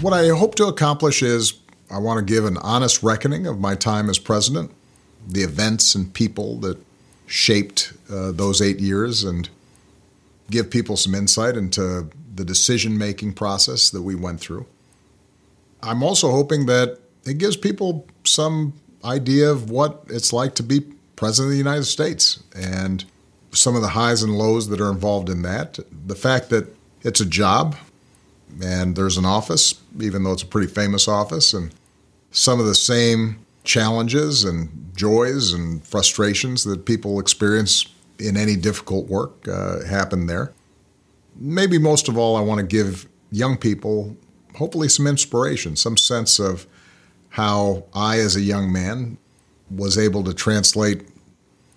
What I hope to accomplish is I want to give an honest reckoning of my time as president. the events and people that shaped uh, those eight years and give people some insight into the decision making process that we went through. I'm also hoping that it gives people some idea of what it's like to be president of the United States and some of the highs and lows that are involved in that. The fact that it's a job and there's an office, even though it's a pretty famous office, and some of the same challenges and joys and frustrations that people experience in any difficult work uh, happen there. Maybe most of all, I want to give young people hopefully some inspiration, some sense of how I, as a young man, was able to translate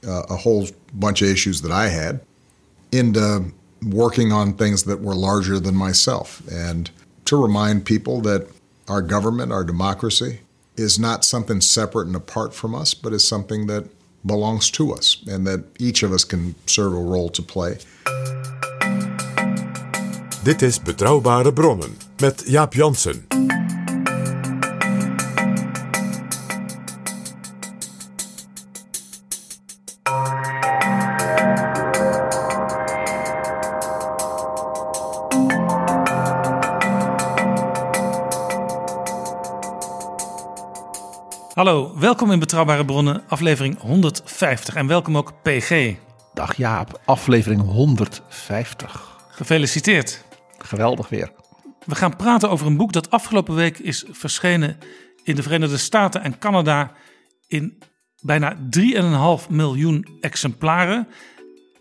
uh, a whole bunch of issues that I had into working on things that were larger than myself and to remind people that our government, our democracy, is not something separate and apart from us, but is something that belongs to us and that each of us can serve a role to play. Dit is Betrouwbare Bronnen met Jaap Jansen. Hallo, welkom in Betrouwbare Bronnen, aflevering 150. En welkom ook PG. Dag Jaap, aflevering 150. Gefeliciteerd. Geweldig weer. We gaan praten over een boek dat afgelopen week is verschenen in de Verenigde Staten en Canada in bijna 3,5 miljoen exemplaren.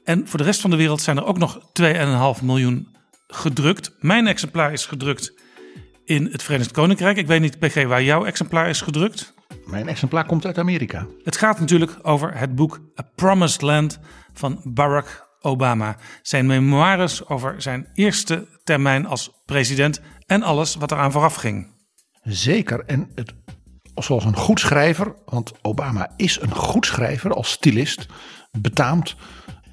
En voor de rest van de wereld zijn er ook nog 2,5 miljoen gedrukt. Mijn exemplaar is gedrukt in het Verenigd Koninkrijk. Ik weet niet, PG, waar jouw exemplaar is gedrukt. Mijn exemplaar komt uit Amerika. Het gaat natuurlijk over het boek A Promised Land van Barack Obama. Zijn memoires over zijn eerste termijn als president en alles wat eraan vooraf ging. Zeker. En het, zoals een goed schrijver, want Obama is een goed schrijver als stylist, betaamt.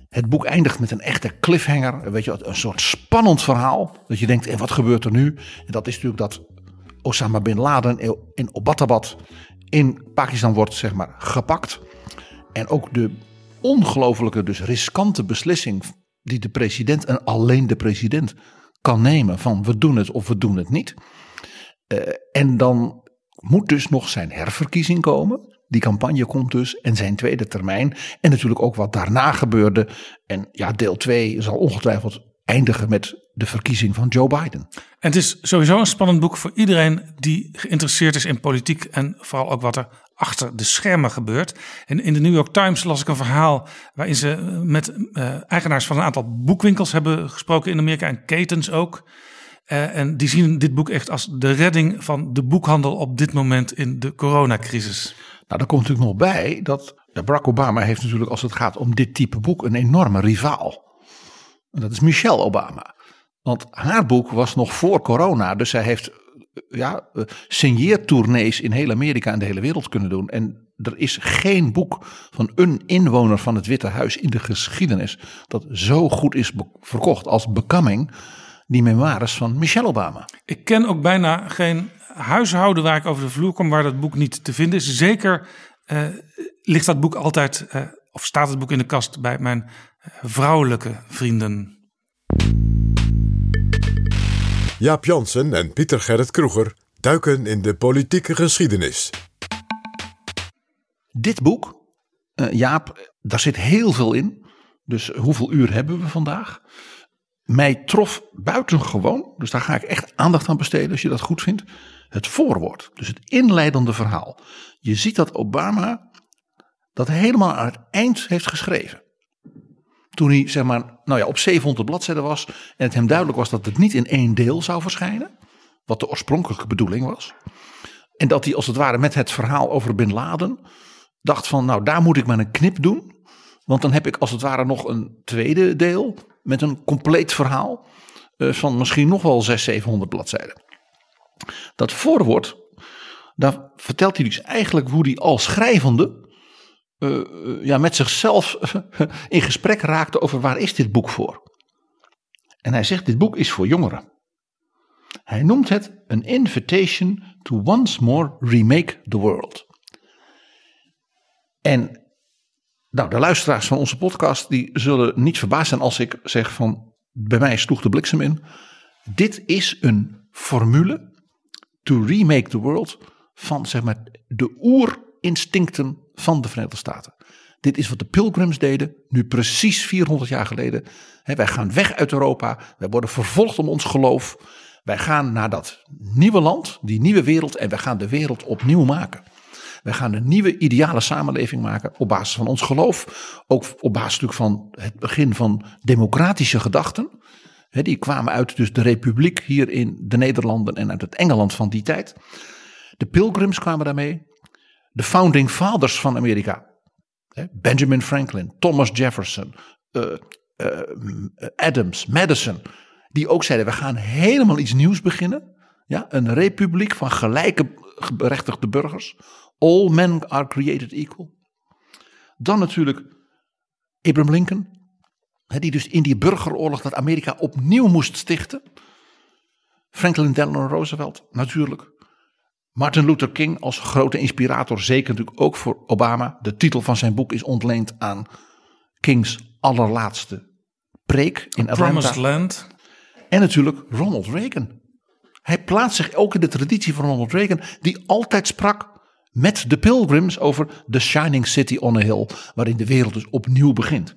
Het boek eindigt met een echte cliffhanger, weet je, een soort spannend verhaal. Dat je denkt, en wat gebeurt er nu? En dat is natuurlijk dat Osama bin Laden in Obatabad in Pakistan wordt zeg maar gepakt. En ook de ongelofelijke, dus riskante beslissing die de president en alleen de president kan nemen van we doen het of we doen het niet. Uh, en dan moet dus nog zijn herverkiezing komen. Die campagne komt dus en zijn tweede termijn. En natuurlijk ook wat daarna gebeurde. En ja, deel 2 zal ongetwijfeld eindigen met de verkiezing van Joe Biden. En het is sowieso een spannend boek voor iedereen die geïnteresseerd is in politiek en vooral ook wat er achter de schermen gebeurt. En in de New York Times las ik een verhaal waarin ze met uh, eigenaars van een aantal boekwinkels hebben gesproken in Amerika en ketens ook. Uh, en die zien dit boek echt als de redding van de boekhandel op dit moment in de coronacrisis. Nou, daar komt natuurlijk nog bij dat Barack Obama heeft natuurlijk als het gaat om dit type boek een enorme rivaal. En dat is Michelle Obama. Want haar boek was nog voor corona. Dus zij heeft ja, eh, signeertournees in heel Amerika en de hele wereld kunnen doen. En er is geen boek van een inwoner van het Witte Huis in de geschiedenis dat zo goed is verkocht als Becoming, die memoires van Michelle Obama. Ik ken ook bijna geen huishouden waar ik over de vloer kom waar dat boek niet te vinden is. Zeker uh, ligt dat boek altijd, of staat het boek in de kast bij mijn vrouwelijke vrienden. Jaap Jansen en Pieter Gerrit Kroeger duiken in de politieke geschiedenis. Dit boek, uh, Jaap, daar zit heel veel in. Dus hoeveel uur hebben we vandaag? Mij trof buitengewoon, dus daar ga ik echt aandacht aan besteden als je dat goed vindt. Het voorwoord, dus het inleidende verhaal. Je ziet dat Obama dat helemaal aan het eind heeft geschreven. Toen hij zeg maar, nou ja, op 700 bladzijden was. En het hem duidelijk was dat het niet in één deel zou verschijnen. Wat de oorspronkelijke bedoeling was. En dat hij als het ware met het verhaal over Bin Laden dacht van nou daar moet ik maar een knip doen. Want dan heb ik als het ware nog een tweede deel met een compleet verhaal eh, van misschien nog wel 600, 700 bladzijden. Dat voorwoord, daar vertelt hij dus eigenlijk hoe hij als schrijvende uh, ja, met zichzelf in gesprek raakte over waar is dit boek voor. En hij zegt dit boek is voor jongeren. Hij noemt het An Invitation to Once More Remake the World. En nou, de luisteraars van onze podcast die zullen niet verbaasd zijn als ik zeg van bij mij sloeg de bliksem in. Dit is een formule to remake the world van zeg maar de oerinstincten van de Verenigde Staten. Dit is wat de pilgrims deden, nu precies 400 jaar geleden. wij gaan weg uit Europa, wij worden vervolgd om ons geloof. Wij gaan naar dat nieuwe land, die nieuwe wereld en wij gaan de wereld opnieuw maken. Wij gaan een nieuwe ideale samenleving maken op basis van ons geloof. Ook op basis natuurlijk van het begin van democratische gedachten. die kwamen uit dus de republiek hier in de Nederlanden en uit het Engeland van die tijd. De pilgrims kwamen daarmee. De founding fathers van Amerika. Benjamin Franklin, Thomas Jefferson, uh, uh, Adams, Madison. Die ook zeiden, we gaan helemaal iets nieuws beginnen. Ja, een republiek van gelijke berechtigde burgers. All men are created equal. Dan natuurlijk Abraham Lincoln. Die dus in die burgeroorlog dat Amerika opnieuw moest stichten. Franklin Delano Roosevelt natuurlijk. Martin Luther King als grote inspirator, zeker natuurlijk ook voor Obama. De titel van zijn boek is ontleend aan Kings allerlaatste preek in Atlanta. Promised Land. En natuurlijk Ronald Reagan. Hij plaatst zich ook in de traditie van Ronald Reagan, die altijd sprak met de pilgrims over The Shining City on a Hill, waarin de wereld dus opnieuw begint.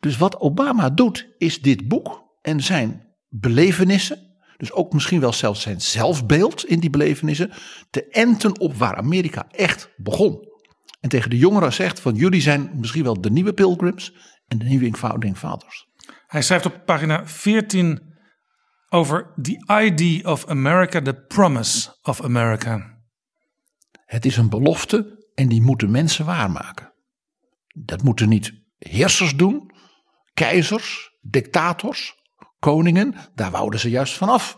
Dus wat Obama doet, is dit boek en zijn belevenissen, dus ook misschien wel zelfs zijn zelfbeeld in die belevenissen, te enten op waar Amerika echt begon. En tegen de jongeren zegt van jullie zijn misschien wel de nieuwe pilgrims en de nieuwe founding fathers. Hij schrijft op pagina 14 over The ID of America, the promise of America. Het is een belofte en die moeten mensen waarmaken. Dat moeten niet heersers doen, keizers, dictators, koningen. Daar wouden ze juist vanaf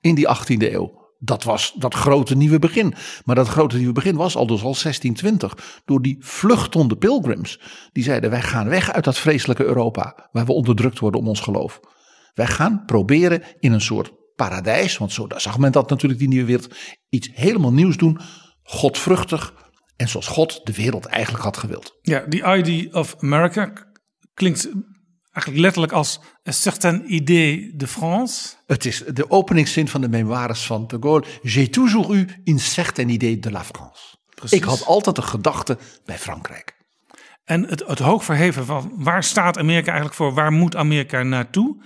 in die 18e eeuw. Dat was dat grote nieuwe begin. Maar dat grote nieuwe begin was al dus al 1620. Door die vluchtende pilgrims. Die zeiden wij gaan weg uit dat vreselijke Europa. Waar we onderdrukt worden om ons geloof. Wij gaan proberen in een soort paradijs. Want zo zag men dat natuurlijk die nieuwe wereld. Iets helemaal nieuws doen godvruchtig en zoals God de wereld eigenlijk had gewild. Ja, die ID of America klinkt eigenlijk letterlijk als een certain idée de France. Het is de openingszin van de memoires van de Gaulle. J'ai toujours eu une certaine idée de la France. Precies. Ik had altijd een gedachte bij Frankrijk. En het, het hoogverheven van waar staat Amerika eigenlijk voor? Waar moet Amerika naartoe?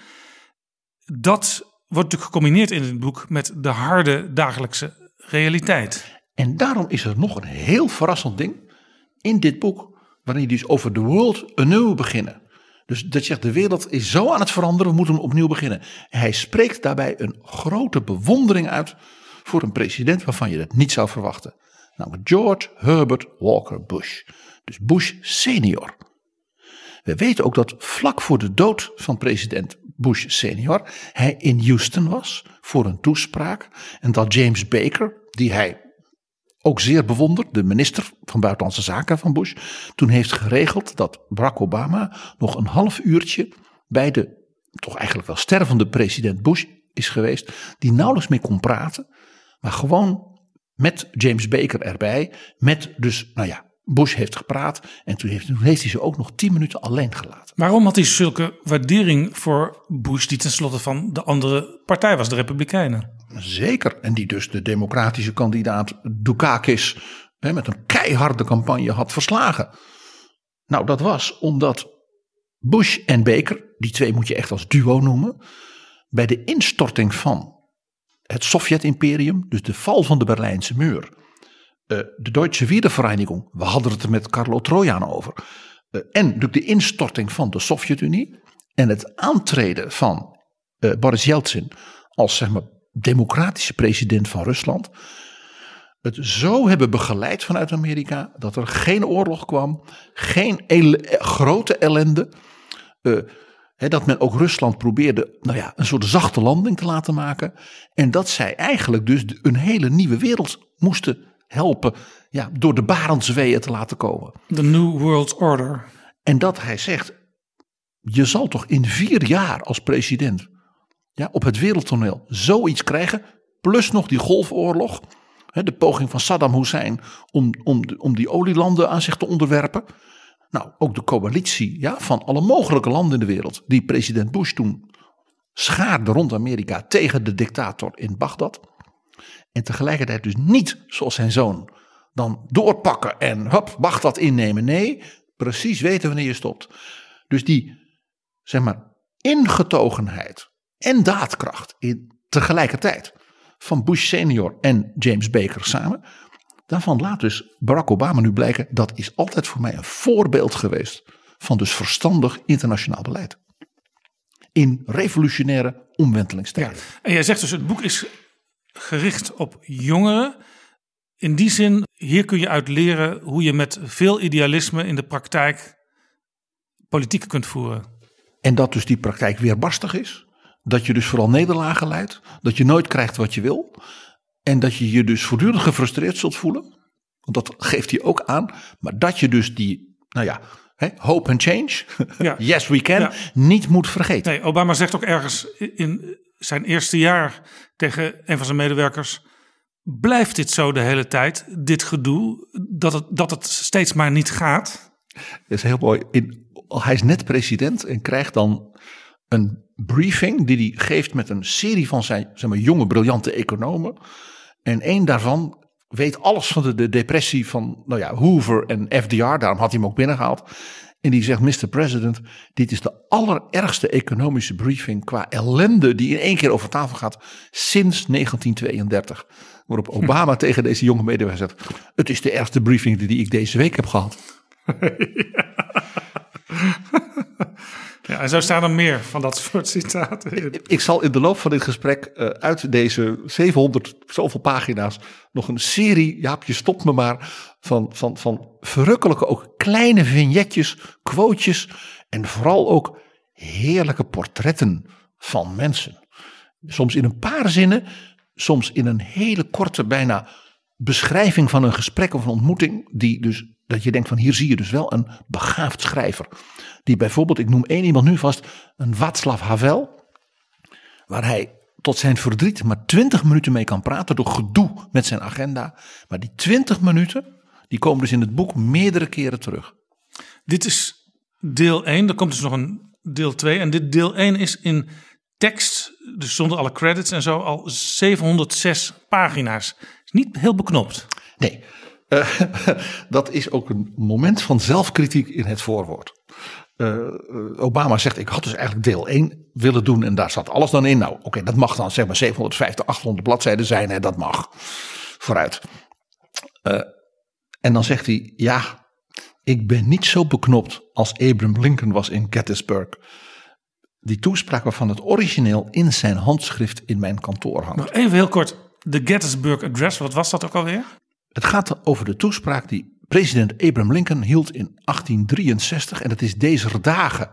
Dat wordt natuurlijk gecombineerd in het boek met de harde dagelijkse realiteit. En daarom is er nog een heel verrassend ding in dit boek, waarin hij dus over de world anew beginnen. Dus dat zegt, de wereld is zo aan het veranderen, we moeten opnieuw beginnen. hij spreekt daarbij een grote bewondering uit voor een president waarvan je dat niet zou verwachten. Namelijk George Herbert Walker Bush. Dus Bush senior. We weten ook dat vlak voor de dood van president Bush senior hij in Houston was voor een toespraak. En dat James Baker, die hij ook zeer bewonderd, de minister van Buitenlandse Zaken van Bush, toen heeft geregeld dat Barack Obama nog een half uurtje bij de toch eigenlijk wel stervende president Bush is geweest, die nauwelijks meer kon praten, maar gewoon met James Baker erbij, met dus, nou ja, Bush heeft gepraat en toen heeft, toen heeft hij ze ook nog tien minuten alleen gelaten. Waarom had hij zulke waardering voor Bush, die tenslotte van de andere partij was, de Republikeinen? Zeker. En die dus de democratische kandidaat Dukakis hè, met een keiharde campagne had verslagen. Nou, dat was omdat Bush en Baker, die twee moet je echt als duo noemen, bij de instorting van het Sovjet-imperium, dus de val van de Berlijnse muur, de Duitse Wiedervereinigung, we hadden het er met Carlo Trojan over, eh, en natuurlijk de instorting van de Sovjet-Unie en het aantreden van eh, Boris Yeltsin als zeg maar democratische president van Rusland het zo hebben begeleid vanuit Amerika dat er geen oorlog kwam, geen eh, grote ellende. eh, dat men ook Rusland probeerde nou ja, een soort zachte landing te laten maken. En dat zij eigenlijk dus een hele nieuwe wereld moesten helpen ja, door de Barentsweeën te laten komen. De New World Order. En dat hij zegt, je zal toch in vier jaar als president ja, op het wereldtoneel zoiets krijgen. Plus nog die golfoorlog. hè, De poging van Saddam Hussein om, om, om die olielanden aan zich te onderwerpen. Nou, ook de coalitie ja, van alle mogelijke landen in de wereld. Die president Bush toen schaarde rond Amerika tegen de dictator in Bagdad. En tegelijkertijd dus niet zoals zijn zoon dan doorpakken en hop, Bagdad innemen. Nee, precies weten wanneer je stopt. Dus die, zeg maar, ingetogenheid en daadkracht in tegelijkertijd van Bush senior en James Baker samen. Daarvan laat dus Barack Obama nu blijken dat is altijd voor mij een voorbeeld geweest van dus verstandig internationaal beleid. In revolutionaire omwentelingstijden. En jij zegt dus, het boek is gericht op jongeren. In die zin, hier kun je uit leren hoe je met veel idealisme in de praktijk politiek kunt voeren. En dat dus die praktijk weerbarstig is. Dat je dus vooral nederlagen leidt. Dat je nooit krijgt wat je wil. En dat je je dus voortdurend gefrustreerd zult voelen. Want dat geeft hij ook aan. Maar dat je dus die, nou ja, hè, hope and change. Ja. yes we can. Ja. Niet moet vergeten. Nee, Obama zegt ook ergens in zijn eerste jaar tegen een van zijn medewerkers: blijft dit zo de hele tijd, dit gedoe, dat het, dat het steeds maar niet gaat? Is heel mooi. In, hij is net president en krijgt dan een briefing die hij geeft met een serie van zijn zeg maar, jonge, briljante economen. En één daarvan weet alles van de, de depressie van nou ja, Hoover en FDR. Daarom had hij hem ook binnengehaald. En die zegt, Mr. President, dit is de allerergste economische briefing qua ellende die in één keer over tafel gaat sinds 1932. Waarop Obama tegen deze jonge medewerker zegt, het is de ergste briefing die ik deze week heb gehad. Ja, en zo staan er meer van dat soort citaten in. Ik zal in de loop van dit gesprek eh, uit deze 700 zoveel pagina's nog een serie, Jaapje stop me maar, van, van, van verrukkelijke ook kleine vignetjes, quotejes en vooral ook heerlijke portretten van mensen. Soms in een paar zinnen, soms in een hele korte bijna beschrijving van een gesprek of een ontmoeting, die dus, dat je denkt van hier zie je dus wel een begaafd schrijver. Die bijvoorbeeld, ik noem één iemand nu vast, een Václav Havel, waar hij tot zijn verdriet maar 20 minuten mee kan praten door gedoe met zijn agenda. Maar die 20 minuten, die komen dus in het boek meerdere keren terug. Dit is deel 1, er komt dus nog een deel 2. En dit deel 1 is in tekst, dus zonder alle credits en zo, al 706 pagina's. Is niet heel beknopt. Nee, eh, dat is ook een moment van zelfkritiek in het voorwoord. Eh, Obama zegt, ik had dus eigenlijk deel 1 willen doen en daar zat alles dan in. Nou, oké, dat mag dan zeg maar 750, 800 bladzijden zijn, hè, dat mag. Vooruit. Eh, en dan zegt hij, ja, ik ben niet zo beknopt als Abraham Lincoln was in Gettysburg. Die toespraak waarvan het origineel in zijn handschrift in mijn kantoor hangt. Nog even heel kort, de Gettysburg Address, wat was dat ook alweer? Het gaat over de toespraak die president Abraham Lincoln hield in 1863. En dat is deze dagen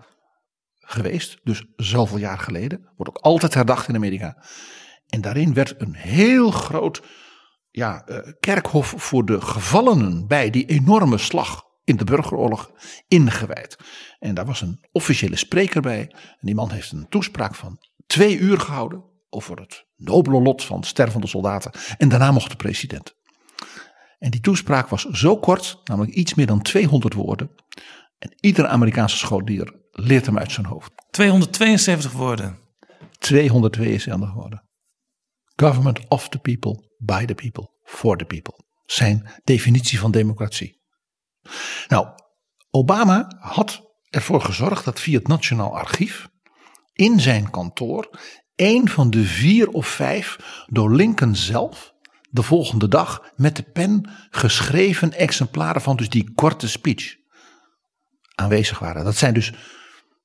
geweest, dus zoveel jaar geleden. Wordt ook altijd herdacht in Amerika. En daarin werd een heel groot ja, eh, kerkhof voor de gevallenen bij die enorme slag in de burgeroorlog ingewijd. En daar was een officiële spreker bij. En die man heeft een toespraak van twee uur gehouden over het nobele lot van stervende soldaten. En daarna mocht de president. En die toespraak was zo kort, namelijk iets meer dan 200 woorden. En iedere Amerikaanse scholier leert hem uit zijn hoofd. 272 woorden. 272 woorden. Government of the people, by the people, for the people. Zijn definitie van democratie. Nou, Obama had ervoor gezorgd dat via het Nationaal Archief in zijn kantoor een van de vier of vijf door Lincoln zelf de volgende dag met de pen geschreven exemplaren van dus die korte speech aanwezig waren. Dat zijn dus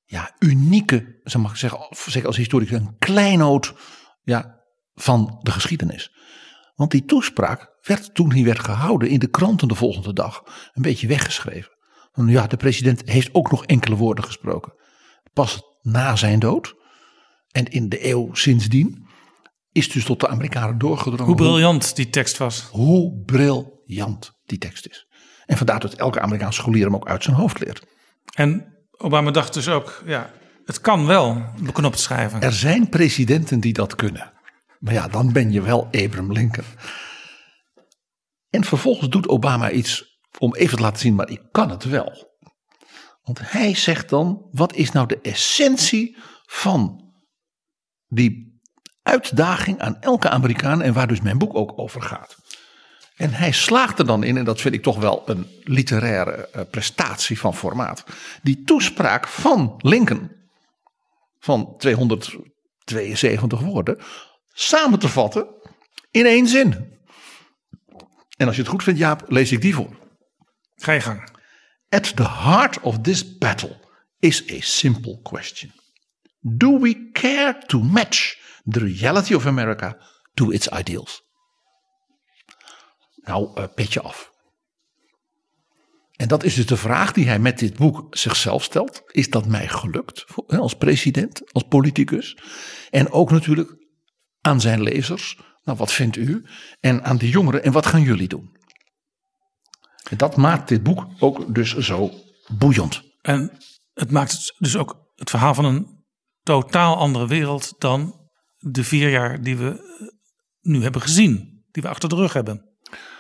ja, unieke, zeg mag zeggen, zeker als historicus, een kleinoot ja, van de geschiedenis. Want die toespraak werd toen hij werd gehouden in de kranten de volgende dag een beetje weggeschreven. Want ja, de president heeft ook nog enkele woorden gesproken. Pas na zijn dood en in de eeuw sindsdien is dus tot de Amerikanen doorgedrongen. Hoe briljant die tekst was. Hoe briljant die tekst is. En vandaar dat elke Amerikaanse scholier hem ook uit zijn hoofd leert. En Obama dacht dus ook, ja, het kan wel beknopt schrijven. Er zijn presidenten die dat kunnen. Maar ja, dan ben je wel Abraham Lincoln. En vervolgens doet Obama iets om even te laten zien, maar ik kan het wel. Want hij zegt dan, wat is nou de essentie van die uitdaging aan elke Amerikaan en waar dus mijn boek ook over gaat. En hij slaagt er dan in, en dat vind ik toch wel een literaire uh, prestatie van formaat. Die toespraak van Lincoln, van 272 woorden, samen te vatten in één zin. En als je het goed vindt, Jaap, lees ik die voor. Ga je gang. At the heart of this battle is a simple question. Do we care to match the reality of America to its ideals? Nou, uh, petje af. En dat is dus de vraag die hij met dit boek zichzelf stelt. Is dat mij gelukt als president, als politicus? En ook natuurlijk aan zijn lezers. Nou, wat vindt u? En aan de jongeren. En wat gaan jullie doen? En dat maakt dit boek ook dus zo boeiend. En het maakt dus ook het verhaal van een totaal andere wereld dan de vier jaar die we nu hebben gezien, die we achter de rug hebben.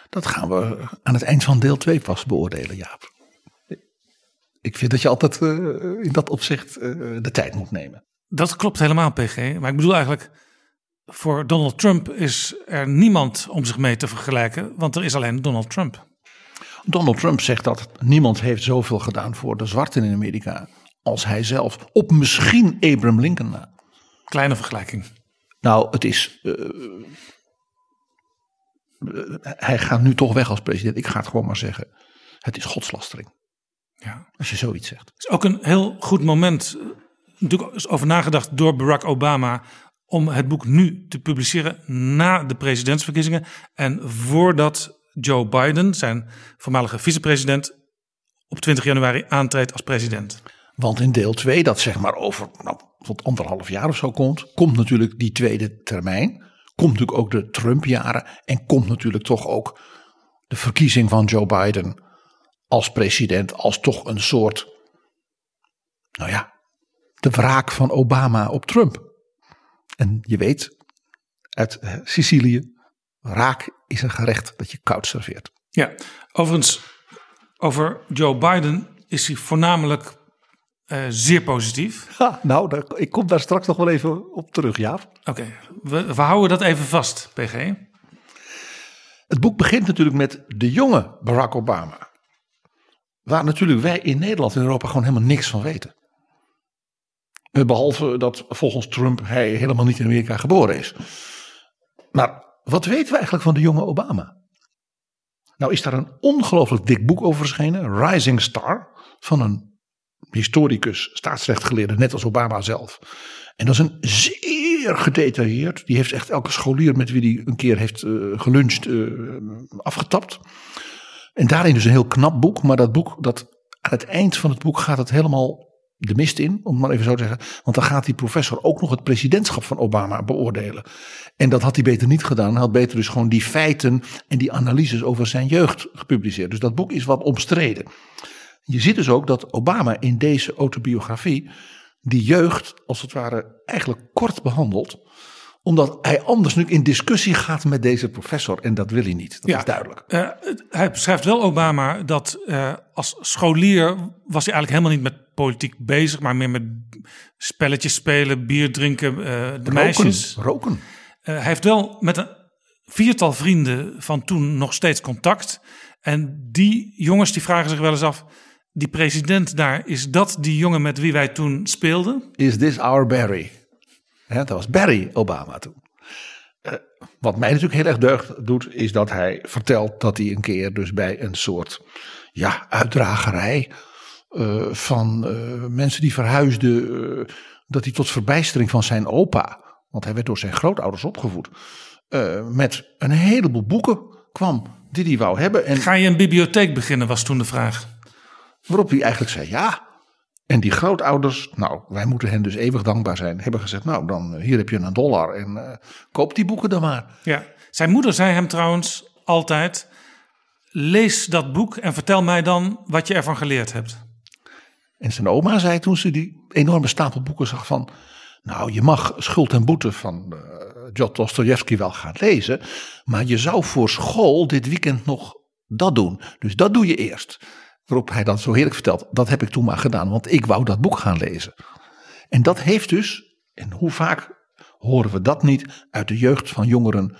Dat gaan we aan het eind van deel 2 pas beoordelen, Jaap. Ik vind dat je altijd uh, in dat opzicht uh, de tijd moet nemen. Dat klopt helemaal, PG. Maar ik bedoel eigenlijk, voor Donald Trump is er niemand om zich mee te vergelijken, want er is alleen Donald Trump. Donald Trump zegt dat niemand heeft zoveel gedaan voor de zwarten in Amerika als hij zelf. Op misschien Abraham Lincoln na. Kleine vergelijking. Nou, het is. Uh, hij gaat nu toch weg als president. Ik ga het gewoon maar zeggen. Het is godslastering. Ja. Als je zoiets zegt. Het is ook een heel goed moment. Natuurlijk is over nagedacht door Barack Obama. Om het boek nu te publiceren na de presidentsverkiezingen. En voordat Joe Biden, zijn voormalige vicepresident, op 20 januari aantreedt als president. Want in deel 2, dat zeg maar over nou, tot anderhalf jaar of zo komt, komt natuurlijk die tweede termijn. Komt natuurlijk ook de Trump-jaren en komt natuurlijk toch ook de verkiezing van Joe Biden als president, als toch een soort, nou ja, de wraak van Obama op Trump. En je weet, uit eh, Sicilië, raak is een gerecht dat je koud serveert. Ja, overigens, over Joe Biden is hij voornamelijk uh, zeer positief. Ha, nou, daar, ik kom daar straks nog wel even op terug, Jaap. Oké, we, we houden dat even vast, PG. Het boek begint natuurlijk met de jonge Barack Obama. Waar natuurlijk wij in Nederland en Europa gewoon helemaal niks van weten. Behalve dat volgens Trump hij helemaal niet in Amerika geboren is. Maar wat weten we eigenlijk van de jonge Obama? Nou is daar een ongelooflijk dik boek over verschenen. Rising Star. Van een historicus, staatsrechtgeleerde, net als Obama zelf. En dat is een zeer gedetailleerd. Die heeft echt elke scholier met wie hij een keer heeft uh, geluncht uh, afgetapt. En daarin dus een heel knap boek. Maar dat boek, dat, aan het eind van het boek gaat het helemaal de mist in, om het maar even zo te zeggen. Want dan gaat die professor ook nog het presidentschap van Obama beoordelen. En dat had hij beter niet gedaan. Hij had beter dus gewoon die feiten en die analyses over zijn jeugd gepubliceerd. Dus dat boek is wat omstreden. Je ziet dus ook dat Obama in deze autobiografie die jeugd als het ware eigenlijk kort behandelt omdat hij anders nu in discussie gaat met deze professor. En dat wil hij niet. Dat ja, is duidelijk. Uh, hij beschrijft wel Obama dat uh, als scholier was hij eigenlijk helemaal niet met politiek bezig. Maar meer met spelletjes spelen, bier drinken, uh, de roken, meisjes. Roken. hij heeft wel met een viertal vrienden van toen nog steeds contact. En die jongens die vragen zich wel eens af die president daar, is dat die jongen met wie wij toen speelden? Is this our Barry? Dat was Barry Obama toen. Uh, wat mij natuurlijk heel erg deugd doet, is dat hij vertelt dat hij een keer dus bij een soort ja, uitdragerij eh, van eh, mensen die verhuisden, eh, dat hij tot verbijstering van zijn opa, want hij werd door zijn grootouders opgevoed, eh, met een heleboel boeken kwam die hij wou hebben. En Ga je een bibliotheek beginnen, was toen de vraag. waarop hij eigenlijk zei ja. En die grootouders, nou, wij moeten hen dus eeuwig dankbaar zijn, hebben gezegd, nou, dan hier heb je een dollar en eh, koop die boeken dan maar. Ja. Zijn moeder zei hem trouwens altijd: lees dat boek en vertel mij dan wat je ervan geleerd hebt. En zijn oma zei toen ze die enorme stapel boeken zag van... Nou, je mag Schuld en Boete van uh, John Dostoevsky wel gaan lezen... maar je zou voor school dit weekend nog dat doen. Dus dat doe je eerst. Waarop hij dan zo heerlijk vertelt, dat heb ik toen maar gedaan... want ik wou dat boek gaan lezen. En dat heeft dus, en hoe vaak horen we dat niet... uit de jeugd van jongeren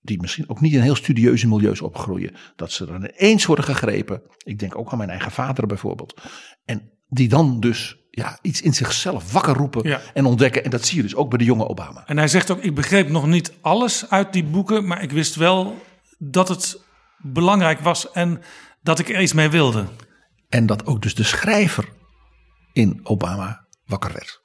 die misschien ook niet in heel studieuze milieus opgroeien. Dat ze er ineens worden gegrepen. Ik denk ook aan mijn eigen vader bijvoorbeeld. En die dan dus ja, iets in zichzelf wakker roepen Ja. en ontdekken. En dat zie je dus ook bij de jonge Obama. En hij zegt ook: Ik begreep nog niet alles uit die boeken, maar ik wist wel dat het belangrijk was en dat ik er iets mee wilde. En dat ook dus de schrijver in Obama wakker werd.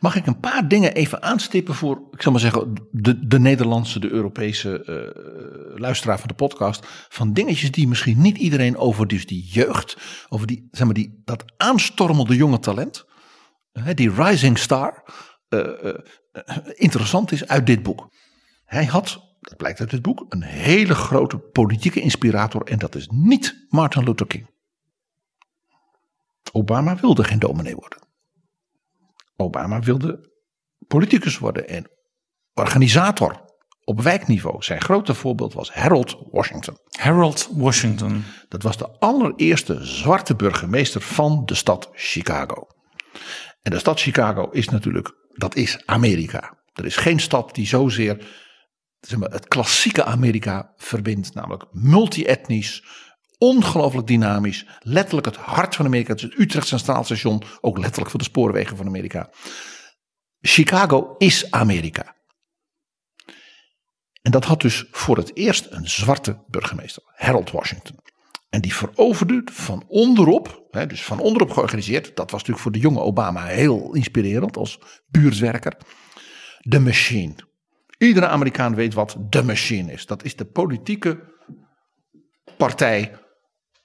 Mag ik een paar dingen even aanstippen voor, ik zal maar zeggen, de, de Nederlandse, de Europese eh, luisteraar van de podcast. Van dingetjes die misschien niet iedereen over dus die jeugd, over die, zeg maar, die, dat aanstormelde jonge talent, die rising star, eh, eh, interessant is uit dit boek. Hij had, dat blijkt uit dit boek, een hele grote politieke inspirator en dat is niet Martin Luther King. Obama wilde geen dominee worden. Obama wilde politicus worden en organisator op wijkniveau. Zijn grote voorbeeld was Harold Washington. Harold Washington. Dat was de allereerste zwarte burgemeester van de stad Chicago. En de stad Chicago is natuurlijk, dat is Amerika. Er is geen stad die zozeer zeg maar, het klassieke Amerika verbindt. Namelijk multi-etnisch, ongelooflijk dynamisch. Letterlijk het hart van Amerika. Het het Utrecht Centraal Station. Ook letterlijk voor de spoorwegen van Amerika. Chicago is Amerika. En dat had dus voor het eerst een zwarte burgemeester, Harold Washington. En die veroverde van onderop, hè, dus van onderop georganiseerd. Dat was natuurlijk voor de jonge Obama heel inspirerend als buurtwerker. De machine. Iedere Amerikaan weet wat de machine is. Dat is de politieke partij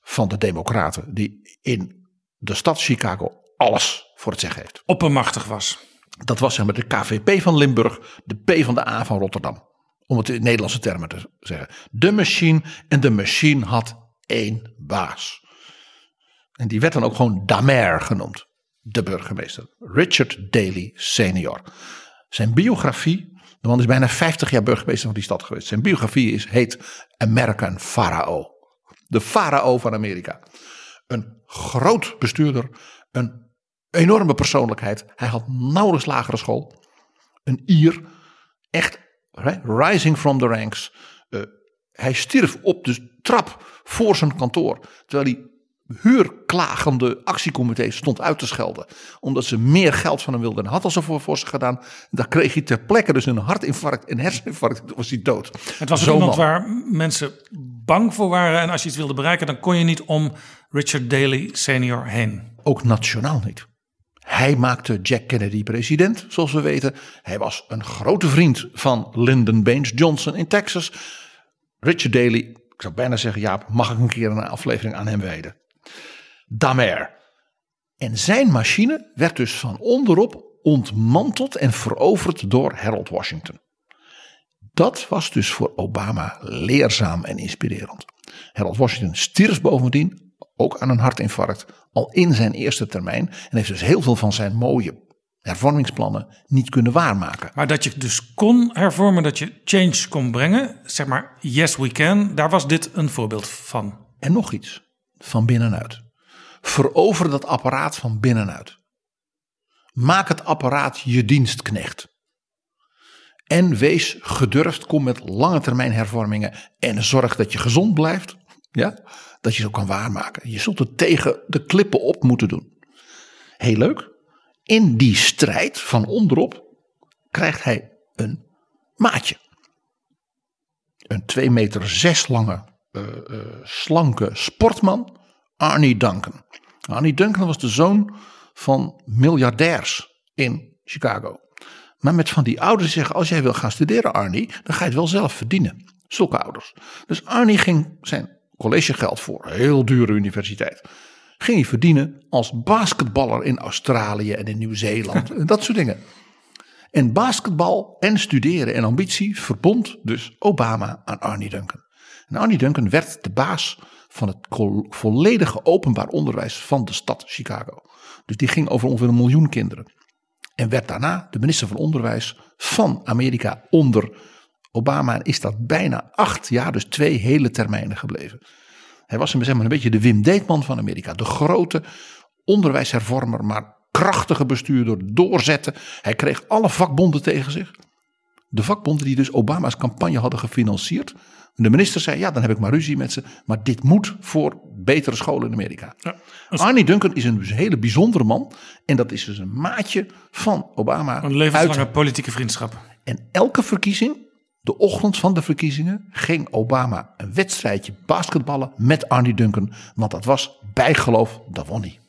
van de Democraten, die in de stad Chicago alles voor het zeggen heeft. Oppermachtig was. Dat was zeg maar de KVP van Limburg, de P van de A van Rotterdam. Om het in Nederlandse termen te zeggen. De machine en de machine had één baas. En die werd dan ook gewoon Damer genoemd. De burgemeester. Richard Daley senior. Zijn biografie, de man is bijna 50 jaar burgemeester van die stad geweest. Zijn biografie is, heet American Pharaoh. De farao van Amerika. Een groot bestuurder, een enorme persoonlijkheid. Hij had nauwelijks lagere school. Een Ier, echt rising from the ranks. Uh, hij stierf op de trap voor zijn kantoor. Terwijl hij huurklagende actiecomité's stond uit te schelden. Omdat ze meer geld van hem wilden. En had al zo voor, ze gedaan. Daar kreeg hij ter plekke dus een hartinfarct en herseninfarct. Toen was hij dood. Het was iemand man. waar mensen bang voor waren. En als je iets wilde bereiken, dan kon je niet om Richard Daley senior heen. Ook nationaal niet. Hij maakte Jack Kennedy president, zoals we weten. Hij was een grote vriend van Lyndon Baines Johnson in Texas. Richard Daley, ik zou bijna zeggen, Jaap, mag ik een keer een aflevering aan hem wijden? Damer. En zijn machine werd dus van onderop ontmanteld en veroverd door Harold Washington. Dat was dus voor Obama leerzaam en inspirerend. Harold Washington stierf bovendien, ook aan een hartinfarct, al in zijn eerste termijn. En heeft dus heel veel van zijn mooie hervormingsplannen niet kunnen waarmaken. Maar dat je dus kon hervormen, dat je change kon brengen. Zeg maar, yes we can. Daar was dit een voorbeeld van. En nog iets, van binnenuit. Verover dat apparaat van binnenuit. Maak het apparaat je dienstknecht. En wees gedurfd, kom met lange termijn hervormingen en zorg dat je gezond blijft. Ja, dat je ze kan waarmaken. Je zult het tegen de klippen op moeten doen. Heel leuk. In die strijd van onderop krijgt hij een maatje. Een 2 meter zes lange, uh, uh, slanke sportman. Arnie Duncan. Arnie Duncan was de zoon van miljardairs in Chicago. Maar met van die ouders zeggen: als jij wil gaan studeren, Arnie, dan ga je het wel zelf verdienen. Zulke ouders. Dus Arnie ging zijn collegegeld voor een heel dure universiteit. Ging hij verdienen als basketballer in Australië en in Nieuw-Zeeland. en dat soort dingen. En basketbal en studeren en ambitie verbond dus Obama aan Arnie Duncan. En Arnie Duncan werd de baas van het volledige openbaar onderwijs van de stad Chicago. Dus die ging over ongeveer een miljoen kinderen. En werd daarna de minister van Onderwijs van Amerika onder Obama. En is dat bijna acht jaar, dus twee hele termijnen gebleven. Hij was zeg maar, een beetje de Wim Deetman van Amerika. De grote onderwijshervormer, maar krachtige bestuurder, doorzetten. Hij kreeg alle vakbonden tegen zich. De vakbonden die dus Obama's campagne hadden gefinancierd. De minister zei, ja dan heb ik maar ruzie met ze. Maar dit moet voor betere scholen in Amerika. Ja, Arnie Duncan is een hele bijzondere man. En dat is dus een maatje van Obama. Een levenslange politieke vriendschap. En elke verkiezing, de ochtend van de verkiezingen, ging Obama een wedstrijdje basketballen met Arnie Duncan. Want dat was bijgeloof, dat won hij.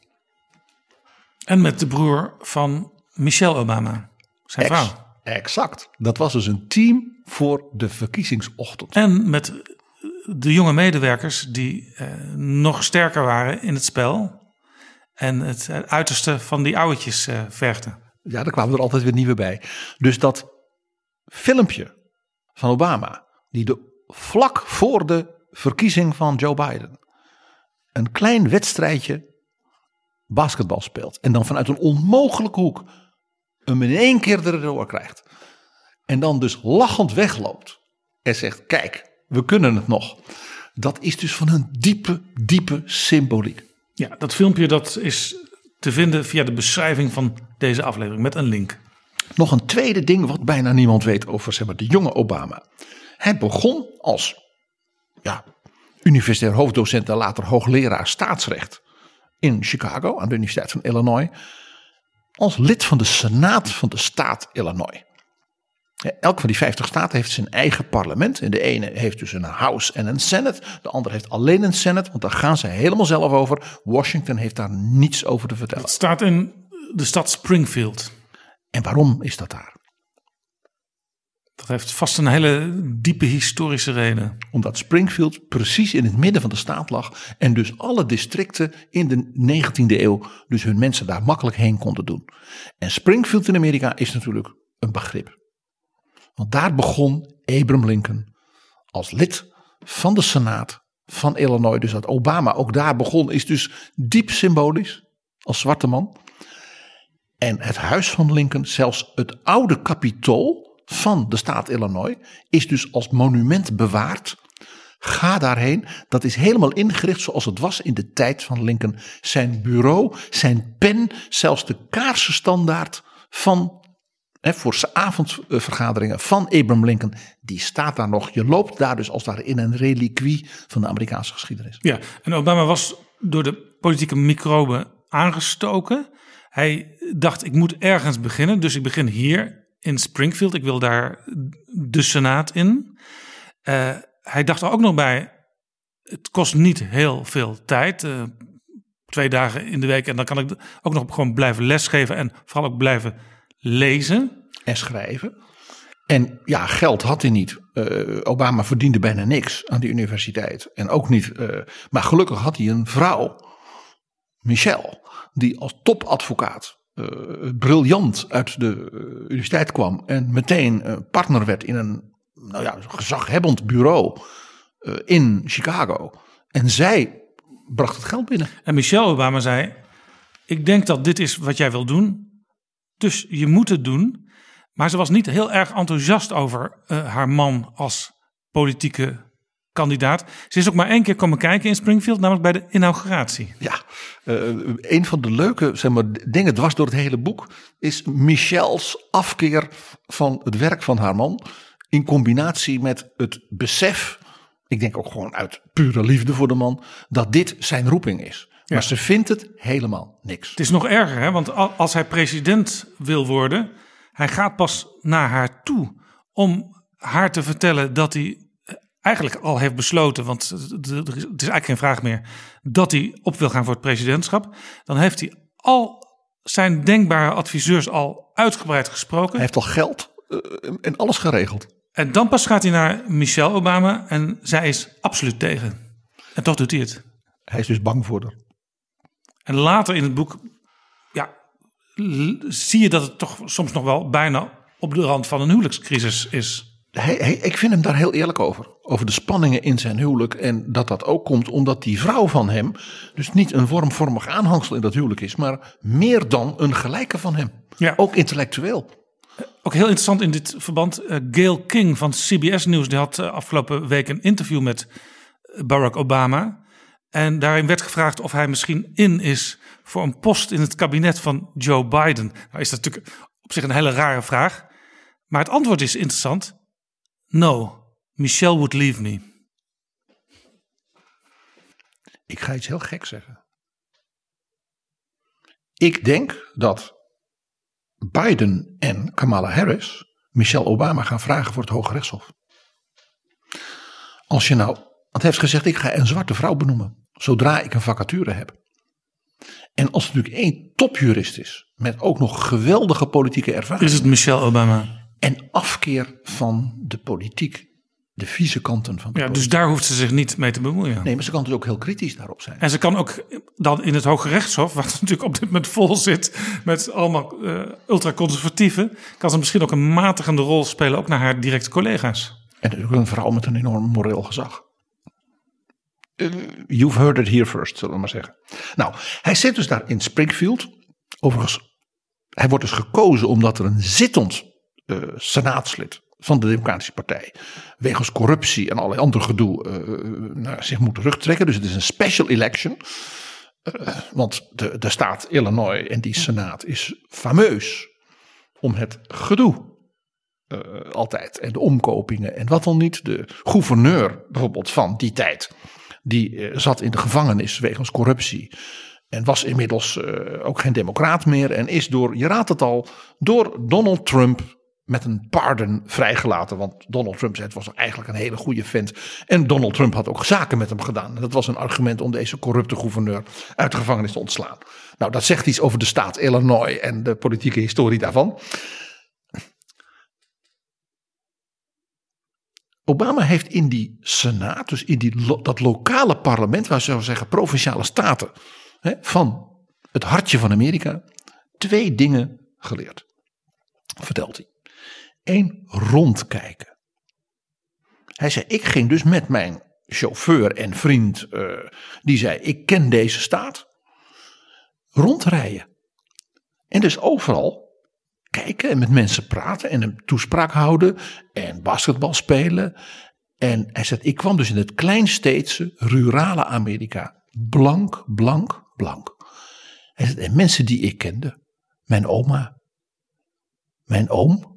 En met de broer van Michelle Obama, zijn vrouw. Exact. Dat was dus een team voor de verkiezingsochtend. En met de jonge medewerkers die eh, nog sterker waren in het spel. En het uiterste van die ouwetjes eh, vergden. Ja, daar kwamen er altijd weer nieuwe bij. Dus dat filmpje van Obama, die de, vlak voor de verkiezing van Joe Biden een klein wedstrijdje basketbal speelt. En dan vanuit een onmogelijke hoek hem in één keer erdoor krijgt. En dan dus lachend wegloopt. En zegt: Kijk, we kunnen het nog. Dat is dus van een diepe, diepe symboliek. Ja, dat filmpje dat is te vinden via de beschrijving van deze aflevering met een link. Nog een tweede ding wat bijna niemand weet over zeg maar, de jonge Obama. Hij begon als ja, universitair hoofddocent en later hoogleraar staatsrecht in Chicago aan de Universiteit van Illinois als lid van de Senaat van de staat Illinois. Elk van die 50 staten heeft zijn eigen parlement. En de ene heeft dus een House en een Senate. De andere heeft alleen een Senate, want daar gaan ze helemaal zelf over. Washington heeft daar niets over te vertellen. Het staat in de stad Springfield. En waarom is dat daar? Dat heeft vast een hele diepe historische reden. Omdat Springfield precies in het midden van de staat lag. En dus alle districten in de 19e eeuw dus hun mensen daar makkelijk heen konden doen. En Springfield in Amerika is natuurlijk een begrip. Want daar begon Abraham Lincoln als lid van de Senaat van Illinois. Dus dat Obama ook daar begon is dus diep symbolisch als zwarte man. En het huis van Lincoln, zelfs het oude kapitool van de staat Illinois is dus als monument bewaard. Ga daarheen. Dat is helemaal ingericht zoals het was in de tijd van Lincoln. Zijn bureau, zijn pen, zelfs de kaarsenstandaard van hè, voor zijn avondvergaderingen van Abraham Lincoln, die staat daar nog. Je loopt daar dus als daar in een reliquie van de Amerikaanse geschiedenis. Ja, en Obama was door de politieke microben aangestoken. Hij dacht, ik moet ergens beginnen, dus ik begin hier in Springfield. Ik wil daar de Senaat in. Uh, hij dacht er ook nog bij, het kost niet heel veel tijd. Uh, twee dagen in de week en dan kan ik ook nog gewoon blijven lesgeven en vooral ook blijven lezen. En schrijven. En ja, geld had hij niet. Uh, Obama verdiende bijna niks aan die universiteit. En ook niet. maar gelukkig had hij een vrouw, Michelle, die als topadvocaat briljant uit de eh, universiteit kwam en meteen uh, partner werd in een nou ja, gezaghebbend bureau in Chicago. En zij bracht het geld binnen. En Michelle Obama zei: Ik denk dat dit is wat jij wil doen. Dus je moet het doen. Maar ze was niet heel erg enthousiast over haar man als politieke kandidaat. Ze is ook maar één keer komen kijken in Springfield, namelijk bij de inauguratie. Ja, uh, een van de leuke zeg maar, dingen dwars door het hele boek is Michelle's afkeer van het werk van haar man. In combinatie met het besef, ik denk ook gewoon uit pure liefde voor de man, dat dit zijn roeping is. Maar ze vindt het helemaal niks. Het is nog erger, hè? want als hij president wil worden, hij gaat pas naar haar toe om haar te vertellen dat hij eigenlijk al heeft besloten, want het is eigenlijk geen vraag meer, dat hij op wil gaan voor het presidentschap, dan heeft hij al zijn denkbare adviseurs al uitgebreid gesproken. Hij heeft al geld uh, en alles geregeld. En dan pas gaat hij naar Michelle Obama en zij is absoluut tegen. En toch doet hij het. Hij is dus bang voor haar. En later in het boek ja, zie je dat het toch soms nog wel bijna op de rand van een huwelijkscrisis is. Hij, hij, ik vind hem daar heel eerlijk over. Over de spanningen in zijn huwelijk. En dat dat ook komt omdat die vrouw van hem. dus niet een vormvormig aanhangsel in dat huwelijk is. maar meer dan een gelijke van hem. Ja. Ook intellectueel. Ook heel interessant in dit verband. Uh, Gail King van CBS News. die had uh, afgelopen week een interview met Barack Obama. En daarin werd gevraagd of hij misschien in is. voor een post in het kabinet van Joe Biden. Nou is dat natuurlijk op zich een hele rare vraag. Maar het antwoord is interessant. No, Michelle would leave me. Ik ga iets heel gek zeggen. Ik denk dat Biden en Kamala Harris Michelle Obama gaan vragen voor het Hoge Rechtshof. Als je nou, want hij heeft gezegd: ik ga een zwarte vrouw benoemen zodra ik een vacature heb. En als het natuurlijk één topjurist is, met ook nog geweldige politieke ervaring. Is het Michelle Obama? En afkeer van de politiek, de vieze kanten van de ja, politiek. Dus daar hoeft ze zich niet mee te bemoeien. Nee, maar ze kan dus ook heel kritisch daarop zijn. En ze kan ook dan in het Hoge Rechtshof, wat natuurlijk op dit moment vol zit met allemaal uh, ultraconservatieven, kan ze misschien ook een matigende rol spelen, ook naar haar directe collega's. En natuurlijk een vrouw met een enorm moreel gezag. Uh, you've heard it here first, zullen we maar zeggen. Nou, hij zit dus daar in Springfield. Overigens, hij wordt dus gekozen omdat er een zittend uh, senaatslid van de Democratische Partij. wegens corruptie en allerlei ander gedoe uh, zich moet terugtrekken. Dus het is een special election. Want de, de staat Illinois en die senaat is fameus om het gedoe. altijd. En de omkopingen en wat dan niet. De gouverneur bijvoorbeeld van die tijd. Die zat in de gevangenis wegens corruptie. En was inmiddels ook geen democraat meer. En is door, je raadt het al, door Donald Trump met een pardon vrijgelaten. Want Donald Trump zei het was eigenlijk een hele goede vent. En Donald Trump had ook zaken met hem gedaan. En dat was een argument om deze corrupte gouverneur uit de gevangenis te ontslaan. Nou, dat zegt iets over de staat Illinois en de politieke historie daarvan. Obama heeft in die Senaat, dus in die, dat lokale parlement, waar ze zeggen provinciale staten hè, van het hartje van Amerika, twee dingen geleerd. Vertelt hij. Rondkijken. Hij zei, ik ging dus met mijn chauffeur en vriend, uh, die zei, ik ken deze staat, rondrijden. En dus overal kijken en met mensen praten en een toespraak houden en basketbal spelen. En hij zegt, ik kwam dus in het kleinsteedse, rurale Amerika. Blank, blank, blank. Hij zegt, en mensen die ik kende. Mijn oma. Mijn oom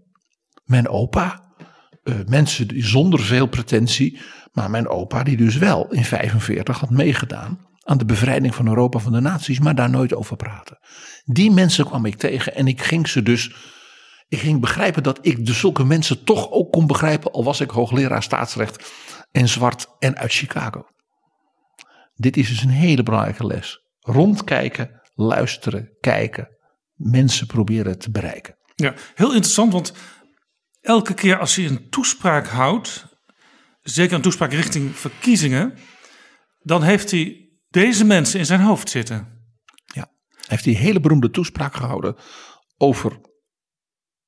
mijn opa. Uh, mensen die zonder veel pretentie. Maar mijn opa die dus wel in 45 had meegedaan aan de bevrijding van Europa van de naties. Maar daar nooit over praten. Die mensen kwam ik tegen en ik ging ze dus... Ik ging begrijpen dat ik dus zulke mensen toch ook kon begrijpen. Al was ik hoogleraar staatsrecht en zwart en uit Chicago. Dit is dus een hele belangrijke les. Rondkijken, luisteren, kijken. Mensen proberen te bereiken. Ja, heel interessant, want elke keer als hij een toespraak houdt, zeker een toespraak richting verkiezingen, dan heeft hij deze mensen in zijn hoofd zitten. Ja, hij heeft die hele beroemde toespraak gehouden over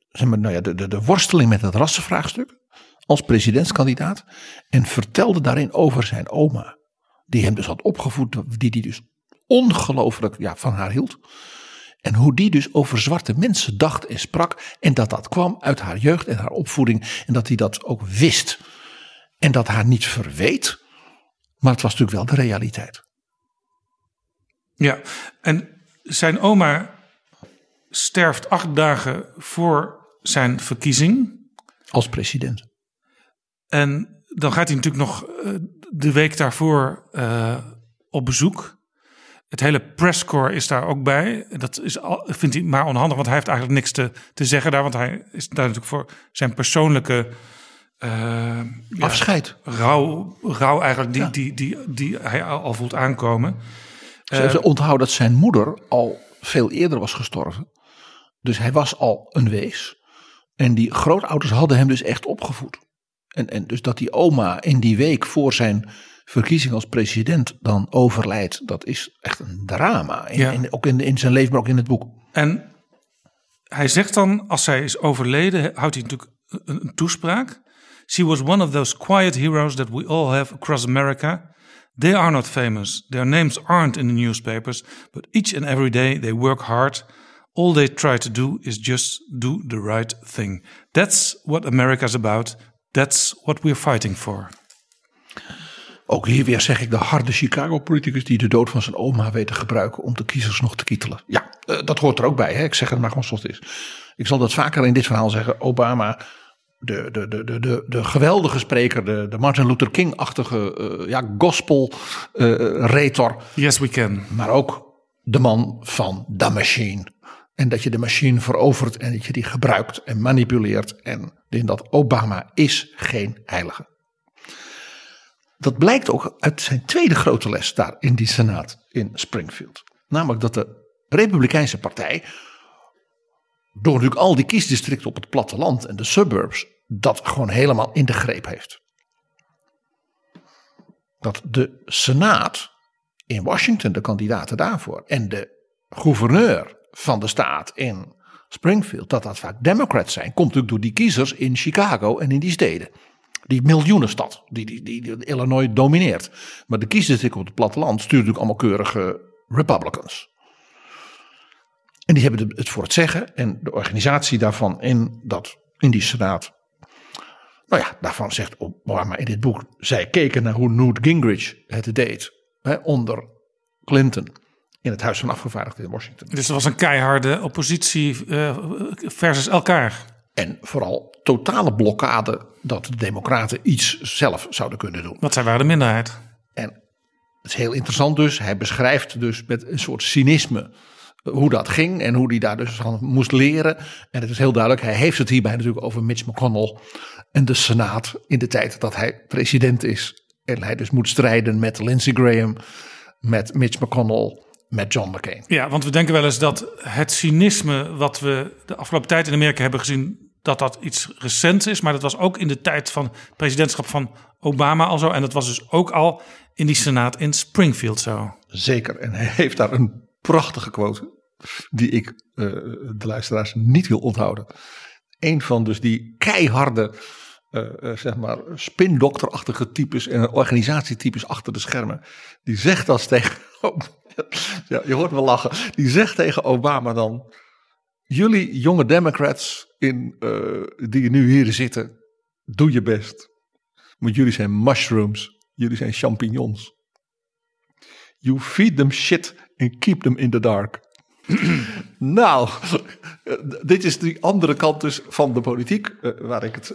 zeg maar, nou ja, de, de, de worsteling met het rassenvraagstuk als presidentskandidaat. En vertelde daarin over zijn oma, die hem dus had opgevoed, die hij dus ongelooflijk ja, van haar hield. En hoe die dus over zwarte mensen dacht en sprak. En dat dat kwam uit haar jeugd en haar opvoeding. En dat hij dat ook wist. En dat haar niet verweet. Maar het was natuurlijk wel de realiteit. Ja, en zijn oma sterft acht dagen voor zijn verkiezing. Als president. En dan gaat hij natuurlijk nog eh, de week daarvoor uh, op bezoek. Het hele presscore is daar ook bij. Dat is, vindt hij maar onhandig, want hij heeft eigenlijk niks te, te zeggen daar. Want hij is daar natuurlijk voor zijn persoonlijke eh, ja, Afscheid. rouw, rouw eigenlijk die, Ja. die, die, die hij al, al voelt aankomen. Ze, ze onthouden dat zijn moeder al veel eerder was gestorven. Dus hij was al een wees. En die grootouders hadden hem dus echt opgevoed. En, en dus dat die oma in die week voor zijn verkiezing als president dan overlijdt, dat is echt een drama. In, Ja. in- ook in, in zijn leven, maar ook in het boek. En hij zegt dan, als zij is overleden, houdt hij natuurlijk een, een toespraak. She was one of those quiet heroes that we all have across America. They are not famous. Their names aren't in the newspapers, but each and every day they work hard. All they try to do is just do the right thing. That's what America's about. That's what we're fighting for. Ook hier weer zeg ik de harde Chicago-politicus die de dood van zijn oma weet te gebruiken om de kiezers nog te kietelen. Ja, eh, dat hoort er ook bij. Hè? Ik zeg het maar gewoon zoals het is. Ik zal dat vaker in dit verhaal zeggen. Obama, de, de, de, de, de, de geweldige spreker, de, de Martin Luther King-achtige eh, ja, gospel-retor. Yes, we can. maar ook de man van de machine. En dat je de machine verovert en dat je die gebruikt en manipuleert. En dat Obama is geen heilige. Dat blijkt ook uit zijn tweede grote les daar in die Senaat in Springfield. Namelijk dat de Republikeinse Partij, door natuurlijk al die kiesdistricten op het platteland en de suburbs, dat gewoon helemaal in de greep heeft. Dat de Senaat in Washington, de kandidaten daarvoor, en de gouverneur van de staat in Springfield, dat dat vaak Democrats zijn, komt natuurlijk door die kiezers in Chicago en in die steden. Die miljoenenstad, die, die, die, die Illinois domineert. Maar de kiesdistricten op het platteland sturen natuurlijk allemaal keurige Republicans. En die hebben het voor het zeggen. En de organisatie daarvan in, dat, in die senaat. Nou ja, daarvan zegt Obama in dit boek. Zij keken naar hoe Newt Gingrich het deed. Hè, onder Clinton. In het Huis van Afgevaardigden in Washington. Dus er was een keiharde oppositie eh, versus elkaar. En vooral totale blokkade dat de Democraten iets zelf zouden kunnen doen. Want zij waren de minderheid. En het is heel interessant dus. Hij beschrijft dus met een soort cynisme hoe dat ging en hoe hij daar dus van moest leren. En het is heel duidelijk, hij heeft het hierbij natuurlijk over Mitch McConnell en de Senaat in de tijd dat hij president is. En hij dus moet strijden met Lindsey Graham, met Mitch McConnell, met John McCain. Ja, want we denken wel eens dat het cynisme wat we de afgelopen tijd in Amerika hebben gezien, dat dat iets recents is. Maar dat was ook in de tijd van presidentschap van Obama al zo. En dat was dus ook al in die senaat in Springfield zo. Zeker. En hij heeft daar een prachtige quote. Die ik eh, de luisteraars niet wil onthouden. Een van dus die keiharde, eh, eh, zeg maar, spindokterachtige types en organisatietypes achter de schermen. Die zegt als tegen. ja, je hoort me lachen. Die zegt tegen Obama dan. Jullie jonge Democrats in, eh, die nu hier zitten, doe je best. Want jullie zijn mushrooms. Jullie zijn champignons. You feed them shit and keep them in the dark. nou, eh, dit is die andere kant dus van de politiek, eh, waar ik het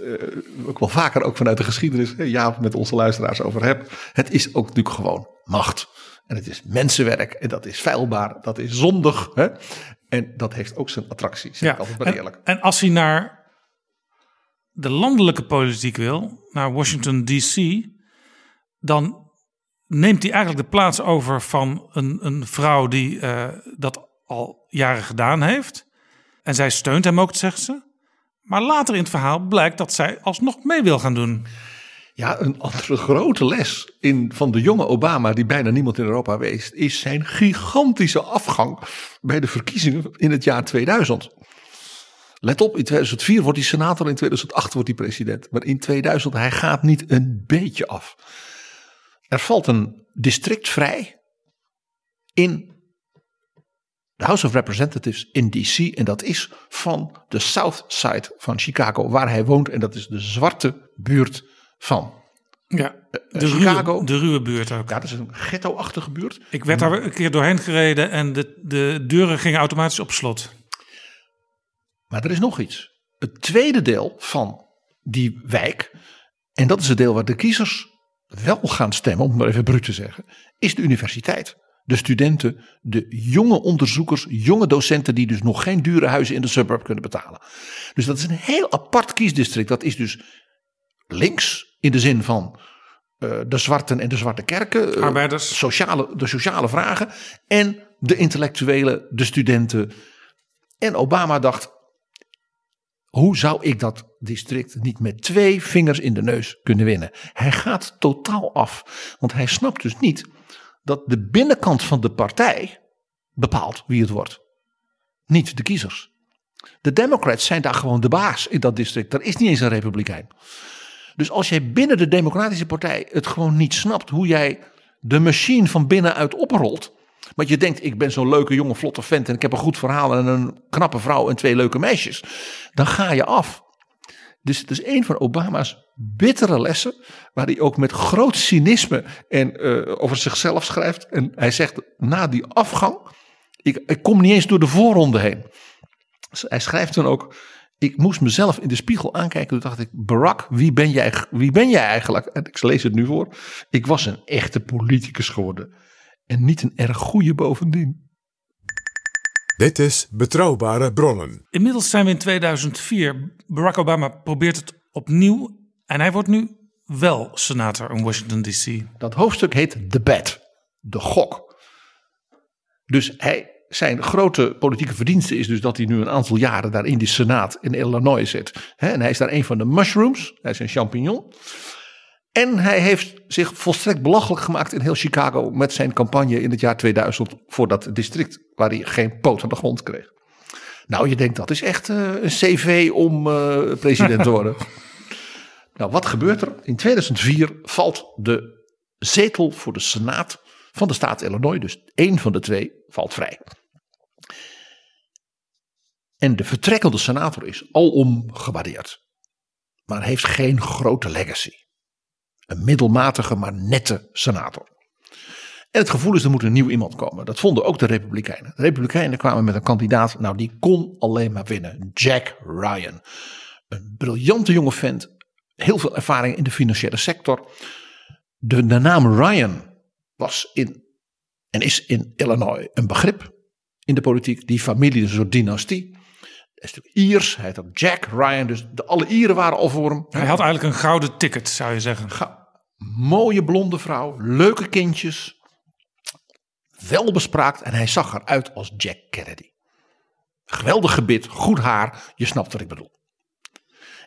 ook wel vaker ook vanuit de geschiedenis, ja, met onze luisteraars over heb. Het is ook natuurlijk gewoon macht. En het is mensenwerk en dat is feilbaar, dat is zondig. Hè? En dat heeft ook zijn attractie, zeg ik altijd maar en, eerlijk. en als hij naar de landelijke politiek wil, naar Washington DC, dan neemt hij eigenlijk de plaats over van een, een vrouw die eh, dat al jaren gedaan heeft. En zij steunt hem ook, zegt ze. Maar later in het verhaal blijkt dat zij alsnog mee wil gaan doen. Ja, een andere grote les in, van de jonge Obama, die bijna niemand in Europa wees, is zijn gigantische afgang bij de verkiezingen in het jaar 2000. Let op, in 2004 wordt hij senator, in 2008 wordt hij president. Maar in 2000, hij gaat niet een beetje af. Er valt een district vrij in de House of Representatives in DC. En dat is van de South Side van Chicago, waar hij woont. En dat is de zwarte buurt van Ja, de, Chicago. Ruwe, de ruwe buurt ook. Ja, dat is een ghetto-achtige buurt. Ik werd daar een keer doorheen gereden en de, de deuren gingen automatisch op slot. Maar er is nog iets. Het tweede deel van die wijk, en dat is het deel waar de kiezers wel gaan stemmen, om het maar even bruut te zeggen, is de universiteit. De studenten, de jonge onderzoekers, jonge docenten die dus nog geen dure huizen in de suburb kunnen betalen. Dus dat is een heel apart kiesdistrict. Dat is dus links in de zin van eh, de zwarten en de zwarte kerken. eh, Arbeiders. Sociale, de sociale vragen. En de intellectuelen, de studenten. En Obama dacht, hoe zou ik dat district niet met twee vingers in de neus kunnen winnen? Hij gaat totaal af. Want hij snapt dus niet dat de binnenkant van de partij bepaalt wie het wordt. Niet de kiezers. De Democrats zijn daar gewoon de baas in dat district. Er is niet eens een republikein. Dus als jij binnen de Democratische Partij het gewoon niet snapt hoe jij de machine van binnenuit oprolt. Want je denkt, ik ben zo'n leuke jonge vlotte vent en ik heb een goed verhaal en een knappe vrouw en twee leuke meisjes. Dan ga je af. Dus het is een van Obama's bittere lessen, waar hij ook met groot cynisme en, eh, over zichzelf schrijft. En hij zegt na die afgang, ik, ik kom niet eens door de voorronde heen. Dus hij schrijft dan ook, ik moest mezelf in de spiegel aankijken. Toen dacht ik, Barack, wie ben jij, wie ben jij eigenlijk? En ik lees het nu voor. Ik was een echte politicus geworden. En niet een erg goede bovendien. Dit is Betrouwbare Bronnen. Inmiddels zijn we in 2004. Barack Obama probeert het opnieuw. En hij wordt nu wel senator in Washington DC. Dat hoofdstuk heet The Bet, de gok. Dus hij, zijn grote politieke verdienste is dus dat hij nu een aantal jaren daar in die senaat in Illinois zit. En hij is daar een van de mushrooms, hij is een champignon. En hij heeft zich volstrekt belachelijk gemaakt in heel Chicago met zijn campagne in het jaar 2000 voor dat district waar hij geen poot aan de grond kreeg. Nou, je denkt dat is echt eh, een cv om eh, president te worden. nou, wat gebeurt er? In 2004 valt de zetel voor de Senaat van de staat Illinois, dus één van de twee, valt vrij. En de vertrekkende senator is alom gewaardeerd, maar heeft geen grote legacy. Een middelmatige, maar nette senator. En het gevoel is, er moet een nieuw iemand komen. Dat vonden ook de Republikeinen. De Republikeinen kwamen met een kandidaat, nou die kon alleen maar winnen. Jack Ryan. Een briljante jonge vent. Heel veel ervaring in de financiële sector. De, de naam Ryan was in en is in Illinois een begrip in de politiek. Die familie een soort dynastie. Hij is natuurlijk Iers, hij heet ook Jack Ryan, dus de, alle Ieren waren al voor hem. Hij had eigenlijk een gouden ticket, zou je zeggen. Ga- mooie blonde vrouw, leuke kindjes, welbespraakt en hij zag eruit als Jack Kennedy. Geweldig gebit, goed haar, je snapt wat ik bedoel.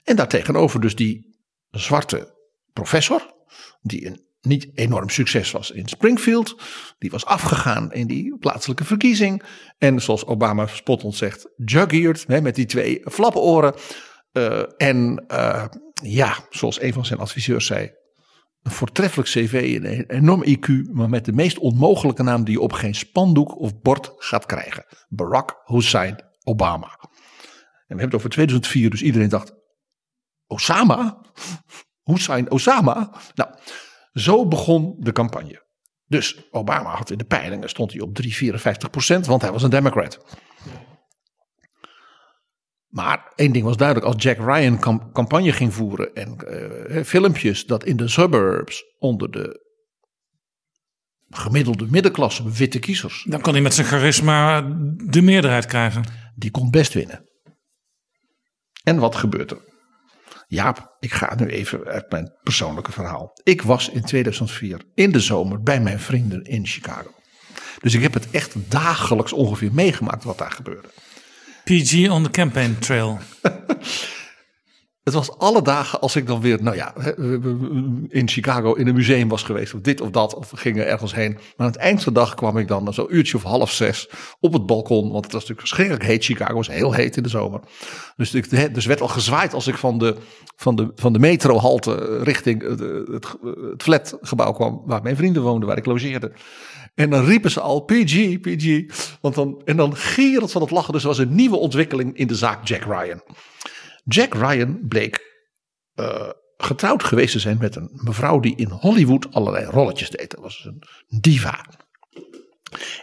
En daartegenover dus die zwarte professor, die een niet enorm succes was in Springfield. Die was afgegaan in die plaatselijke verkiezing. En zoals Obama spottend zegt, jug-eared, hè, met die twee flappenoren. Eh, en eh, ja, zoals een van zijn adviseurs zei, een voortreffelijk cv, een enorm IQ, maar met de meest onmogelijke naam die je op geen spandoek of bord gaat krijgen. Barack Hussein Obama. En we hebben het over 2004, dus iedereen dacht, Osama? Hussein Osama? Nou, zo begon de campagne. Dus Obama had in de peilingen, stond hij op 3,54 procent, want hij was een democrat. Maar één ding was duidelijk, als Jack Ryan cam- campagne ging voeren en eh, filmpjes dat in de suburbs onder de gemiddelde middenklasse witte kiezers, Dan kan hij met zijn charisma de meerderheid krijgen. die kon best winnen. En wat gebeurt er? Jaap, ik ga nu even uit mijn persoonlijke verhaal. Ik was in 2004 in de zomer bij mijn vrienden in Chicago. Dus ik heb het echt dagelijks ongeveer meegemaakt wat daar gebeurde. PG on the campaign trail. Het was alle dagen als ik dan weer, nou ja, in Chicago in een museum was geweest, of dit of dat, of gingen ergens heen. Maar aan het eind van de dag kwam ik dan zo'n uurtje of half zes op het balkon, want het was natuurlijk verschrikkelijk heet. Chicago was heel heet in de zomer. Dus, ik, dus werd al gezwaaid als ik van de, van de, van de metrohalte richting het, het, het flatgebouw kwam, waar mijn vrienden woonden, waar ik logeerde. En dan riepen ze al PG, PG. Want dan, en dan gierend van het lachen. Dus er was een nieuwe ontwikkeling in de zaak Jack Ryan. Jack Ryan bleek eh, getrouwd geweest te zijn met een mevrouw die in Hollywood allerlei rolletjes deed. Dat was een diva.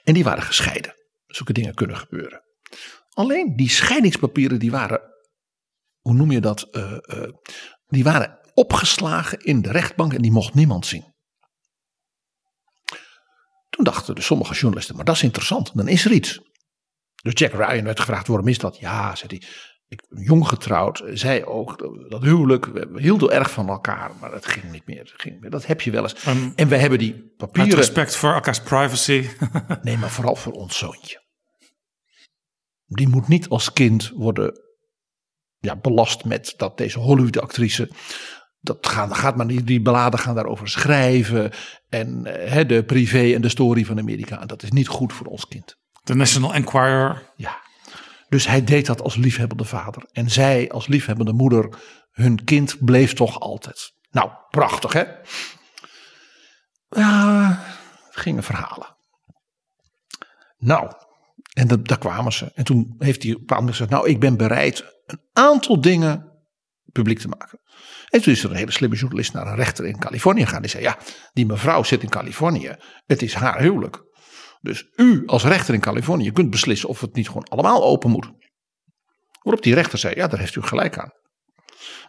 En die waren gescheiden. Zulke dingen kunnen gebeuren. Alleen die scheidingspapieren die waren, hoe noem je dat? Eh, eh, die waren opgeslagen in de rechtbank en die mocht niemand zien. Toen dachten dus sommige journalisten, maar dat is interessant, dan is er iets. Dus Jack Ryan werd gevraagd, waarom is dat? Ja, zei hij, ik, jong getrouwd, zij ook, dat huwelijk, we hielden erg van elkaar, maar dat ging niet meer. Dat, ging meer. dat heb je wel eens. Um, en we hebben die Uit papieren. respect voor elkaars privacy. Nee, maar vooral voor ons zoontje. Die moet niet als kind worden ja, belast met dat deze Hollywood-actrice. Dat gaat, gaat maar niet, die beladen gaan daarover schrijven. En eh, hè, de privé en de story van Amerika. En dat is niet goed voor ons kind. De National Enquirer. Ja. Dus hij deed dat als liefhebbende vader. En zij als liefhebbende moeder. Hun kind bleef toch altijd. Nou, prachtig hè? Ja, gingen verhalen. Nou, en da- daar kwamen ze. En toen heeft hij op gezegd: Nou, ik ben bereid een aantal dingen publiek te maken. En toen is er een hele slimme journalist naar een rechter in Californië gegaan. Die zei: Ja, die mevrouw zit in Californië. Het is haar huwelijk. Dus u als rechter in Californië kunt beslissen of het niet gewoon allemaal open moet. Waarop die rechter zei: Ja, daar heeft u gelijk aan.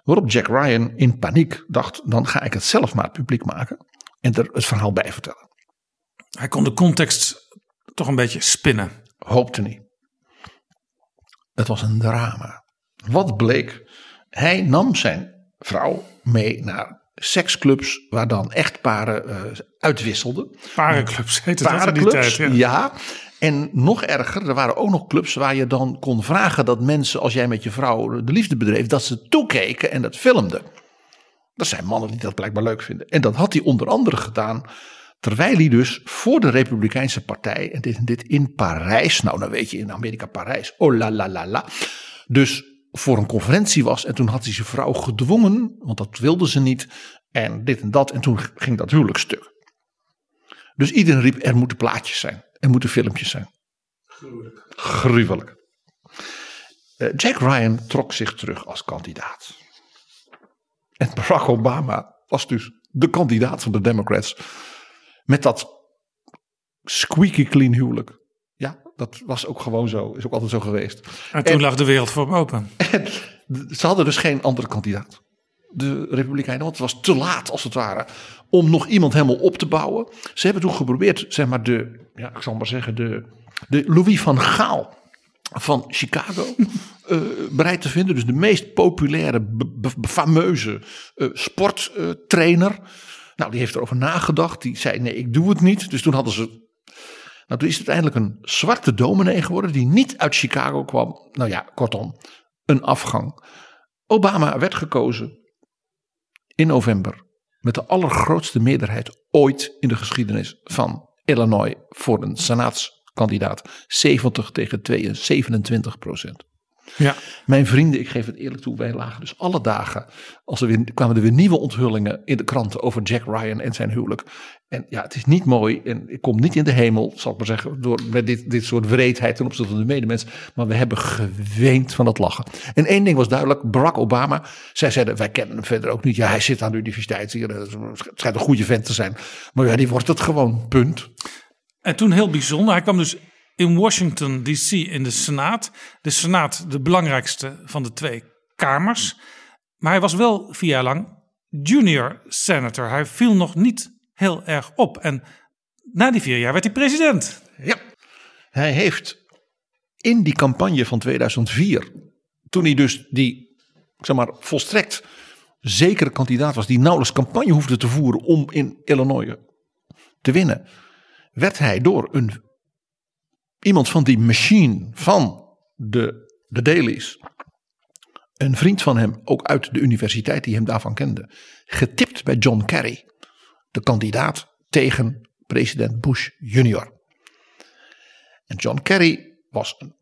Waarop Jack Ryan in paniek dacht: Dan ga ik het zelf maar publiek maken. En er het verhaal bij vertellen. Hij kon de context toch een beetje spinnen. Hoopte niet. Het was een drama. Wat bleek? Hij nam zijn vrouw mee naar seksclubs waar dan echtparen eh uitwisselden. Parenclubs heette dat in die Parenclubs, tijd. Ja. ja. En nog erger, er waren ook nog clubs waar je dan kon vragen dat mensen, als jij met je vrouw de liefde bedreef, dat ze toekeken en dat filmden. Dat zijn mannen die dat blijkbaar leuk vinden. En dat had hij onder andere gedaan terwijl hij dus voor de Republikeinse Partij, en dit, dit in Parijs, nou dan weet je in Amerika Parijs, oh la la la la, dus voor een conferentie was. En toen had hij zijn vrouw gedwongen, want dat wilde ze niet, en dit en dat. En toen ging dat huwelijk stuk. Dus iedereen riep, er moeten plaatjes zijn, er moeten filmpjes zijn. Gruwelijk. Gruwelijk. Eh, Jack Ryan trok zich terug als kandidaat. En Barack Obama was dus de kandidaat van de Democrats. Met dat squeaky clean huwelijk. Dat was ook gewoon zo. Is ook altijd zo geweest. En toen En- lag de wereld voor hem open. En ze hadden dus geen andere kandidaat. De Republikeinen, want het was te laat als het ware. Om nog iemand helemaal op te bouwen. Ze hebben toen geprobeerd, zeg maar, de, ja, ik zal maar zeggen, de, de Louis van Gaal van Chicago eh, bereid te vinden. Dus de meest populaire, fameuze eh, sporttrainer. nou, die heeft erover nagedacht. Die zei: nee, ik doe het niet. Dus toen hadden ze. Nou, toen is het uiteindelijk een zwarte dominee geworden. die niet uit Chicago kwam. Nou ja, kortom, een afgang. Obama werd gekozen in november. met de allergrootste meerderheid ooit in de geschiedenis van Illinois. voor een senaatskandidaat. 70 tegen 2, 27 procent. Ja. Mijn vrienden, ik geef het eerlijk toe, wij lagen dus alle dagen. Als er weer, kwamen er weer nieuwe onthullingen in de kranten over Jack Ryan en zijn huwelijk. En ja, het is niet mooi. En ik kom niet in de hemel, zal ik maar zeggen, door met dit, dit soort wreedheid ten opzichte van de medemens. Maar we hebben geweend van het lachen. En één ding was duidelijk: Barack Obama. Zij zeiden, wij kennen hem verder ook niet. Ja, hij zit aan de universiteit hier. Het schijnt een goede vent te zijn. Maar ja, die wordt het gewoon, punt. En toen heel bijzonder, hij kwam dus in Washington DC in de Senaat. De Senaat, de belangrijkste van de twee kamers. Maar hij was wel vier jaar lang junior senator. Hij viel nog niet heel erg op. En na die vier jaar werd hij president. Ja, hij heeft in die campagne van 2004, toen hij dus die, zeg maar, volstrekt zekere kandidaat was, die nauwelijks campagne hoefde te voeren om in Illinois te winnen, werd hij door een, iemand van die machine van de, de dailies, een vriend van hem, ook uit de universiteit die hem daarvan kende, getipt bij John Kerry, de kandidaat tegen president Bush junior. En John Kerry was een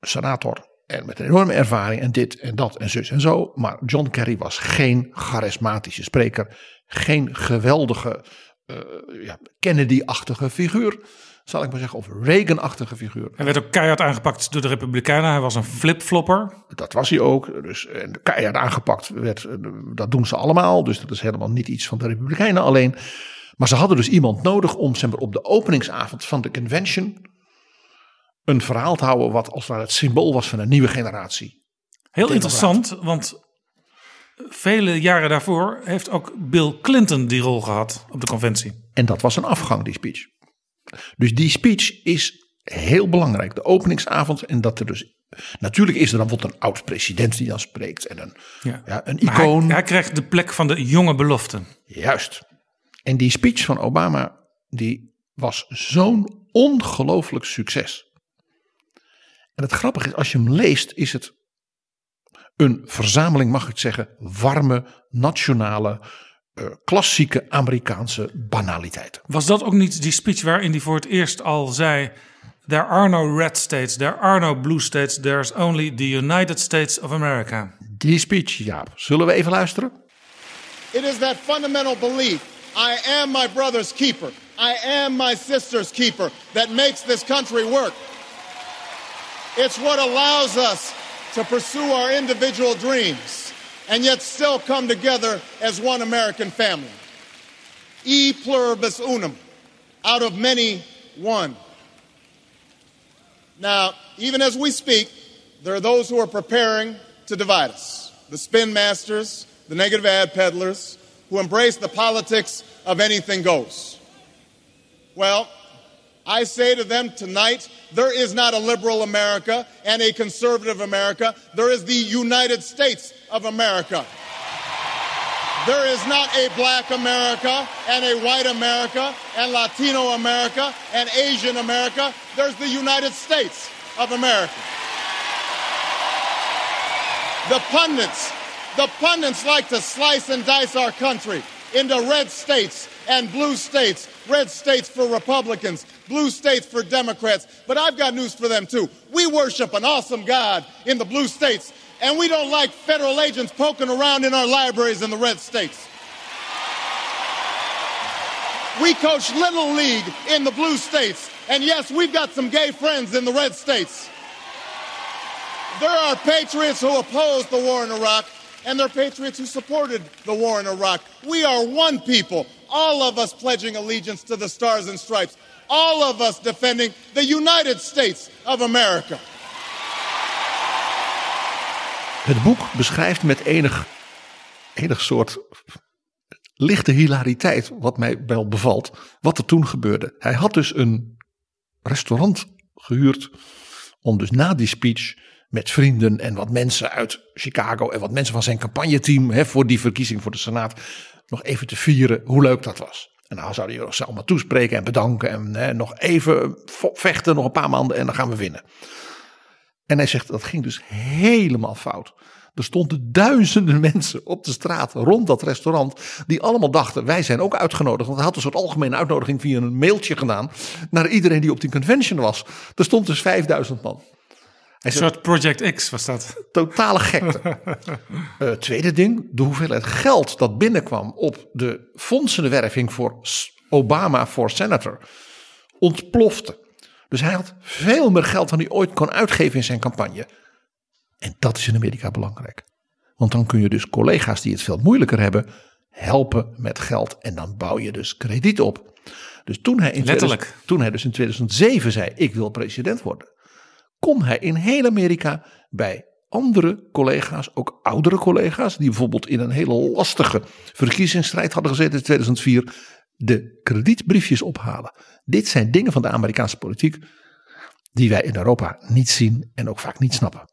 senator en met een enorme ervaring en dit en dat en zus en zo. Maar John Kerry was geen charismatische spreker, geen geweldige eh, ja, Kennedy-achtige figuur, zal ik maar zeggen, of Reagan-achtige figuur. Hij werd ook keihard aangepakt door de Republikeinen. Hij was een flipflopper. Dat was hij ook. Dus en keihard aangepakt werd. Dat doen ze allemaal. Dus dat is helemaal niet iets van de Republikeinen alleen. Maar ze hadden dus iemand nodig om zeg maar, op de openingsavond van de convention. een verhaal te houden. wat als het symbool was van een nieuwe generatie. Heel interessant, want vele jaren daarvoor heeft ook Bill Clinton die rol gehad op de conventie. En dat was een afgang, die speech. Dus die speech is heel belangrijk. De openingsavond en dat er dus... Natuurlijk is er dan bijvoorbeeld een oud-president die dan spreekt. En een, Ja. ja. een Maar hij- icoon. Hij, krijgt de plek van de jonge beloften. Juist. En die speech van Obama, die was zo'n ongelooflijk succes. En het grappige is, als je hem leest, is het een verzameling, mag ik het zeggen, warme, nationale, klassieke Amerikaanse banaliteiten. Was dat ook niet die speech waarin hij voor het eerst al zei... There are no red states, there are no blue states, there's only the United States of America. Die speech, Jaap, zullen we even luisteren? It is that fundamental belief I am my brother's keeper, I am my sister's keeper that makes this country work. It's what allows us to pursue our individual dreams and yet still come together as one American family. E pluribus unum, out of many, one. Now, even as we speak, there are those who are preparing to divide us. The spin masters, the negative ad peddlers, who embrace the politics of anything goes. Well, I say to them tonight there is not a liberal America and a conservative America. There is the United States of America. There is not a black America and a white America and Latino America and Asian America. There's the United States of America. The pundits, the pundits like to slice and dice our country into red states and blue states. Red states for Republicans, blue states for Democrats. But I've got news for them too. We worship an awesome God in the blue states, and we don't like federal agents poking around in our libraries in the red states. We coach Little League in the blue states, and yes, we've got some gay friends in the red states. There are patriots who opposed the war in Iraq, and there are patriots who supported the war in Iraq. We are one people, all of us pledging allegiance to the stars and stripes, all of us defending the United States of America. Het boek beschrijft met enig, enig soort lichte hilariteit, wat mij wel bevalt, wat er toen gebeurde. Hij had dus een restaurant gehuurd om dus na die speech met vrienden en wat mensen uit Chicago en wat mensen van zijn campagneteam hè, voor die verkiezing voor de Senaat nog even te vieren hoe leuk dat was. En nou zouden jullie ze allemaal toespreken en bedanken en hè, nog even vechten, nog een paar maanden en dan gaan we winnen. En hij zegt dat ging dus helemaal fout. Er stonden duizenden mensen op de straat rond dat restaurant. Die allemaal dachten: wij zijn ook uitgenodigd. Want hij had een soort algemene uitnodiging via een mailtje gedaan. Naar iedereen die op die convention was. Er stond dus 5000 man. Hij Een zegt: soort Project X was dat. totale gekte. Eh, tweede ding: de hoeveelheid geld dat binnenkwam op de fondsenwerving voor Obama voor senator. ontplofte. Dus hij had veel meer geld dan hij ooit kon uitgeven in zijn campagne. En dat is in Amerika belangrijk. Want dan kun je dus collega's die het veel moeilijker hebben helpen met geld. En dan bouw je dus krediet op. Dus toen hij in, Letterlijk. 2000 toen hij dus in 2007 zei: Ik wil president worden. kon hij in heel Amerika bij andere collega's, ook oudere collega's, die bijvoorbeeld in een hele lastige verkiezingsstrijd hadden gezeten in 2004, de kredietbriefjes ophalen. Dit zijn dingen van de Amerikaanse politiek die wij in Europa niet zien en ook vaak niet snappen.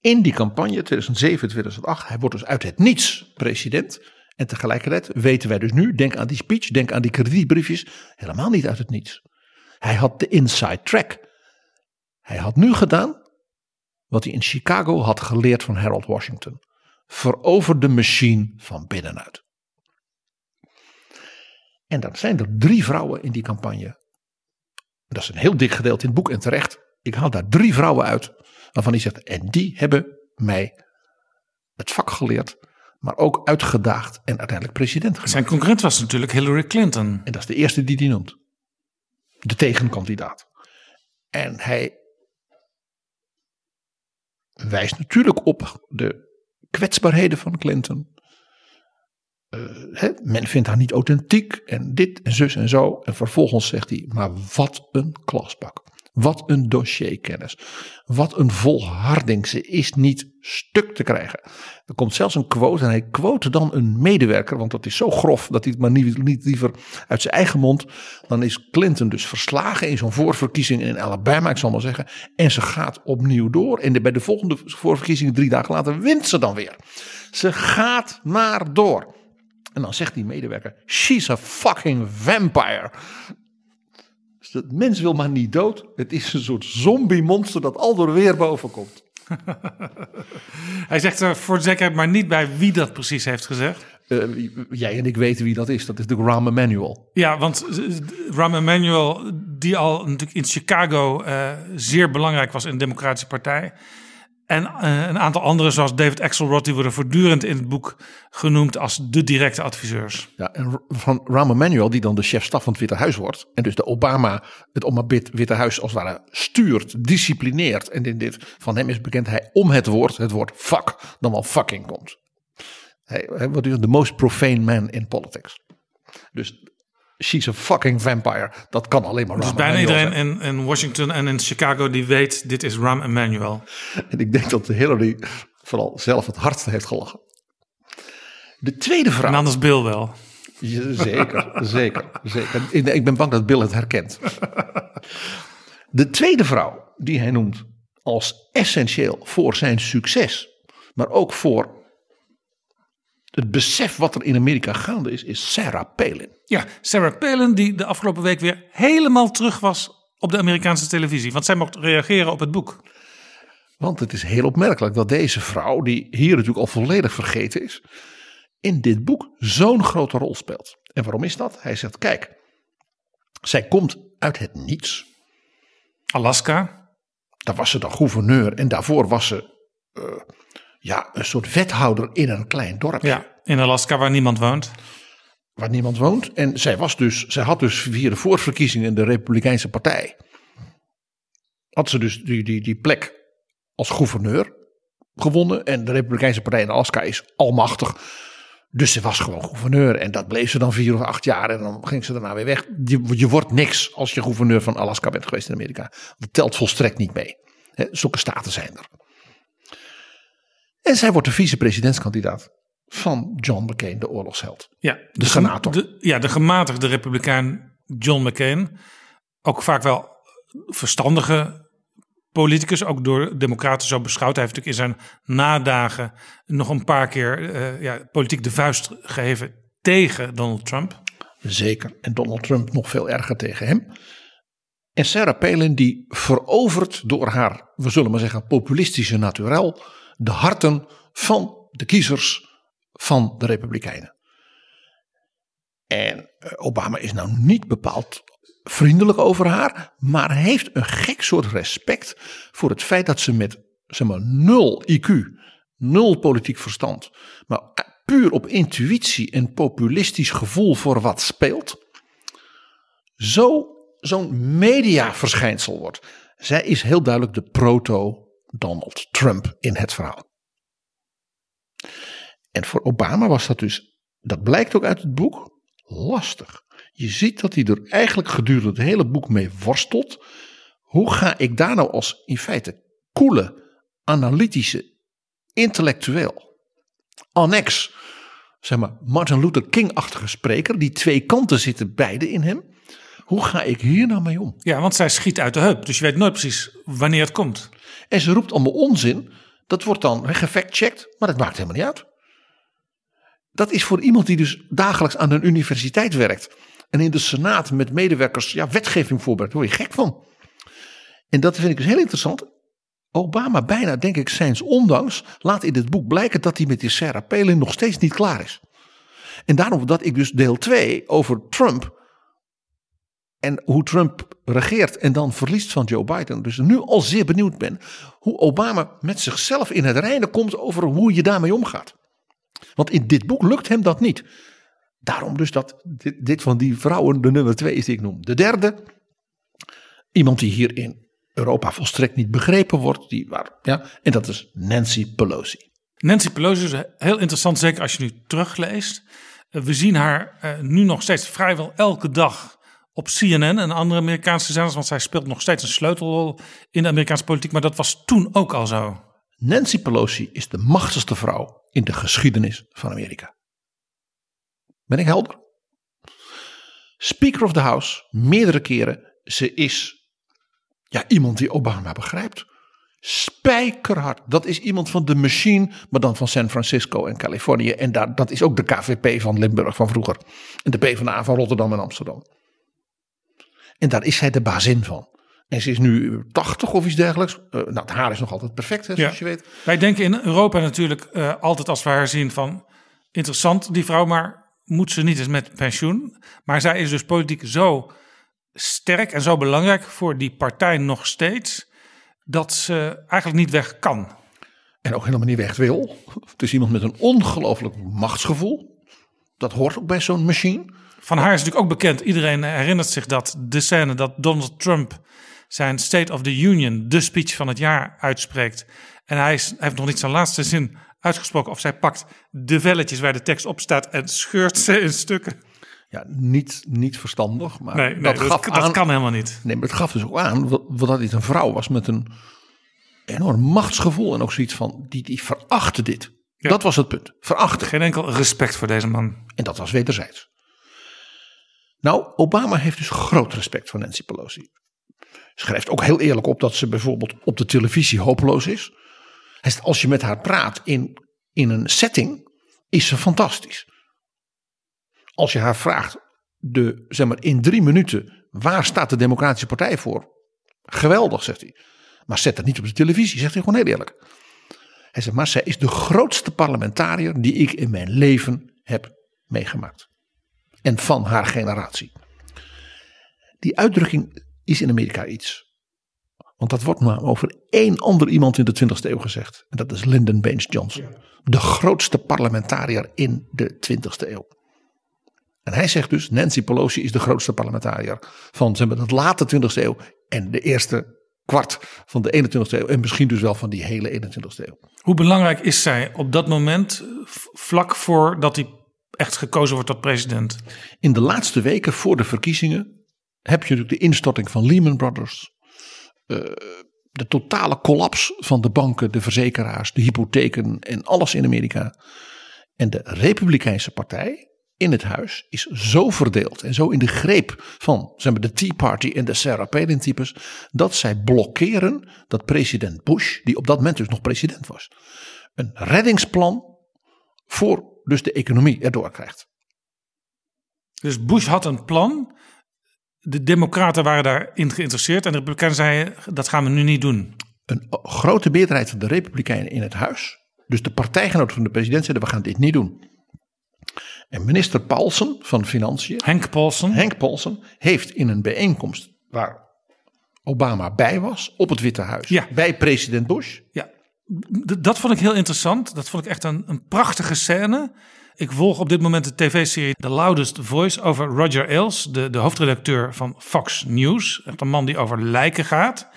In die campagne 2007-2008, hij wordt dus uit het niets president. En tegelijkertijd weten wij dus nu, denk aan die speech, denk aan die kredietbriefjes, helemaal niet uit het niets. Hij had de inside track. Hij had nu gedaan wat hij in Chicago had geleerd van Harold Washington. Verover de machine van binnenuit. En dan zijn er drie vrouwen in die campagne. Dat is een heel dik gedeelte in het boek en terecht. Ik haal daar drie vrouwen uit waarvan hij zegt, en die hebben mij het vak geleerd, maar ook uitgedaagd en uiteindelijk president gemaakt. Zijn concurrent was natuurlijk Hillary Clinton. En dat is de eerste die hij noemt. De tegenkandidaat. En hij wijst natuurlijk op de kwetsbaarheden van Clinton. Eh, men vindt haar niet authentiek en dit en zus en zo. En vervolgens zegt hij, maar wat een klasbak. Wat een dossierkennis. Wat een volharding. Ze is niet stuk te krijgen. Er komt zelfs een quote en hij quote dan een medewerker. Want dat is zo grof dat hij het maar niet, niet liever uit zijn eigen mond. Dan is Clinton dus verslagen in zo'n voorverkiezing in Alabama. Ik zal maar zeggen. En ze gaat opnieuw door. En bij de volgende voorverkiezing drie dagen later wint ze dan weer. Ze gaat maar door. En dan zegt die medewerker: She's a fucking vampire. Dus dat mens wil maar niet dood. Het is een soort zombie-monster dat al door weer boven komt. Hij zegt er voor de zekerheid maar niet bij wie dat precies heeft gezegd. Uh, jij en ik weten wie dat is. Dat is de Rahm Emanuel. Ja, want Rahm Emanuel, die al natuurlijk in Chicago uh, zeer belangrijk was in de Democratische Partij. En uh, een aantal anderen, zoals David Axelrod, die worden voortdurend in het boek genoemd als de directe adviseurs. Ja, en van Rahm Emanuel, die dan de chef-staf van het Witte Huis wordt. En dus de Obama, het Obama Witte Huis als het ware stuurt, disciplineert. En in dit, van hem is bekend hij om het woord, het woord fuck, dan wel fucking komt. Hij, hij wordt dus de most profane man in politics. Dus she's a fucking vampire. Dat kan alleen maar Dus bijna iedereen in, in Washington en in Chicago die weet, dit is Rahm Emanuel. En ik denk dat Hillary vooral zelf het hardste heeft gelachen. De tweede En vraag. anders Bill wel. Zeker, zeker, zeker. Ik ben bang dat Bill het herkent. De tweede vrouw die hij noemt als essentieel voor zijn succes, maar ook voor het besef wat er in Amerika gaande is, is Sarah Palin. Ja, Sarah Palin die de afgelopen week weer helemaal terug was op de Amerikaanse televisie. Want zij mocht reageren op het boek. Want het is heel opmerkelijk dat deze vrouw, die hier natuurlijk al volledig vergeten is, in dit boek zo'n grote rol speelt. En waarom is dat? Hij zegt: kijk, zij komt uit het niets. Alaska. Daar was ze dan gouverneur en daarvoor was ze eh, ja, een soort wethouder in een klein dorpje. Ja, in Alaska waar niemand woont. Waar niemand woont. En zij, was dus, zij had dus via de voorverkiezingen in de Republikeinse Partij. had ze dus die, die, die plek als gouverneur gewonnen. En de Republikeinse Partij in Alaska is almachtig. Dus ze was gewoon gouverneur. En dat bleef ze dan vier of acht jaar. En dan ging ze daarna weer weg. Je, je wordt niks als je gouverneur van Alaska bent geweest in Amerika. Dat telt volstrekt niet mee. Zulke staten zijn er. En zij wordt de vicepresidentskandidaat van John McCain, de oorlogsheld. Ja, De senator. De, ja, de gematigde republikein John McCain. Ook vaak wel verstandige politicus, ook door democraten zo beschouwd. Hij heeft natuurlijk in zijn nadagen nog een paar keer eh, ja, politiek de vuist gegeven tegen Donald Trump. Zeker. En Donald Trump nog veel erger tegen hem. En Sarah Palin die verovert door haar, we zullen maar zeggen, populistische naturel de harten van de kiezers van de Republikeinen. En eh, Obama is nou niet bepaald vriendelijk over haar, maar heeft een gek soort respect voor het feit dat ze met zeg maar, nul IQ, nul politiek verstand, maar puur op intuïtie en populistisch gevoel voor wat speelt, zo zo'n mediaverschijnsel wordt. Zij is heel duidelijk de proto-Donald Trump in het verhaal. En voor Obama was dat dus, dat blijkt ook uit het boek, lastig. Je ziet dat hij er eigenlijk gedurende het hele boek mee worstelt. Hoe ga ik daar nou als in feite koele, analytische, intellectueel, annex, zeg maar Martin Luther King-achtige spreker, die twee kanten zitten beide in hem. Hoe ga ik hier nou mee om? Ja, want zij schiet uit de heup. Dus je weet nooit precies wanneer het komt. En ze roept allemaal onzin. Dat wordt dan gefactcheckt, maar dat maakt helemaal niet uit. Dat is voor iemand die dus dagelijks aan een universiteit werkt. En in de Senaat met medewerkers ja, wetgeving voorbereidt. Daar word je gek van. En dat vind ik dus heel interessant. Obama bijna, denk ik, zijns ondanks, laat in dit boek blijken dat hij met die Sarah Palin nog steeds niet klaar is. En daarom dat ik dus deel 2 over Trump en hoe Trump regeert en dan verliest van Joe Biden. Dus nu al zeer benieuwd ben hoe Obama met zichzelf in het reinen komt over hoe je daarmee omgaat. Want in dit boek lukt hem dat niet. Daarom dus dat dit, van die vrouwen de nummer twee is die ik noem. De derde, iemand die hier in Europa volstrekt niet begrepen wordt. Die waar, ja, en dat is Nancy Pelosi. Nancy Pelosi is heel interessant, zeker als je nu terugleest. Uh, we zien haar uh, nu nog steeds vrijwel elke dag op CNN en andere Amerikaanse zenders, want zij speelt nog steeds een sleutelrol in de Amerikaanse politiek, maar dat was toen ook al zo. Nancy Pelosi is de machtigste vrouw in de geschiedenis van Amerika. Ben ik helder? Speaker of the House, meerdere keren. Ze is ja, iemand die Obama begrijpt. Spijkerhard. Dat is iemand van de machine, maar dan van San Francisco en Californië. En daar, dat is ook de KVP van Limburg van vroeger. En de PvdA van Rotterdam en Amsterdam. En daar is zij de bazin van. En ze is nu 80 of iets dergelijks. Uh, nou, het haar is nog altijd perfect, hè, zoals Ja. je weet. Wij denken in Europa natuurlijk eh, altijd als we haar zien van interessant die vrouw, maar moet ze niet eens met pensioen. Maar zij is dus politiek zo sterk en zo belangrijk voor die partij nog steeds, dat ze eigenlijk niet weg kan. En ook helemaal niet weg wil. Het is iemand met een ongelooflijk machtsgevoel. Dat hoort ook bij zo'n machine. Van haar is natuurlijk ook bekend, iedereen herinnert zich dat, de scène dat Donald Trump zijn State of the Union, de speech van het jaar, uitspreekt. En hij, is, hij heeft nog niet zijn laatste zin uitgesproken of zij pakt de velletjes waar de tekst op staat en scheurt ze in stukken. Ja, niet, niet verstandig. Maar Nee, nee dat, dat, gaf dat aan, kan helemaal niet. Nee, maar het gaf dus ook aan wat, wat dat dit een vrouw was met een enorm machtsgevoel. En ook zoiets van, die, die verachtte dit. Ja. Dat was het punt. Verachten. Geen enkel respect voor deze man. En dat was wederzijds. Nou, Obama heeft dus groot respect voor Nancy Pelosi. Schrijft ook heel eerlijk op dat ze bijvoorbeeld op de televisie hopeloos is. Hij zegt, Als je met haar praat in, in een setting, is ze fantastisch. Als je haar vraagt, de, zeg maar, in drie minuten, waar staat de Democratische Partij voor? Geweldig, zegt hij. Maar zet het niet op de televisie, zegt hij gewoon heel eerlijk. Hij zegt, maar zij is de grootste parlementariër die ik in mijn leven heb meegemaakt. En van haar generatie. Die uitdrukking is in Amerika iets. Want dat wordt maar over één ander iemand in de 20e eeuw gezegd. En dat is Lyndon Baines Johnson. De grootste parlementariër in de 20e eeuw. En hij zegt dus, Nancy Pelosi is de grootste parlementariër van zeg maar, de late 20e eeuw en de eerste kwart van de 21e eeuw. En misschien dus wel van die hele 21e eeuw. Hoe belangrijk is zij op dat moment, vlak voordat hij echt gekozen wordt tot president? In de laatste weken voor de verkiezingen heb je natuurlijk de instorting van Lehman Brothers. eh, de totale collapse van de banken, de verzekeraars, de hypotheken en alles in Amerika. En de Republikeinse Partij in het huis is zo verdeeld en zo in de greep van zeg maar, de Tea Party en de Sarah Palin types. dat zij blokkeren dat president Bush, die op dat moment dus nog president was, een reddingsplan voor dus de economie erdoor krijgt. Dus Bush had een plan. De Democraten waren daarin geïnteresseerd. En de Republikeinen zeiden: dat gaan we nu niet doen. een grote meerderheid van de Republikeinen in het huis, dus de partijgenoten van de president, zeiden: we gaan dit niet doen. En minister Paulsen van Financiën, Henk Paulson. Henk Paulsen, heeft in een bijeenkomst waar Obama bij was, op het Witte Huis, Ja. bij president Bush. Ja, dat vond ik heel interessant. Dat vond ik echt een, een prachtige scène. Ik volg op dit moment de tv-serie The Loudest Voice over Roger Ailes, de, de hoofdredacteur van Fox News. Echt een man die over lijken gaat.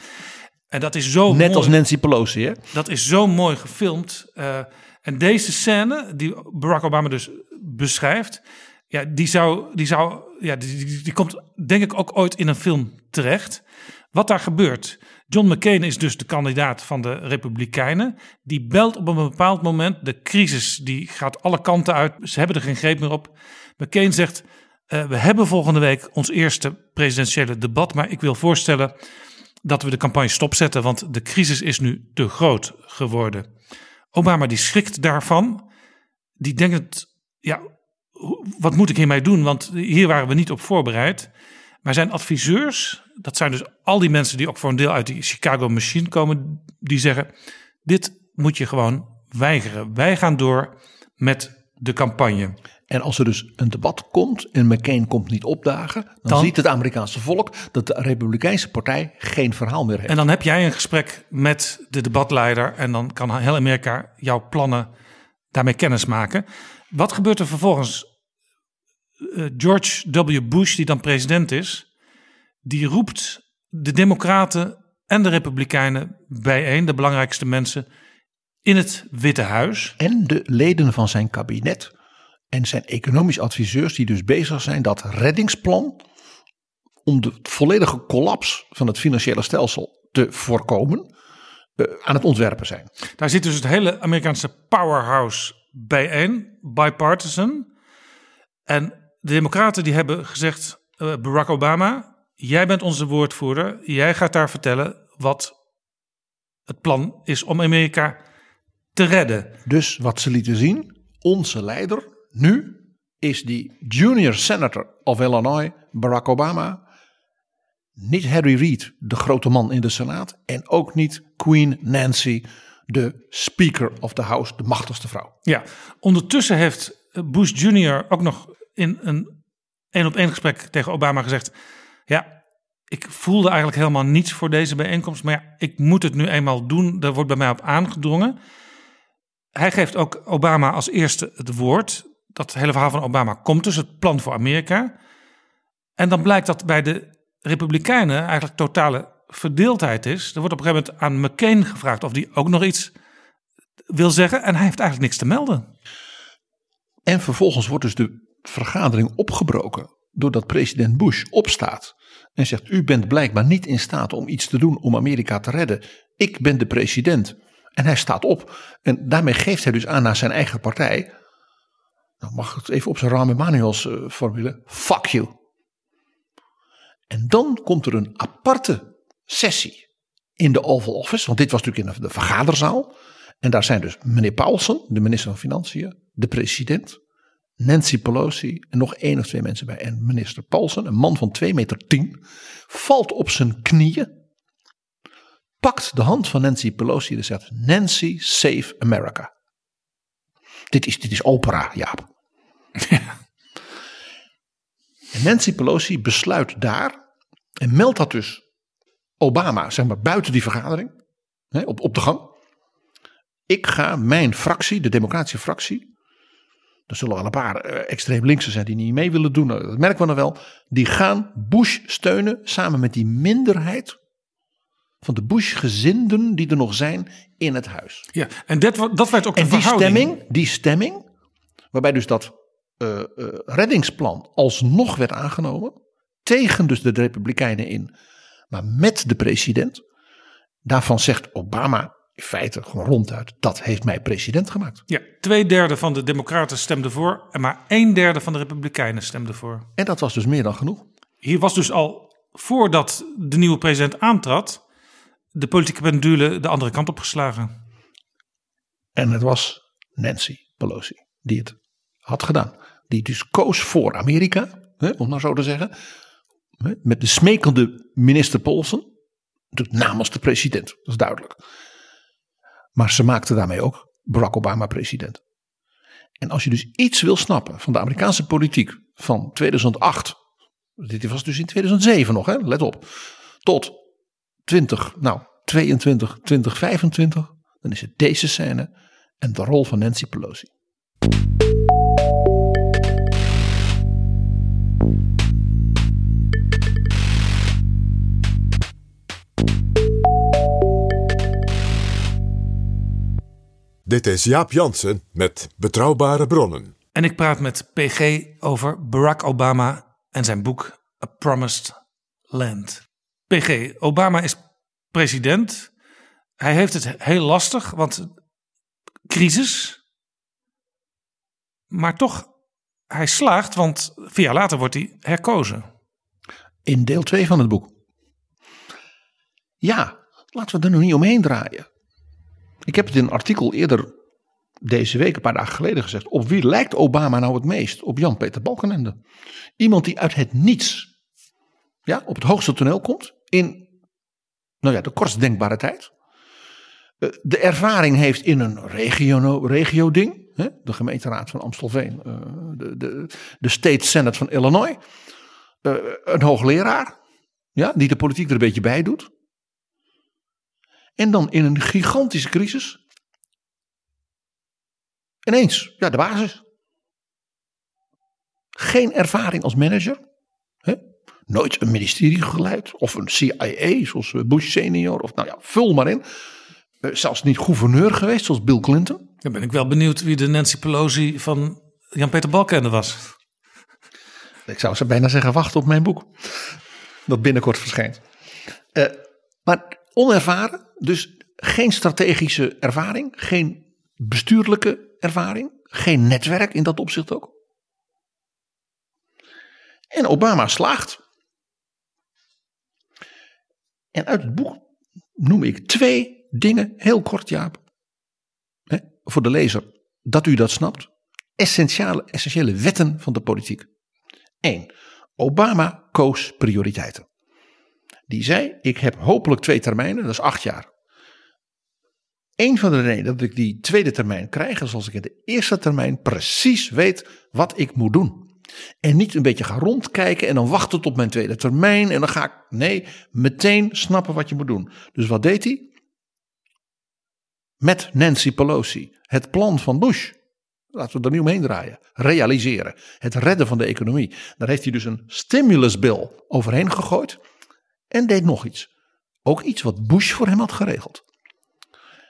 En dat is zo Net mooi. als Nancy Pelosi, hè? Dat is zo mooi gefilmd. Eh, en deze scène, die Barack Obama dus beschrijft, ja, die, zou, die, zou, ja, die, komt denk ik ook ooit in een film terecht. Wat daar gebeurt. John McCain is dus de kandidaat van de Republikeinen. Die belt op een bepaald moment. De crisis die gaat alle kanten uit. Ze hebben er geen greep meer op. McCain zegt: eh, We hebben volgende week ons eerste presidentiële debat. Maar ik wil voorstellen dat we de campagne stopzetten, want de crisis is nu te groot geworden. Obama die schrikt daarvan. Die denkt, ja, wat moet ik hiermee doen? Want hier waren we niet op voorbereid. Maar zijn adviseurs, dat zijn dus al die mensen die ook voor een deel uit die Chicago Machine komen, die zeggen: dit moet je gewoon weigeren. Wij gaan door met de campagne. En als er dus een debat komt en McCain komt niet opdagen, dan, Dan- ziet het Amerikaanse volk dat de Republikeinse partij geen verhaal meer heeft. En dan heb jij een gesprek met de debatleider en dan kan heel Amerika jouw plannen daarmee kennis maken. Wat gebeurt er vervolgens? Eh, George W. Bush, die dan president is, die roept de Democraten en de Republikeinen bijeen, de belangrijkste mensen, in het Witte Huis. en de leden van zijn kabinet en zijn economisch adviseurs die dus bezig zijn dat reddingsplan om de volledige collaps van het financiële stelsel te voorkomen, eh, aan het ontwerpen zijn. Daar zit dus het hele Amerikaanse powerhouse bijeen, bipartisan. En de Democraten die hebben gezegd: eh, Barack Obama, jij bent onze woordvoerder. Jij gaat daar vertellen wat het plan is om Amerika te redden. Dus wat ze lieten zien, onze leider nu is die junior senator of Illinois, Barack Obama. Niet Harry Reid, de grote man in de Senaat. En ook niet Queen Nancy, de Speaker of the House, de machtigste vrouw. Ja, ondertussen heeft Bush Jr. ook nog in een één op één gesprek tegen Obama gezegd: Ja, ik voelde eigenlijk helemaal niets voor deze bijeenkomst, maar ja, ik moet het nu eenmaal doen. Daar wordt bij mij op aangedrongen. Hij geeft ook Obama als eerste het woord. Dat hele verhaal van Obama komt dus, het plan voor Amerika. En dan blijkt dat bij de Republikeinen eigenlijk totale verdeeldheid is. Er wordt op een gegeven moment aan McCain gevraagd of hij ook nog iets wil zeggen. En hij heeft eigenlijk niks te melden. En vervolgens wordt dus de vergadering opgebroken doordat president Bush opstaat en zegt: U bent blijkbaar niet in staat om iets te doen om Amerika te redden. Ik ben de president. En hij staat op. En daarmee geeft hij dus aan naar zijn eigen partij. Nou mag het even op zijn Rahm Emanuels uh, formule. Fuck you. En dan komt er een aparte sessie in de Oval Office. Want dit was natuurlijk in de vergaderzaal. En daar zijn dus meneer Paulsen, de minister van Financiën, de president, Nancy Pelosi en nog één of twee mensen bij. En minister Paulsen, een man van 2 meter 10, valt op zijn knieën. Pakt de hand van Nancy Pelosi en zegt: Nancy, save America. Dit is, dit is opera, Jaap. En Nancy Pelosi besluit daar en meldt dat dus Obama, zeg maar buiten die vergadering, hè, op, op de gang. Ik ga mijn fractie, de democratische fractie, er zullen wel een paar eh, extreem linkse zijn die niet mee willen doen. Nou, dat merken we nog wel. Die gaan Bush steunen samen met die minderheid van de Bush-gezinden die er nog zijn in het huis. Ja, en dat, dat werd ook en de die verhouding. stemming, die stemming, waarbij dus dat uh, uh, reddingsplan alsnog werd aangenomen, tegen dus de Republikeinen in, maar met de president. Daarvan zegt Obama in feite gewoon ronduit, dat heeft mij president gemaakt. Ja, twee derde van de democraten stemde voor en maar een derde van de republikeinen stemde voor. En dat was dus meer dan genoeg. Hier was dus al, voordat de nieuwe president aantrad, de politieke pendule de andere kant op geslagen. En het was Nancy Pelosi die het had gedaan. Die dus koos voor Amerika, hè, om nou zo te zeggen. Met de smekende minister Paulsen. Namens de president, dat is duidelijk. Maar ze maakte daarmee ook Barack Obama president. En als je dus iets wil snappen van de Amerikaanse politiek van 2008. Dit was dus in 2007 nog, hè? let op. Tot 20, nou 22, 2025. Dan is het deze scène en de rol van Nancy Pelosi. Dit is Jaap Jansen met Betrouwbare Bronnen. En ik praat met PG over Barack Obama en zijn boek A Promised Land. PG, Obama is president. Hij heeft het heel lastig, want crisis. Maar toch, hij slaagt, want vier jaar later wordt hij herkozen. In deel 2 van het boek. Ja, laten we er nog niet omheen draaien. Ik heb het in een artikel eerder deze week, een paar dagen geleden gezegd. Op wie lijkt Obama nou het meest? Op Jan-Peter Balkenende. Iemand die uit het niets ja, op het hoogste toneel komt. In nou ja, de kortst denkbare tijd. De ervaring heeft in een regio, regio ding. Hè, de gemeenteraad van Amstelveen. De, de, de State Senate van Illinois. Een hoogleraar. Ja, die de politiek er een beetje bij doet. En dan in een gigantische crisis. Ineens, ja, de basis. Geen ervaring als manager. Hè? Nooit een ministerie geleid. Of een CIA, zoals Bush senior. Of nou ja, vul maar in. Zelfs niet gouverneur geweest, zoals Bill Clinton. Dan ben ik wel benieuwd wie de Nancy Pelosi van Jan-Peter Balkenende was. Ik zou ze bijna zeggen, wacht op mijn boek. dat binnenkort verschijnt. Uh, maar onervaren, dus geen strategische ervaring, geen bestuurlijke ervaring, geen netwerk in dat opzicht ook. En Obama slaagt. En uit het boek noem ik twee dingen, heel kort Jaap, hè, voor de lezer, dat u dat snapt. Essentiële, essentiële wetten van de politiek. Eén, Obama koos prioriteiten. Die zei, ik heb hopelijk twee termijnen, dat is acht jaar. Een van de redenen dat ik die tweede termijn krijg, is als ik in de eerste termijn precies weet wat ik moet doen. En niet een beetje gaan rondkijken en dan wachten tot mijn tweede termijn en dan ga ik. Nee, meteen snappen wat je moet doen. Dus wat deed hij? Met Nancy Pelosi het plan van Bush. Laten we er niet omheen draaien. Realiseren. Het redden van de economie. Daar heeft hij dus een stimulusbill overheen gegooid. En deed nog iets. Ook iets wat Bush voor hem had geregeld.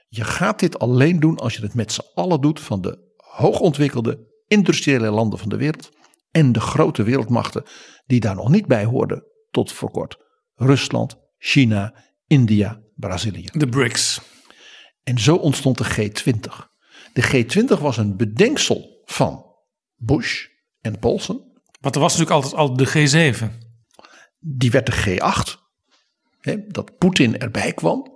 Je gaat dit alleen doen als je het met z'n allen doet van de hoogontwikkelde industriële landen van de wereld en de grote wereldmachten die daar nog niet bij hoorden tot voor kort. Rusland, China, India, Brazilië. De BRICS. En zo ontstond de G20. De G20 was een bedenksel van Bush en Paulson. Want er was natuurlijk altijd al de G7. Die werd de G8. Hè, dat Poetin erbij kwam.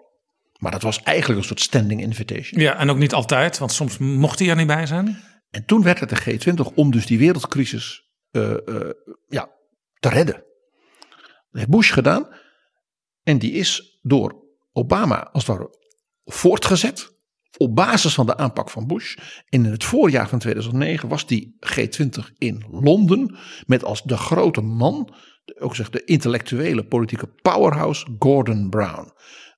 Maar dat was eigenlijk een soort standing invitation. Ja, en ook niet altijd, want soms mocht hij er niet bij zijn. En toen werd het de G20 om dus die wereldcrisis uh, uh, ja, te redden. Dat heeft Bush gedaan. En die is door Obama als het ware voortgezet. Op basis van de aanpak van Bush. En in het voorjaar van 2009 was die G20 in Londen. Met als de grote man, ook zeg de intellectuele politieke powerhouse, Gordon Brown.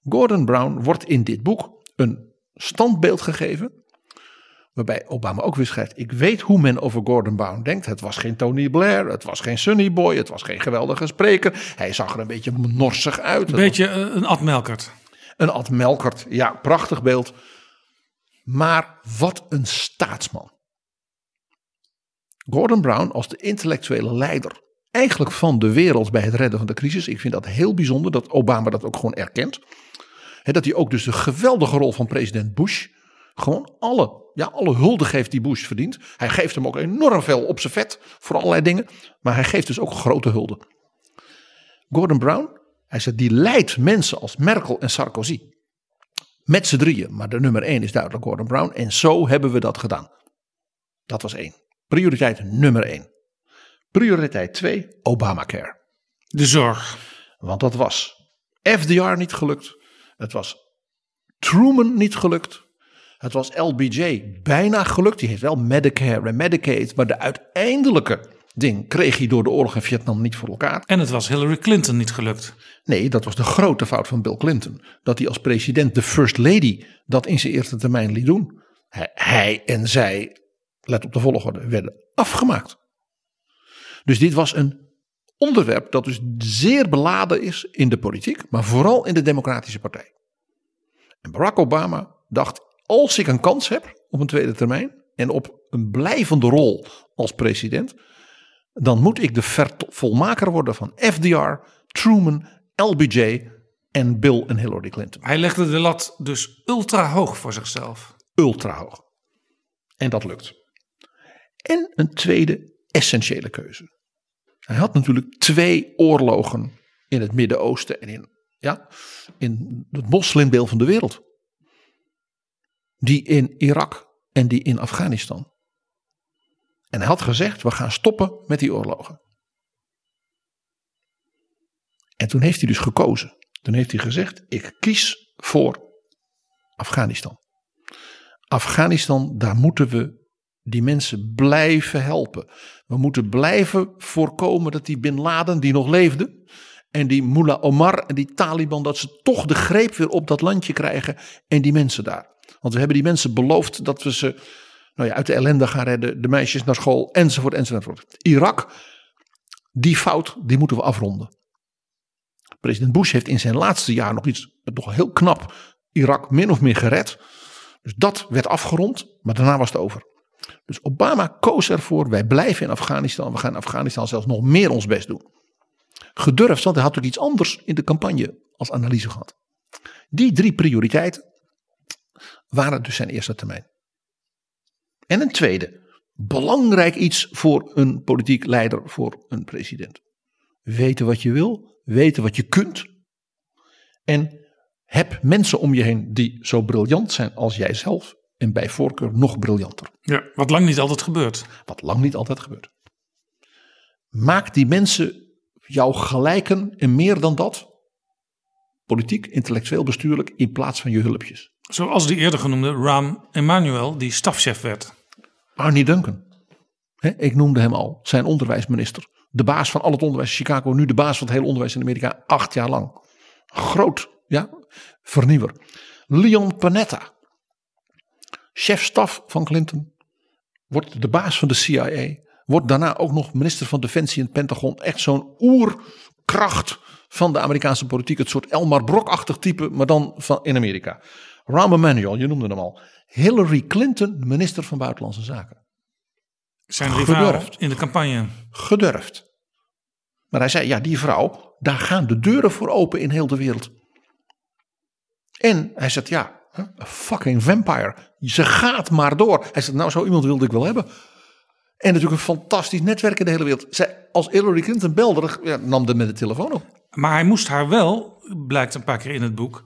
Gordon Brown wordt in dit boek een standbeeld gegeven Waarbij Obama ook weer schrijft: Ik weet hoe men over Gordon Brown denkt. Het was geen Tony Blair, het was geen Sunny Boy, het was geen geweldige spreker. Hij zag er een beetje norsig uit. Een beetje eh, een Ad Melkert. Een Ad Melkert, ja, prachtig beeld. Maar wat een staatsman. Gordon Brown als de intellectuele leider eigenlijk van de wereld bij het redden van de crisis. Ik vind dat heel bijzonder dat Obama dat ook gewoon erkent. dat hij ook dus de geweldige rol van president Bush gewoon alle, ja, alle hulde geeft die Bush verdient. Hij geeft hem ook enorm veel op zijn vet voor allerlei dingen. Maar hij geeft dus ook grote hulde. Gordon Brown, hij zegt, die leidt mensen als Merkel en Sarkozy. Met z'n drieën. Maar de nummer één is duidelijk Gordon Brown. En zo hebben we dat gedaan. Dat was één. Prioriteit nummer één. Prioriteit twee, Obamacare. De zorg. Want dat was FDR niet gelukt. Het was Truman niet gelukt. Het was LBJ bijna gelukt. Die heeft wel Medicare en Medicaid. Maar de uiteindelijke ding kreeg hij door de oorlog in Vietnam niet voor elkaar. En het was Hillary Clinton niet gelukt. Nee, dat was de grote fout van Bill Clinton. Dat hij als president, de First Lady, dat in zijn eerste termijn liet doen. Hij en zij, let op de volgorde, werden afgemaakt. Dus dit was een onderwerp dat dus zeer beladen is in de politiek, maar vooral in de Democratische Partij. En Barack Obama dacht: als ik een kans heb op een tweede termijn en op een blijvende rol als president, dan moet ik de volmaker worden van FDR, Truman, LBJ en Bill en Hillary Clinton. Hij legde de lat dus ultra hoog voor zichzelf. Ultra hoog. En dat lukt. En een tweede essentiële keuze. Hij had natuurlijk twee oorlogen in het Midden-Oosten en in, ja, in het moslimbeel van de wereld die in Irak en die in Afghanistan. En hij had gezegd: we gaan stoppen met die oorlogen. En toen heeft hij dus gekozen. Toen heeft hij gezegd: ik kies voor Afghanistan. Afghanistan, daar moeten we die mensen blijven helpen. We moeten blijven voorkomen dat die Bin Laden, die nog leefde, en die Mullah Omar en die Taliban, dat ze toch de greep weer op dat landje krijgen en die mensen daar. Want we hebben die mensen beloofd dat we ze nou ja, uit de ellende gaan redden. De meisjes naar school enzovoort enzovoort. Irak, die fout, die moeten we afronden. President Bush heeft in zijn laatste jaar nog iets, nog heel knap, Irak min of meer gered. Dus dat werd afgerond, maar daarna was het over. Dus Obama koos ervoor, wij blijven in Afghanistan. We gaan in Afghanistan zelfs nog meer ons best doen. gedurfd, want hij had ook iets anders in de campagne als analyse gehad. Die drie prioriteiten waren dus zijn eerste termijn. En een tweede, belangrijk iets voor een politiek leider, voor een president. Weten wat je wil, weten wat je kunt. En heb mensen om je heen die zo briljant zijn als jijzelf. En bij voorkeur nog briljanter. Ja, wat lang niet altijd gebeurt. Wat lang niet altijd gebeurt. Maak die mensen jouw gelijken en meer dan dat. Politiek, intellectueel, bestuurlijk, in plaats van je hulpjes. Zoals die eerder genoemde Ram Emanuel, die stafchef werd. Arnie Duncan. Ik noemde hem al, zijn onderwijsminister. De baas van al het onderwijs in Chicago, nu de baas van het hele onderwijs in Amerika, acht jaar lang. Groot, ja, vernieuwer. Leon Panetta, chef-staf van Clinton, wordt de baas van de CIA. Wordt daarna ook nog minister van Defensie in het Pentagon. Echt zo'n oerkracht van de Amerikaanse politiek. Het soort Elmar Brok-achtig type, maar dan van, in Amerika. Rahm Emanuel, je noemde hem al. Hillary Clinton, minister van Buitenlandse Zaken. Zijn rivaal Gedurfd. in de campagne. Gedurfd. Maar hij zei, ja, die vrouw, daar gaan de deuren voor open in heel de wereld. En hij zegt, ja, een fucking vampire. Ze gaat maar door. Hij zegt, nou, zo iemand wilde ik wel hebben. En natuurlijk een fantastisch netwerk in de hele wereld. Zij, als Hillary Clinton belde, ja, nam de met de telefoon op. Maar hij moest haar wel, blijkt een paar keer in het boek,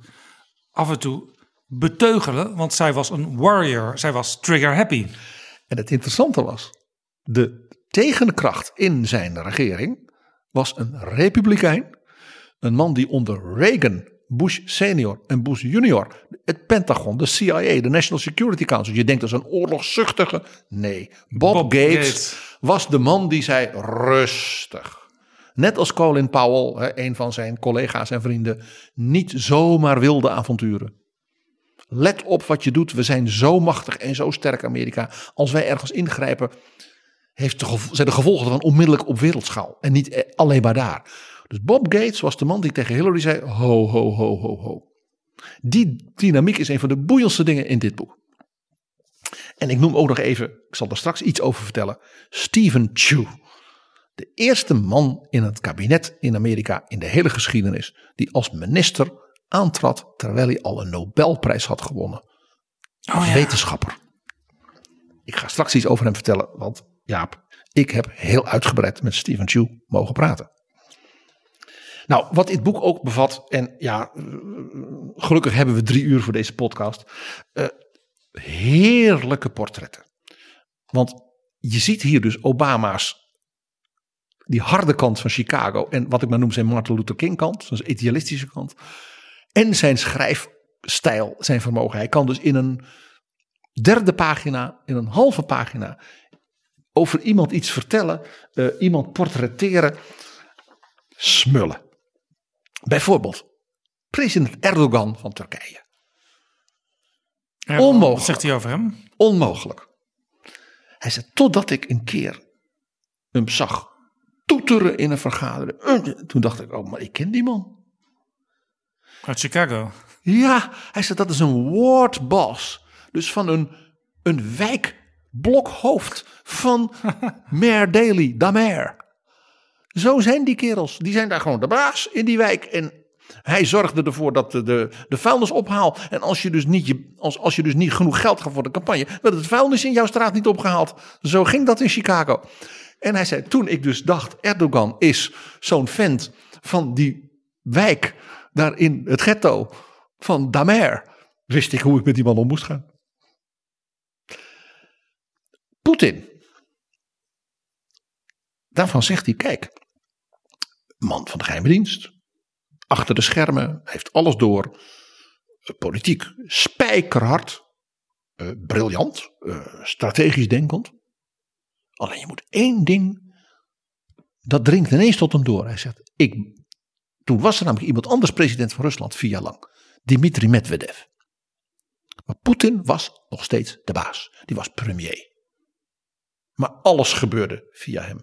af en toe beteugelen. Want zij was een warrior. Zij was trigger happy. En het interessante was, de tegenkracht in zijn regering was een republikein. Een man die onder Reagan, Bush senior en Bush junior, het Pentagon, de CIA, de National Security Council. Je denkt dat is een oorlogszuchtige. Nee, Bob, Bob Gates, Gates. was de man die zei rustig. Net als Colin Powell, een van zijn collega's en vrienden, niet zomaar wilde avonturen. Let op wat je doet. We zijn zo machtig en zo sterk, Amerika. Als wij ergens ingrijpen, heeft de zijn de gevolgen ervan onmiddellijk op wereldschaal. En niet eh, alleen maar daar. Dus Bob Gates was de man die tegen Hillary zei: ho, ho, ho, ho, ho. Die dynamiek is een van de boeiendste dingen in dit boek. En ik noem ook nog even, ik zal er straks iets over vertellen, Stephen Chu. De eerste man in het kabinet in Amerika in de hele geschiedenis die als minister aantrad terwijl hij al een Nobelprijs had gewonnen. Als wetenschapper. Ik ga straks iets over hem vertellen, want Jaap, ik heb heel uitgebreid met Stephen Chu mogen praten. Nou, wat dit boek ook bevat, en ja, eh, gelukkig hebben we drie uur voor deze podcast. eh, heerlijke portretten. Want je ziet hier dus Obama's, die harde kant van Chicago. En wat ik maar noem zijn Martin Luther King kant, zijn idealistische kant. En zijn schrijfstijl, zijn vermogen. Hij kan dus in een derde pagina, in een halve pagina, over iemand iets vertellen, eh, iemand portretteren, smullen. Bijvoorbeeld president Erdogan van Turkije. Ja, Onmogelijk. Wat zegt hij over hem? Onmogelijk. Hij zei, totdat ik een keer hem zag toeteren in een vergadering. Eh, Toen dacht ik, oh, maar ik ken die man. Uit Chicago. Ja, hij zei, dat is een wardboss. Dus van een, een wijkblokhoofd van Mayor Daley, da Mayor. Zo zijn die kerels. Die zijn daar gewoon de baas in die wijk. En hij zorgde ervoor dat de, de, de vuilnis ophaal. En als je, dus niet, je, als, als je dus niet genoeg geld gaf voor de campagne, werd het vuilnis in jouw straat niet opgehaald. Zo ging dat in Chicago. En hij zei, toen ik dus dacht, Erdogan is zo'n vent van die wijk daar in het ghetto van Damer, wist ik hoe ik met die man om moest gaan. Poetin. Daarvan zegt hij, kijk, man van de geheime dienst, achter de schermen, heeft alles door, politiek spijkerhard, eh, briljant, eh, strategisch denkend. Alleen je moet één ding, dat dringt ineens tot hem door. Hij zegt, ik, toen was er namelijk iemand anders president van Rusland vier jaar lang, Dmitri Medvedev. Maar Poetin was nog steeds de baas, die was premier. Maar alles gebeurde via hem.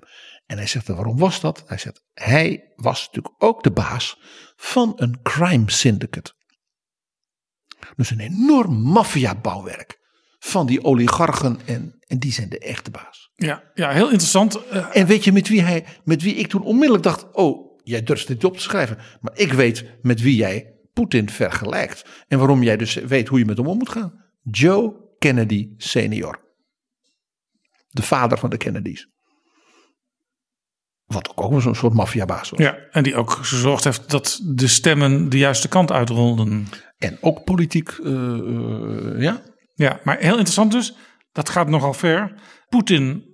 En hij zegt, waarom was dat? Hij zegt, hij was natuurlijk ook de baas van een crime syndicate. Dus een enorm maffiabouwwerk van die oligarchen en, en die zijn de echte baas. Ja, ja heel interessant. Eh, En weet je met wie, hij, met wie ik toen onmiddellijk dacht, oh, jij durft niet op te schrijven. Maar ik weet met wie jij Poetin vergelijkt. En waarom jij dus weet hoe je met hem om moet gaan. Joe Kennedy senior. De vader van de Kennedys. Wat ook zo'n soort maffiabaas was. Ja, en die ook gezorgd heeft dat de stemmen de juiste kant uitrolden. En ook politiek, uh, uh, ja. Ja, maar heel interessant dus. Dat gaat nogal ver. Poetin,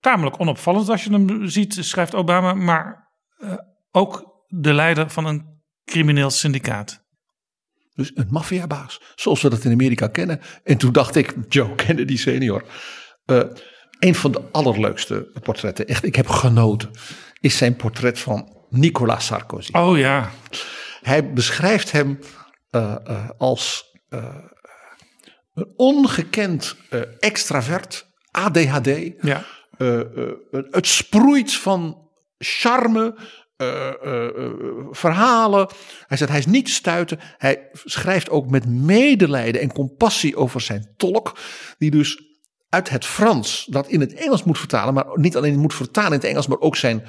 tamelijk onopvallend als je hem ziet, schrijft Obama. Maar uh, ook de leider van een crimineel syndicaat. Dus een maffiabaas, zoals we dat in Amerika kennen. En toen dacht ik, Joe Kennedy senior. Uh, een van de allerleukste portretten, echt, ik heb genoten, is zijn portret van Nicolas Sarkozy. Oh ja. Hij beschrijft hem uh, uh, als een ongekend extravert, ADHD. Ja. het sproeit van charme, uh, uh, verhalen. Hij zegt hij is niet te stuiten. Hij schrijft ook met medelijden en compassie over zijn tolk. Die dus uit het Frans dat in het Engels moet vertalen. Maar niet alleen moet vertalen in het Engels, maar ook zijn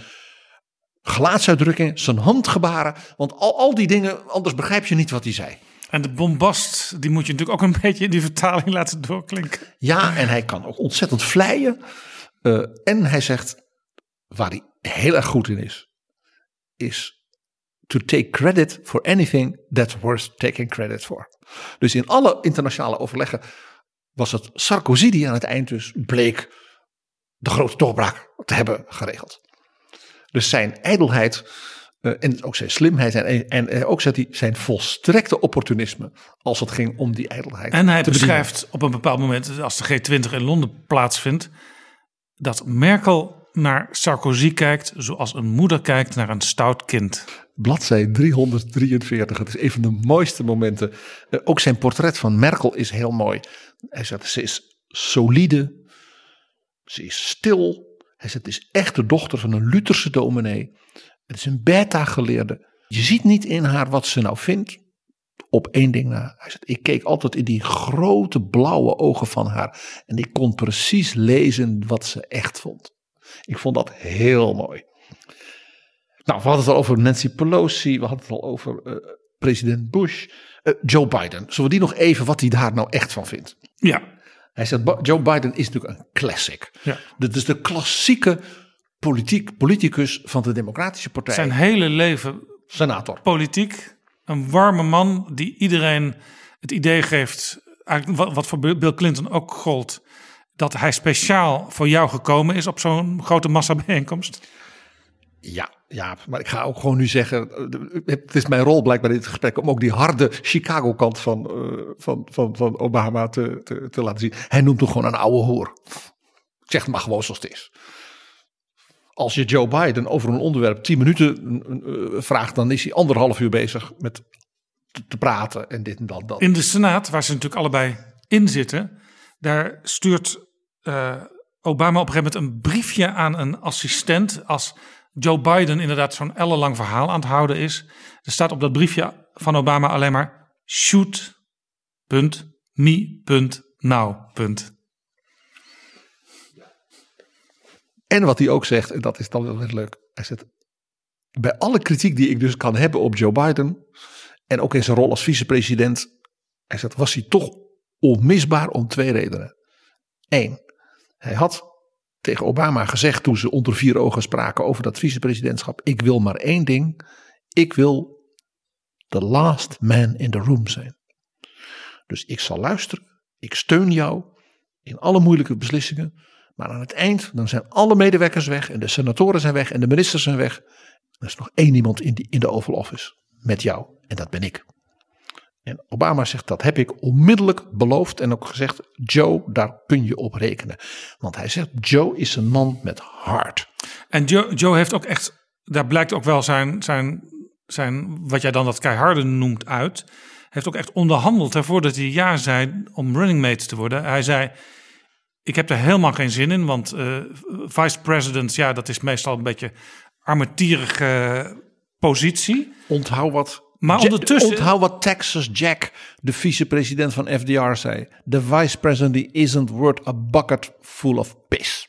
gelaatsuitdrukkingen, zijn handgebaren. Want al, al die dingen, anders begrijp je niet wat hij zei. En de bombast, die moet je natuurlijk ook een beetje in die vertaling laten doorklinken. Ja, en hij kan ook ontzettend vleien. Uh, en hij zegt, waar hij heel erg goed in is, is to take credit for anything that's worth taking credit for. Dus in alle internationale overleggen was het Sarkozy die aan het eind dus bleek de grote doorbraak te hebben geregeld. Dus zijn ijdelheid uh, en ook zijn slimheid en, en, en ook hij zijn volstrekte opportunisme als het ging om die ijdelheid. En hij beschrijft bedienen. op een bepaald moment, als de G20 in Londen plaatsvindt, dat Merkel naar Sarkozy kijkt zoals een moeder kijkt naar een stout kind. Bladzij 343, het is een van de mooiste momenten. Uh, ook zijn portret van Merkel is heel mooi. Hij zegt, ze is solide, ze is stil. Hij zegt, het is echt de dochter van een Lutherse dominee. Het is een beta-geleerde. Je ziet niet in haar wat ze nou vindt. Op één ding na. Hij zegt, ik keek altijd in die grote blauwe ogen van haar. En ik kon precies lezen wat ze echt vond. Ik vond dat heel mooi. Nou, we hadden het al over Nancy Pelosi. We hadden het al over uh, president Bush. Uh, Joe Biden. Zullen we die nog even wat hij daar nou echt van vindt? Ja. Hij zegt, Joe Biden is natuurlijk een classic. Ja. Dit is de klassieke politiek, politicus van de Democratische Partij. Zijn hele leven senator. Politiek. Een warme man die iedereen het idee geeft, eigenlijk wat voor Bill Clinton ook gold, dat hij speciaal voor jou gekomen is op zo'n grote massabijeenkomst? Ja, ja, maar ik ga ook gewoon nu zeggen, het is mijn rol blijkbaar in dit gesprek om ook die harde Chicago-kant van, uh, van, van, van Obama te, te, te laten zien. Hij noemt hem gewoon een oude hoer. Zeg het maar gewoon zoals het is. Als je Joe Biden over een onderwerp 10 minuten uh, vraagt, dan is hij anderhalf uur bezig met te, te praten en dit en dat. In de Senaat, waar ze natuurlijk allebei in zitten, daar stuurt Obama op een gegeven moment een briefje aan een assistent als Joe Biden inderdaad zo'n ellenlang verhaal aan het houden is. Er staat op dat briefje van Obama alleen maar shoot, punt, me, punt, punt. En wat hij ook zegt, en dat is dan wel weer leuk. Hij zegt, bij alle kritiek die ik dus kan hebben op Joe Biden, en ook in zijn rol als vicepresident, hij zegt, was hij toch onmisbaar om twee redenen. Eén, hij had tegen Obama gezegd toen ze onder vier ogen spraken over dat vicepresidentschap, ik wil maar één ding, ik wil the last man in the room zijn. Dus ik zal luisteren, ik steun jou in alle moeilijke beslissingen, maar aan het eind, dan zijn alle medewerkers weg en de senatoren zijn weg en de ministers zijn weg. Er is nog één iemand in, in de Oval Office met jou en dat ben ik. En Obama zegt dat heb ik onmiddellijk beloofd en ook gezegd, Joe, daar kun je op rekenen. Want hij zegt, Joe is een man met hart. En Joe, Joe heeft ook echt, daar blijkt ook wel zijn, zijn, zijn, wat jij dan dat keiharde noemt uit. Heeft ook echt onderhandeld hè, voordat hij ja zei om running mate te worden. Hij zei, ik heb er helemaal geen zin in, want uh, vice president, ja, dat is meestal een beetje armetierige positie. Onthoud wat. Maar ondertussen. Onthoud wat Texas Jack, de vicepresident van FDR, zei. The vice president isn't worth a bucket full of piss.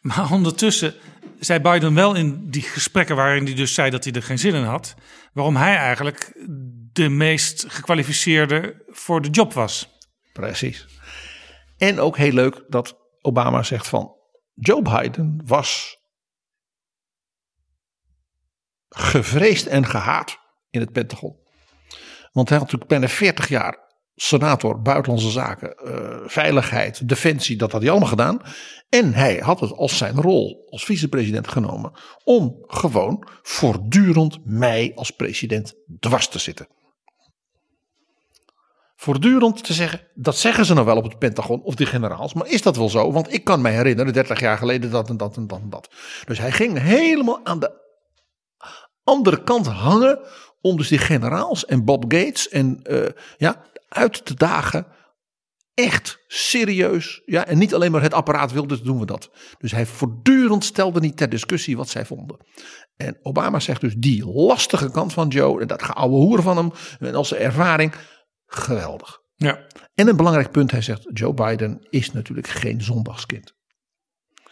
Maar ondertussen zei Biden wel in die gesprekken waarin hij dus zei dat hij er geen zin in had, waarom hij eigenlijk de meest gekwalificeerde voor de job was. Precies. En ook heel leuk dat Obama zegt van Joe Biden was gevreesd en gehaat in het Pentagon. Want hij had natuurlijk bijna 40 jaar senator buitenlandse zaken, eh, veiligheid, defensie, dat had hij allemaal gedaan. En hij had het als zijn rol als vicepresident genomen om gewoon voortdurend mij als president dwars te zitten. Voortdurend te zeggen, dat zeggen ze nou wel op het Pentagon of die generaals, maar is dat wel zo? Want ik kan me herinneren, 30 jaar geleden dat en dat en dat en dat. Dus hij ging helemaal aan de andere kant hangen om dus die generaals en Bob Gates en uh, ja, uit te dagen. Echt serieus. Ja, en niet alleen maar het apparaat wilde, dus doen we dat. Dus hij voortdurend stelde niet ter discussie wat zij vonden. En Obama zegt dus die lastige kant van Joe, en dat geouwe hoer van hem, en als ervaring, geweldig. Ja. En een belangrijk punt, hij zegt, Joe Biden is natuurlijk geen zondagskind.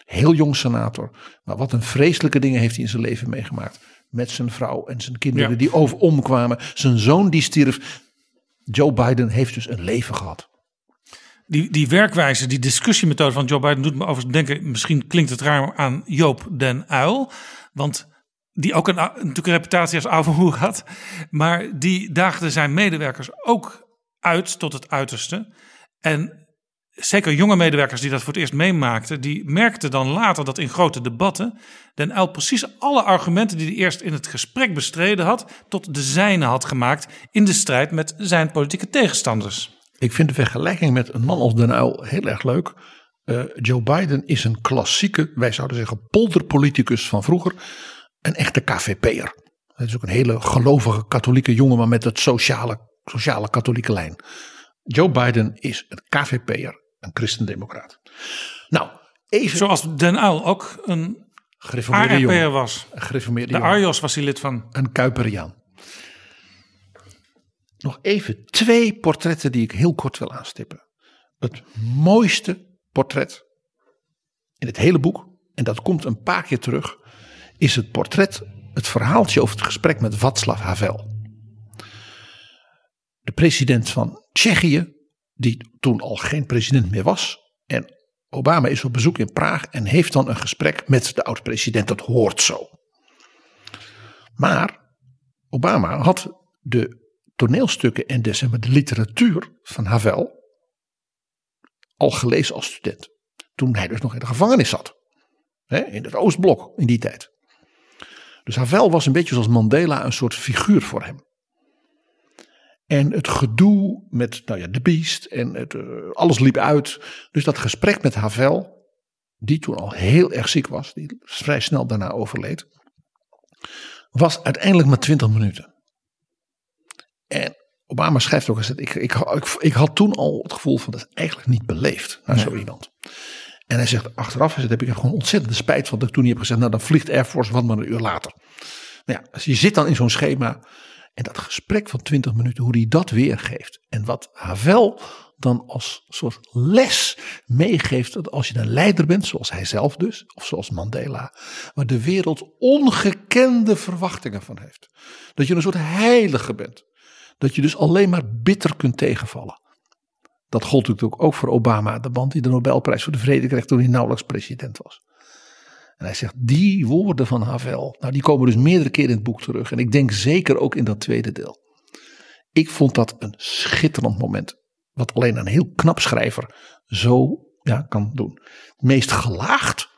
Heel jong senator, maar wat een vreselijke dingen heeft hij in zijn leven meegemaakt met zijn vrouw en zijn kinderen die over omkwamen. Zijn zoon die stierf. Joe Biden heeft dus een leven gehad. Die, die werkwijze, die discussiemethode van Joe Biden doet me overigens denken, misschien klinkt het raar aan Joop den Uil. Want die ook een, natuurlijk een reputatie als hoer had. Maar die daagde zijn medewerkers ook uit tot het uiterste. En zeker jonge medewerkers die dat voor het eerst meemaakten, die merkten dan later dat in grote debatten Den Uyl precies alle argumenten die hij eerst in het gesprek bestreden had, tot de zijne had gemaakt in de strijd met zijn politieke tegenstanders. Ik vind de vergelijking met een man als Den Uyl heel erg leuk. Uh, Joe Biden is een klassieke, wij zouden zeggen polderpoliticus van vroeger, een echte KVP'er. Hij is ook een hele gelovige katholieke jongeman met het sociale, sociale katholieke lijn. Joe Biden is een KVP'er een christendemocraat. Nou, even. Zoals Den Uyl ook een gereformeerde was. Een gereformeerde de Arjos was hij lid van. Een Kuiperiaan. Nog even twee portretten die ik heel kort wil aanstippen. Het mooiste portret in het hele boek, en dat komt een paar keer terug, is het portret, het verhaaltje over het gesprek met Václav Havel. De president van Tsjechië, die toen al geen president meer was. En Obama is op bezoek in Praag en heeft dan een gesprek met de oud-president. Dat hoort zo. Maar Obama had de toneelstukken en de, de literatuur van Havel al gelezen als student. Toen hij dus nog in de gevangenis zat. In het Oostblok in die tijd. Dus Havel was een beetje zoals Mandela een soort figuur voor hem. En het gedoe met nou ja, de beest en het, uh, alles liep uit. Dus dat gesprek met Havel, die toen al heel erg ziek was, die vrij snel daarna overleed, was uiteindelijk maar 20 minuten. En Obama schrijft ook eens: ik, ik, ik, ik had toen al het gevoel van dat is eigenlijk niet beleefd naar zo iemand. En hij zegt achteraf, hij zegt, heb ik gewoon ontzettende spijt van dat ik toen niet heb gezegd, nou dan vliegt Air Force wat maar een uur later. Nou ja, dus je zit dan in zo'n schema en dat gesprek van 20 minuten, hoe hij dat weergeeft. En wat Havel dan als soort les meegeeft. Dat als je een leider bent, zoals hij zelf dus, of zoals Mandela. Waar de wereld ongekende verwachtingen van heeft. Dat je een soort heilige bent. Dat je dus alleen maar bitter kunt tegenvallen. Dat gold natuurlijk ook voor Obama, de band die de Nobelprijs voor de Vrede kreeg toen hij nauwelijks president was. En hij zegt, die woorden van Havel, nou die komen dus meerdere keren in het boek terug. En ik denk zeker ook in dat tweede deel. Ik vond dat een schitterend moment. Wat alleen een heel knap schrijver zo ja, kan doen. Het meest gelaagd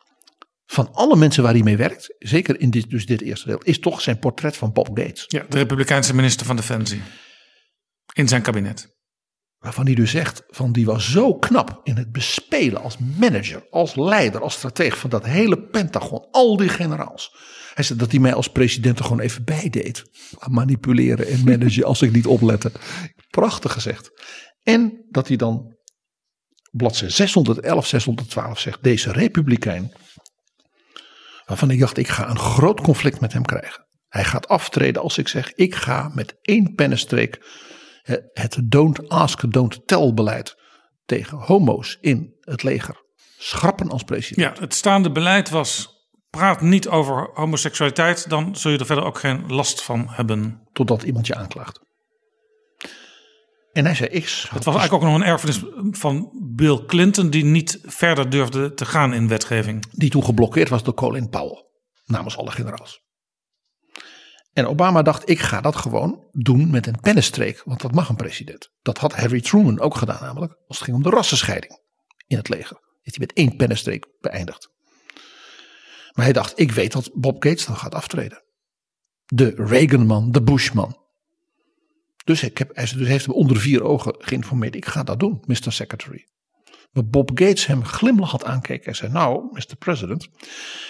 van alle mensen waar hij mee werkt, zeker in dit, dus dit eerste deel, is toch zijn portret van Bob Gates. Ja, de Republikeinse minister van Defensie. In zijn kabinet. Waarvan hij dus zegt, van die was zo knap in het bespelen als manager, als leider, als stratege van dat hele Pentagon, al die generaals. Hij zei dat hij mij als president er gewoon even bij deed. Manipuleren en managen als ik niet oplette. Prachtig gezegd. En dat hij dan bladzijde 611, 612 zegt, deze republikein, waarvan ik dacht ik ga een groot conflict met hem krijgen. Hij gaat aftreden als ik zeg, ik ga met één pennenstreek het don't ask, don't tell beleid tegen homo's in het leger schrappen als president. Ja, het staande beleid was praat niet over homoseksualiteit, dan zul je er verder ook geen last van hebben. Totdat iemand je aanklaagt. En hij zei, ik Het was eigenlijk ook nog een erfenis van Bill Clinton, die niet verder durfde te gaan in wetgeving. die toen geblokkeerd was door Colin Powell, namens alle generaals. En Obama dacht, ik ga dat gewoon doen met een pennenstreek, want dat mag een president. Dat had Harry Truman ook gedaan namelijk, als het ging om de rassenscheiding in het leger. Heeft hij met één pennenstreek beëindigd. Maar hij dacht, ik weet dat Bob Gates dan gaat aftreden. De Reagan-man, de Bush-man. Dus, ik heb, hij dus heeft hem onder vier ogen geïnformeerd. Ik ga dat doen, Mr. Secretary. Maar Bob Gates hem glimlachend aankeek en zei: Nou, Mr. President,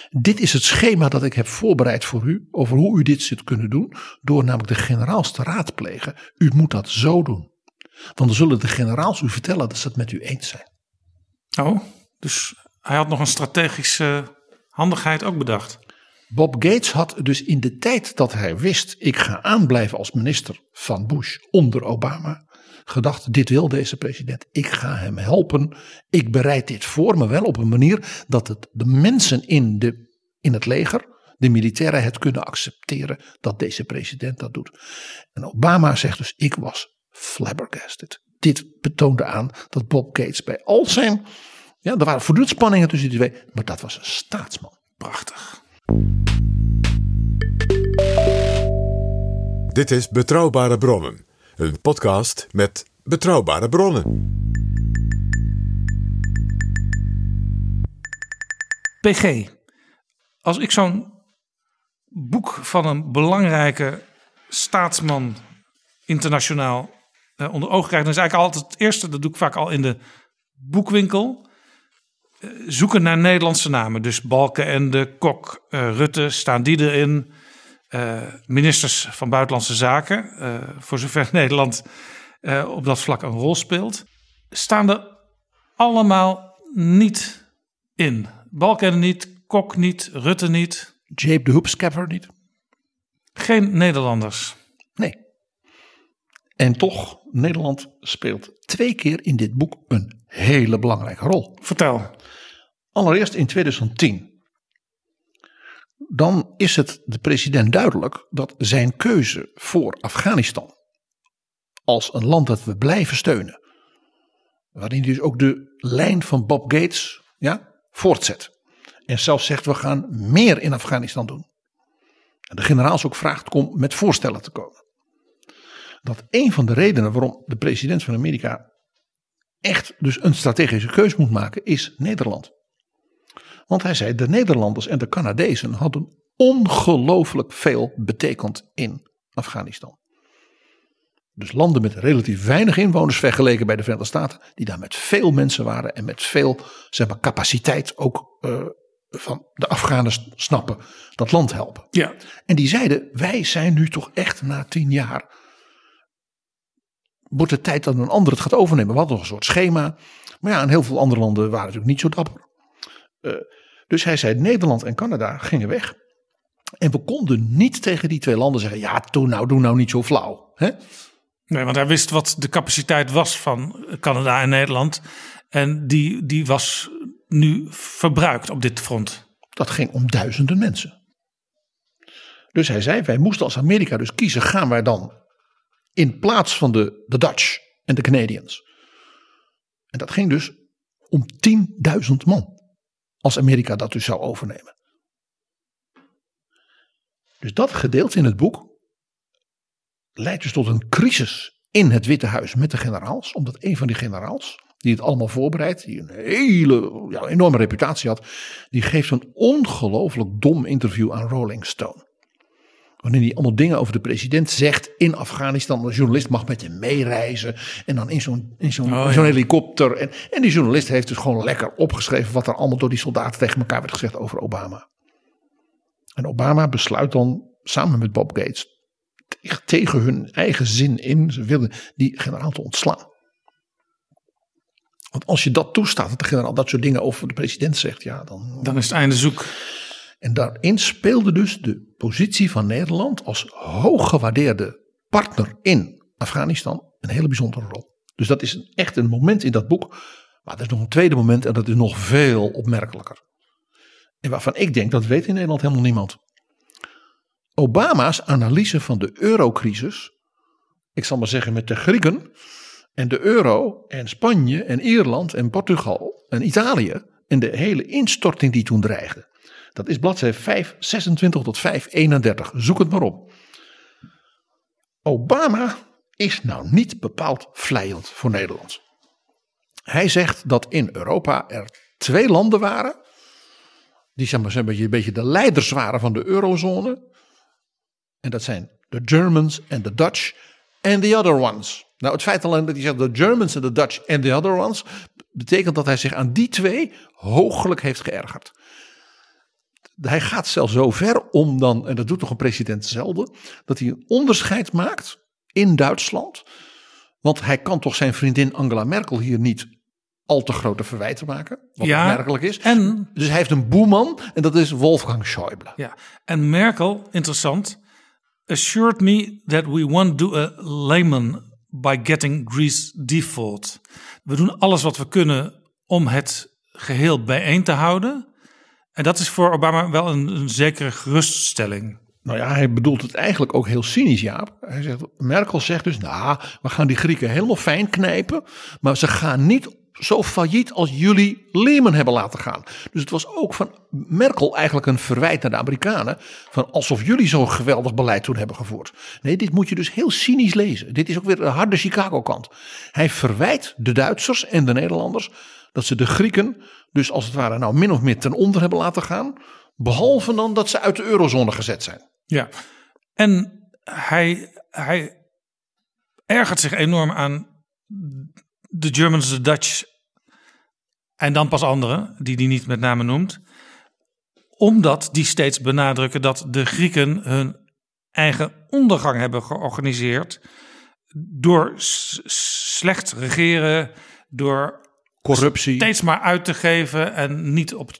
dit is het schema dat ik heb voorbereid voor u. over hoe u dit zult kunnen doen. door namelijk de generaals te raadplegen. U moet dat zo doen. Want dan zullen de generaals u vertellen dat ze het met u eens zijn. Oh, dus hij had nog een strategische handigheid ook bedacht. Bob Gates had dus in de tijd dat hij wist: ik ga aanblijven als minister van Bush onder Obama, gedacht: dit wil deze president. Ik ga hem helpen. Ik bereid dit voor, maar wel op een manier dat het de mensen in, de, in het leger, de militairen, het kunnen accepteren dat deze president dat doet. En Obama zegt dus: ik was flabbergasted. Dit betoonde aan dat Bob Gates bij al zijn. Ja, er waren voortdurend spanningen tussen die twee, maar dat was een staatsman. Prachtig. Dit is Betrouwbare Bronnen, een podcast met betrouwbare bronnen. PG, als ik zo'n boek van een belangrijke staatsman internationaal eh, onder ogen krijg, dan is eigenlijk altijd het eerste, dat doe ik vaak al in de boekwinkel, eh, zoeken naar Nederlandse namen. Dus Balkenende, Kok, eh, Rutte, staan die erin? Eh, ministers van Buitenlandse Zaken, eh, voor zover Nederland eh, op dat vlak een rol speelt, staan er allemaal niet in. Balkenende niet, Kok niet, Rutte niet. Jape de Hoopscapper niet. Geen Nederlanders. Nee. En toch, Nederland speelt twee keer in dit boek een hele belangrijke rol. Vertel. Allereerst in 2010. Dan is het de president duidelijk dat zijn keuze voor Afghanistan als een land dat we blijven steunen, waarin hij dus ook de lijn van Bob Gates ja, voortzet. En zelfs zegt we gaan meer in Afghanistan doen. En de generaals ook vraagt om met voorstellen te komen. Dat een van de redenen waarom de president van Amerika echt dus een strategische keus moet maken is Nederland. Want hij zei, de Nederlanders en de Canadezen hadden ongelooflijk veel betekend in Afghanistan. Dus landen met relatief weinig inwoners vergeleken bij de Verenigde Staten, die daar met veel mensen waren en met veel zeg maar, capaciteit ook uh, van de Afghanen snappen, dat land helpen. Ja. En die zeiden, wij zijn nu toch echt na tien jaar, wordt het tijd dat een ander het gaat overnemen. We hadden nog een soort schema, maar ja, in heel veel andere landen waren natuurlijk niet zo dapper. Uh, dus hij zei, Nederland en Canada gingen weg. En we konden niet tegen die twee landen zeggen, ja, doe nou, doe nou niet zo flauw. Hè? Nee, want hij wist wat de capaciteit was van Canada en Nederland. En die, die was nu verbruikt op dit front. Dat ging om duizenden mensen. Dus hij zei, wij moesten als Amerika dus kiezen, gaan wij dan in plaats van de, de Dutch en de Canadians. En dat ging dus om 10.000 man. Als Amerika dat dus zou overnemen. Dus dat gedeelte in het boek leidt dus tot een crisis in het Witte Huis met de generaals. Omdat een van die generaals, die het allemaal voorbereidt, die een hele ja, enorme reputatie had, die geeft een ongelooflijk dom interview aan Rolling Stone. Wanneer hij allemaal dingen over de president zegt in Afghanistan. Een journalist mag met hem meereizen. En dan in zo'n zo'n Oh, ja. helikopter. En, en die journalist heeft dus gewoon lekker opgeschreven. wat er allemaal door die soldaten tegen elkaar werd gezegd over Obama. En Obama besluit dan samen met Bob Gates. te- tegen hun eigen zin in. Ze willen die generaal te ontslaan. Want als je dat toestaat, dat de generaal dat soort dingen over de president zegt. Ja, dan, Dan is het einde zoek. En daarin speelde dus de positie van Nederland als hooggewaardeerde partner in Afghanistan een hele bijzondere rol. Dus dat is echt een moment in dat boek. Maar er is nog een tweede moment en dat is nog veel opmerkelijker. En waarvan ik denk dat weet in Nederland helemaal niemand. Obama's analyse van de eurocrisis, ik zal maar zeggen met de Grieken en de euro en Spanje en Ierland en Portugal en Italië en de hele instorting die toen dreigde. Dat is bladzijde 526 tot 531. Zoek het maar op. Obama is nou niet bepaald vlijend voor Nederland. Hij zegt dat in Europa er twee landen waren. Die zeg maar, een, beetje, een beetje de leiders waren van de eurozone. En dat zijn de Germans en de Dutch en the other ones. Nou, het feit alleen dat hij zegt de Germans en de Dutch en the other ones. betekent dat hij zich aan die twee hooglijk heeft geërgerd. Hij gaat zelfs zo ver om dan, en dat doet toch een president zelden, dat hij een onderscheid maakt in Duitsland. Want hij kan toch zijn vriendin Angela Merkel hier niet al te grote verwijten maken. Wat Ja, opmerkelijk is. en- dus hij heeft een boeman en dat is Wolfgang Schäuble. Ja, en Merkel, interessant, assured me that we won't do a layman by getting Greece default. We doen alles wat we kunnen om het geheel bijeen te houden. En dat is voor Obama wel een, zekere geruststelling. Nou ja, hij bedoelt het eigenlijk ook heel cynisch, Jaap. Hij zegt, Merkel zegt dus, nou, we gaan die Grieken helemaal fijn knijpen, maar ze gaan niet zo failliet als jullie Lehman hebben laten gaan. Dus het was ook van Merkel eigenlijk een verwijt naar de Amerikanen, van alsof jullie zo'n geweldig beleid toen hebben gevoerd. Nee, dit moet je dus heel cynisch lezen. Dit is ook weer de harde Chicago-kant. Hij verwijt de Duitsers en de Nederlanders dat ze de Grieken dus als het ware nou min of meer ten onder hebben laten gaan, behalve dan dat ze uit de eurozone gezet zijn. Ja, en hij, hij ergert zich enorm aan de Germans, de Dutch en dan pas anderen, die hij niet met name noemt. Omdat die steeds benadrukken dat de Grieken hun eigen ondergang hebben georganiseerd door slecht regeren, door Corruptie, steeds maar uit te geven en niet op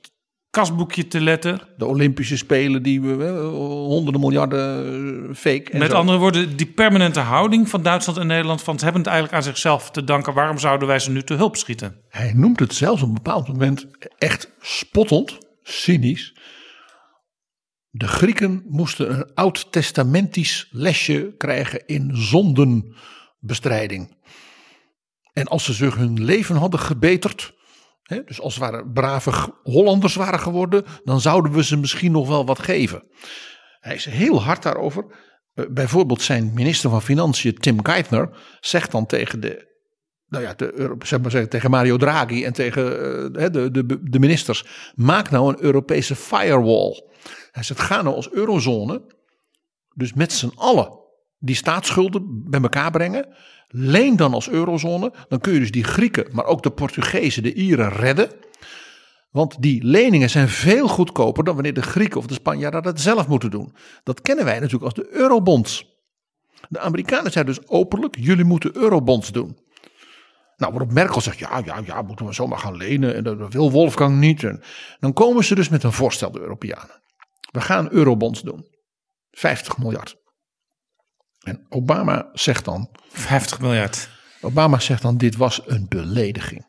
kasboekje te letten. de Olympische Spelen die we eh, honderden miljarden eh, fake. En Met zo. andere woorden, die permanente houding van Duitsland en Nederland, van ze hebben het eigenlijk aan zichzelf te danken. Waarom zouden wij ze nu te hulp schieten? Hij noemt het zelfs op een bepaald moment echt spottend, cynisch. De Grieken moesten een oud-testamentisch lesje krijgen in zondenbestrijding. En als ze zich hun leven hadden gebeterd, dus als waren brave Hollanders waren geworden, dan zouden we ze misschien nog wel wat geven. Hij is heel hard daarover. Eh, Bijvoorbeeld zijn minister van Financiën, Tim Geithner, zegt dan tegen de nou ja, de, zeg maar zeggen, tegen Mario Draghi en tegen eh, de, de, de ministers. Maak nou een Europese firewall. Hij zegt, ga nou als eurozone, dus met z'n allen, die staatsschulden bij elkaar brengen. Leen dan als eurozone. Dan kun je dus die Grieken, maar ook de Portugezen, de Ieren redden. Want die leningen zijn veel goedkoper dan wanneer de Grieken of de Spanjaarden dat zelf moeten doen. Dat kennen wij natuurlijk als de eurobonds. De Amerikanen zeiden dus openlijk, jullie moeten eurobonds doen. Nou, waarop Merkel zegt, ja, ja, ja, moeten we zomaar gaan lenen. En dat wil Wolfgang niet. En dan komen ze dus met een voorstel, de Europeanen. We gaan eurobonds doen. 50 miljard. En Obama zegt dan, 50 miljard. Obama zegt dan, dit was een belediging.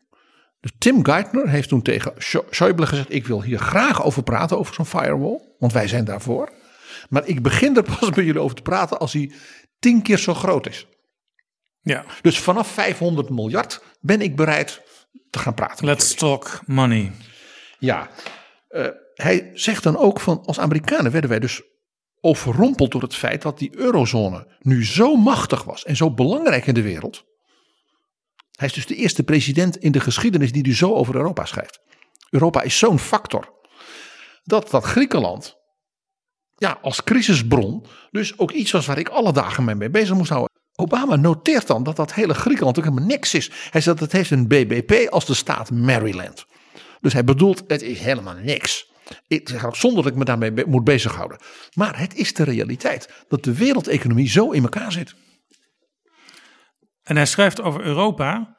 Dus Tim Geithner heeft toen tegen Schäuble gezegd, ik wil hier graag over praten, over zo'n firewall. Want wij zijn daarvoor. Maar ik begin er pas met jullie over te praten als hij tien keer zo groot is. Ja, Dus vanaf 500 miljard ben ik bereid te gaan praten. let's talk money. Ja, eh, hij zegt dan ook van als Amerikanen werden wij dus overrompeld door het feit dat die eurozone nu zo machtig was en zo belangrijk in de wereld. Hij is dus de eerste president in de geschiedenis die nu zo over Europa schrijft. Europa is zo'n factor dat dat Griekenland ja, als crisisbron dus ook iets was waar ik alle dagen mee, bezig moest houden. Obama noteert dan dat dat hele Griekenland ook helemaal niks is. Hij zegt dat het heeft een BBP als de staat Maryland. Dus hij bedoelt, het is helemaal niks. Zonder dat ik me daarmee moet bezighouden. Maar het is de realiteit dat de wereldeconomie zo in elkaar zit. En hij schrijft over Europa.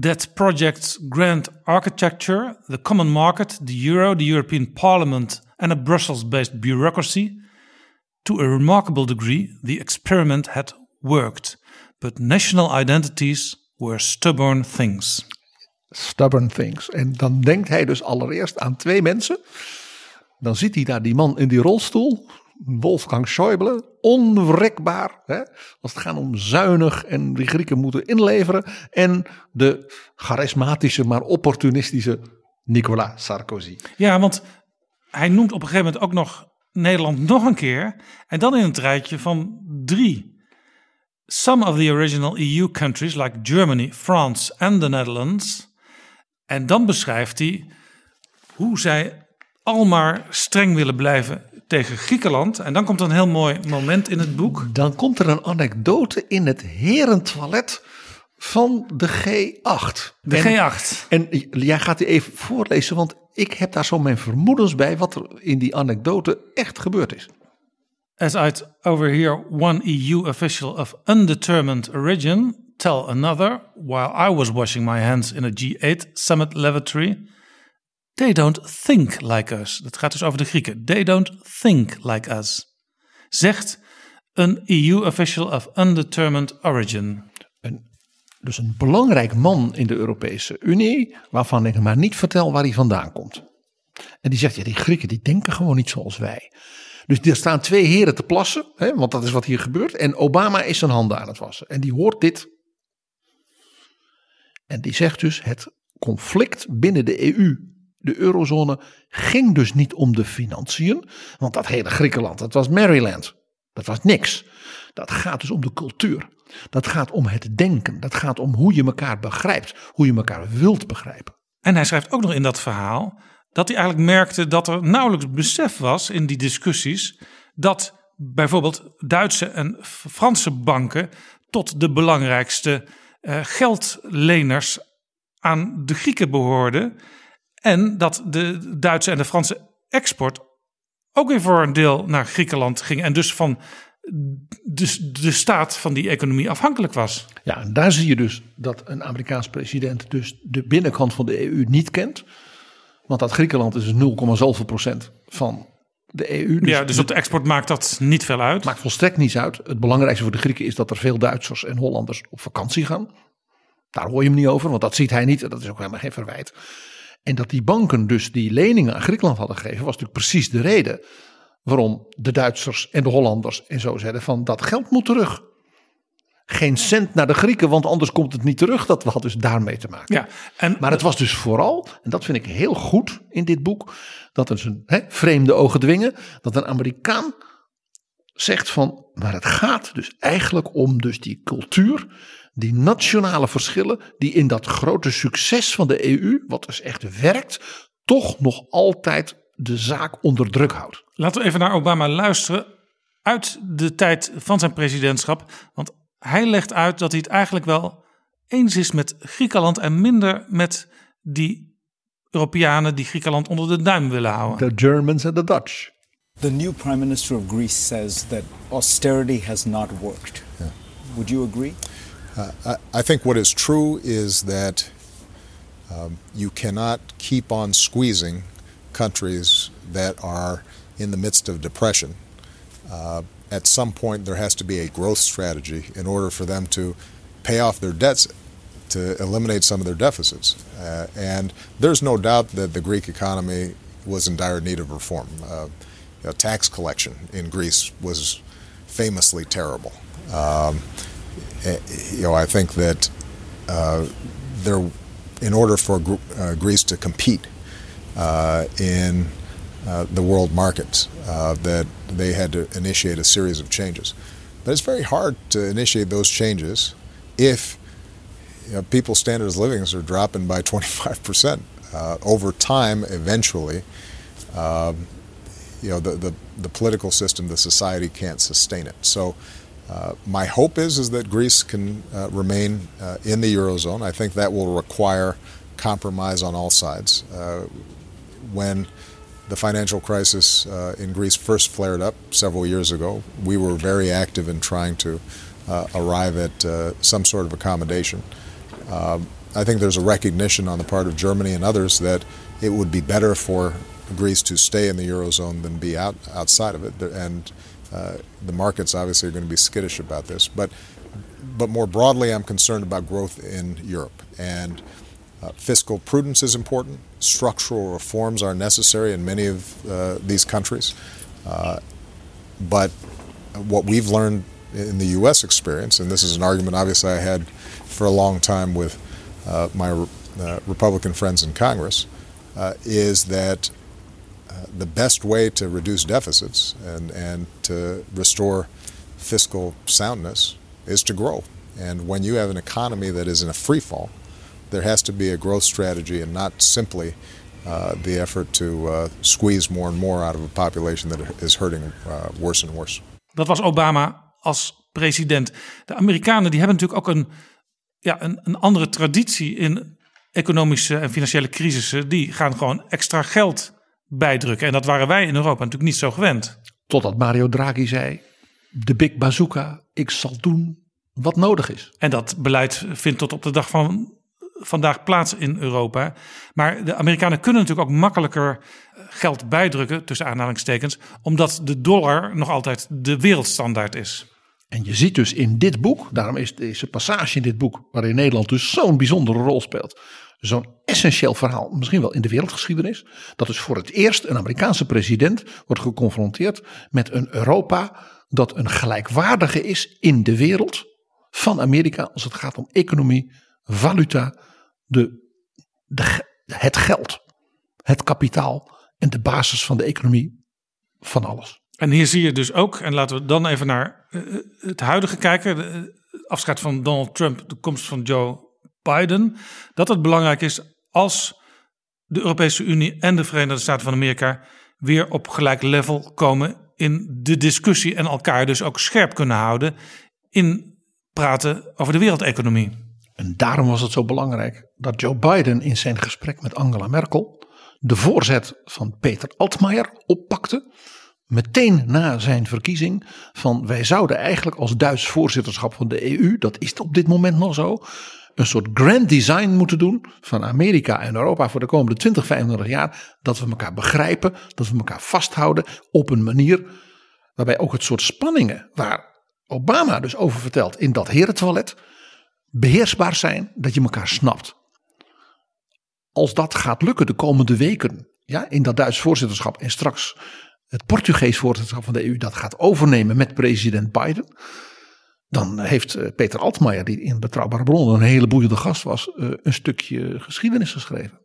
That project's grand architecture, the common market, the euro, the European Parliament and a Brussels-based bureaucracy. To a remarkable degree, the experiment had worked. But national identities were stubborn things. Stubborn things. En dan denkt hij dus allereerst aan twee mensen. Dan ziet hij daar die man in die rolstoel. Wolfgang Schäuble, onwrikbaar. Hè, als het gaat om zuinig en die Grieken moeten inleveren. En de charismatische, maar opportunistische Nicolas Sarkozy. Ja, want hij noemt op een gegeven moment ook nog Nederland nog een keer. En dan in een rijtje van drie. Some of the original EU countries like Germany, France and the Netherlands. En dan beschrijft hij hoe zij al maar streng willen blijven tegen Griekenland. En dan komt een heel mooi moment in het boek. Dan komt er een anekdote in het herentoilet van de G8. De En- G8. En jij gaat die even voorlezen, want ik heb daar zo mijn vermoedens bij wat er in die anekdote echt gebeurd is. As I'd overhear one EU official of undetermined origin tell another while I was washing my hands in a G8 summit lavatory. They don't think like us. Dat gaat dus over de Grieken. They don't think like us. Zegt een EU official of undetermined origin. Dus een belangrijk man in de Europese Unie, waarvan ik maar niet vertel waar hij vandaan komt. En die zegt, ja die Grieken die denken gewoon niet zoals wij. Dus er staan twee heren te plassen, hè, want dat is wat hier gebeurt. En Obama is zijn handen aan het wassen. En die hoort dit. En die zegt dus, het conflict binnen de EU, de eurozone, ging dus niet om de financiën. Want dat hele Griekenland, dat was Maryland. Dat was niks. Dat gaat dus om de cultuur. Dat gaat om het denken. Dat gaat om hoe je elkaar begrijpt. Hoe je elkaar wilt begrijpen. En hij schrijft ook nog in dat verhaal dat hij eigenlijk merkte dat er nauwelijks besef was in die discussies dat bijvoorbeeld Duitse en Franse banken tot de belangrijkste geldleners aan de Grieken behoorden en dat de Duitse en de Franse export ook weer voor een deel naar Griekenland ging en dus van de, de staat van die economie afhankelijk was. Ja, en daar zie je dus dat een Amerikaans president dus de binnenkant van de EU niet kent. Want dat Griekenland is dus 0, zoveel van de EU. ja, dus op de export maakt dat niet veel uit. maakt volstrekt niets uit. Het belangrijkste voor de Grieken is dat er veel Duitsers en Hollanders op vakantie gaan. Daar hoor je hem niet over, want dat ziet hij niet. En dat is ook helemaal geen verwijt. En dat die banken dus die leningen aan Griekenland hadden gegeven, was natuurlijk precies de reden waarom de Duitsers en de Hollanders en zo zeiden van dat geld moet terug. Geen cent naar de Grieken, want anders komt het niet terug. Dat had dus daarmee te maken. Ja, en Maar het was dus vooral, en dat vind ik heel goed in dit boek, dat is een hè, vreemde ogen dwingen, dat een Amerikaan zegt van, maar het gaat dus eigenlijk om dus die cultuur, die nationale verschillen, die in dat grote succes van de EU, wat dus echt werkt, toch nog altijd de zaak onder druk houdt. Laten we even naar Obama luisteren uit de tijd van zijn presidentschap. Want hij legt uit dat hij het eigenlijk wel eens is met Griekenland en minder met die Europeanen die Griekenland onder de duim willen houden. The Germans and the Dutch. The new Prime Minister of Greece says that austerity has not worked. Would you agree? Uh, I, I think what is true is that um, you cannot keep on squeezing countries that are in the midst of depression. Uh, at some point, there has to be a growth strategy in order for them to pay off their debts, to eliminate some of their deficits. Uh, and there's no doubt that the Greek economy was in dire need of reform. Uh, you know, tax collection in Greece was famously terrible. Um, eh, you know, I think that uh, there, in order for uh, Greece to compete uh, in uh, the world markets, uh, that they had to initiate a series of changes. But it's very hard to initiate those changes if you know, people's standards of living are dropping by 25%. Uh, over time, eventually, um, you know, the, the, the political system, the society can't sustain it. So uh, my hope is, is that Greece can uh, remain in the Eurozone. I think that will require compromise on all sides. When the financial crisis uh, in Greece first flared up several years ago, we were very active in trying to uh, arrive at uh, some sort of accommodation. Um, I think there's a recognition on the part of Germany and others that it would be better for Greece to stay in the eurozone than be out outside of it, and uh, the markets obviously are going to be skittish about this. But but more broadly, I'm concerned about growth in Europe, and Uh, fiscal prudence is important. Structural reforms are necessary in many of uh, these countries. Uh, but what we've learned in the U.S. experience, and this is an argument obviously I had for a long time with uh, my uh, Republican friends in Congress, uh, is that the best way to reduce deficits and, and to restore fiscal soundness is to grow. And when you have an economy that is in a free fall, there has to be a growth strategy and not simply uh, the effort to uh, squeeze more and more out of a population that is hurting uh, worse and worse. Dat was Obama als president. De Amerikanen die hebben natuurlijk ook een, ja, een, een andere traditie in economische en financiële crisissen. Die gaan gewoon extra geld bijdrukken. En dat waren wij in Europa natuurlijk niet zo gewend. Totdat Mario Draghi zei: de big bazooka, ik zal doen wat nodig is. En dat beleid vindt tot op de dag van vandaag plaats in Europa. Maar de Amerikanen kunnen natuurlijk ook makkelijker geld bijdrukken, tussen aanhalingstekens, omdat de dollar nog altijd de wereldstandaard is. En je ziet dus in dit boek, daarom is deze passage in dit boek, waarin Nederland dus zo'n bijzondere rol speelt, zo'n essentieel verhaal, misschien wel in de wereldgeschiedenis, dat dus voor het eerst een Amerikaanse president wordt geconfronteerd met een Europa dat een gelijkwaardige is in de wereld van Amerika als het gaat om economie, valuta, de, de, het geld, het kapitaal en de basis van de economie van alles. En hier zie je dus ook, en laten we dan even naar eh, het huidige kijken, de afscheid van Donald Trump, de komst van Joe Biden, dat het belangrijk is als de Europese Unie en de Verenigde Staten van Amerika weer op gelijk level komen in de discussie en elkaar dus ook scherp kunnen houden in praten over de wereldeconomie. En daarom was het zo belangrijk dat Joe Biden in zijn gesprek met Angela Merkel de voorzet van Peter Altmaier oppakte. Meteen na zijn verkiezing van wij zouden eigenlijk als Duits voorzitterschap van de EU, dat is op dit moment nog zo, een soort grand design moeten doen van Amerika en Europa voor de komende 20, 25 jaar. Dat we elkaar begrijpen, dat we elkaar vasthouden op een manier waarbij ook het soort spanningen waar Obama dus over vertelt in dat herentoilet beheersbaar zijn, dat je elkaar snapt. Als dat gaat lukken de komende weken, ja, in dat Duits voorzitterschap en straks het Portugees voorzitterschap van de EU dat gaat overnemen met president Biden, dan heeft eh, Peter Altmaier, die in Betrouwbare Bronnen een hele boeiende gast was, eh, een stukje geschiedenis geschreven.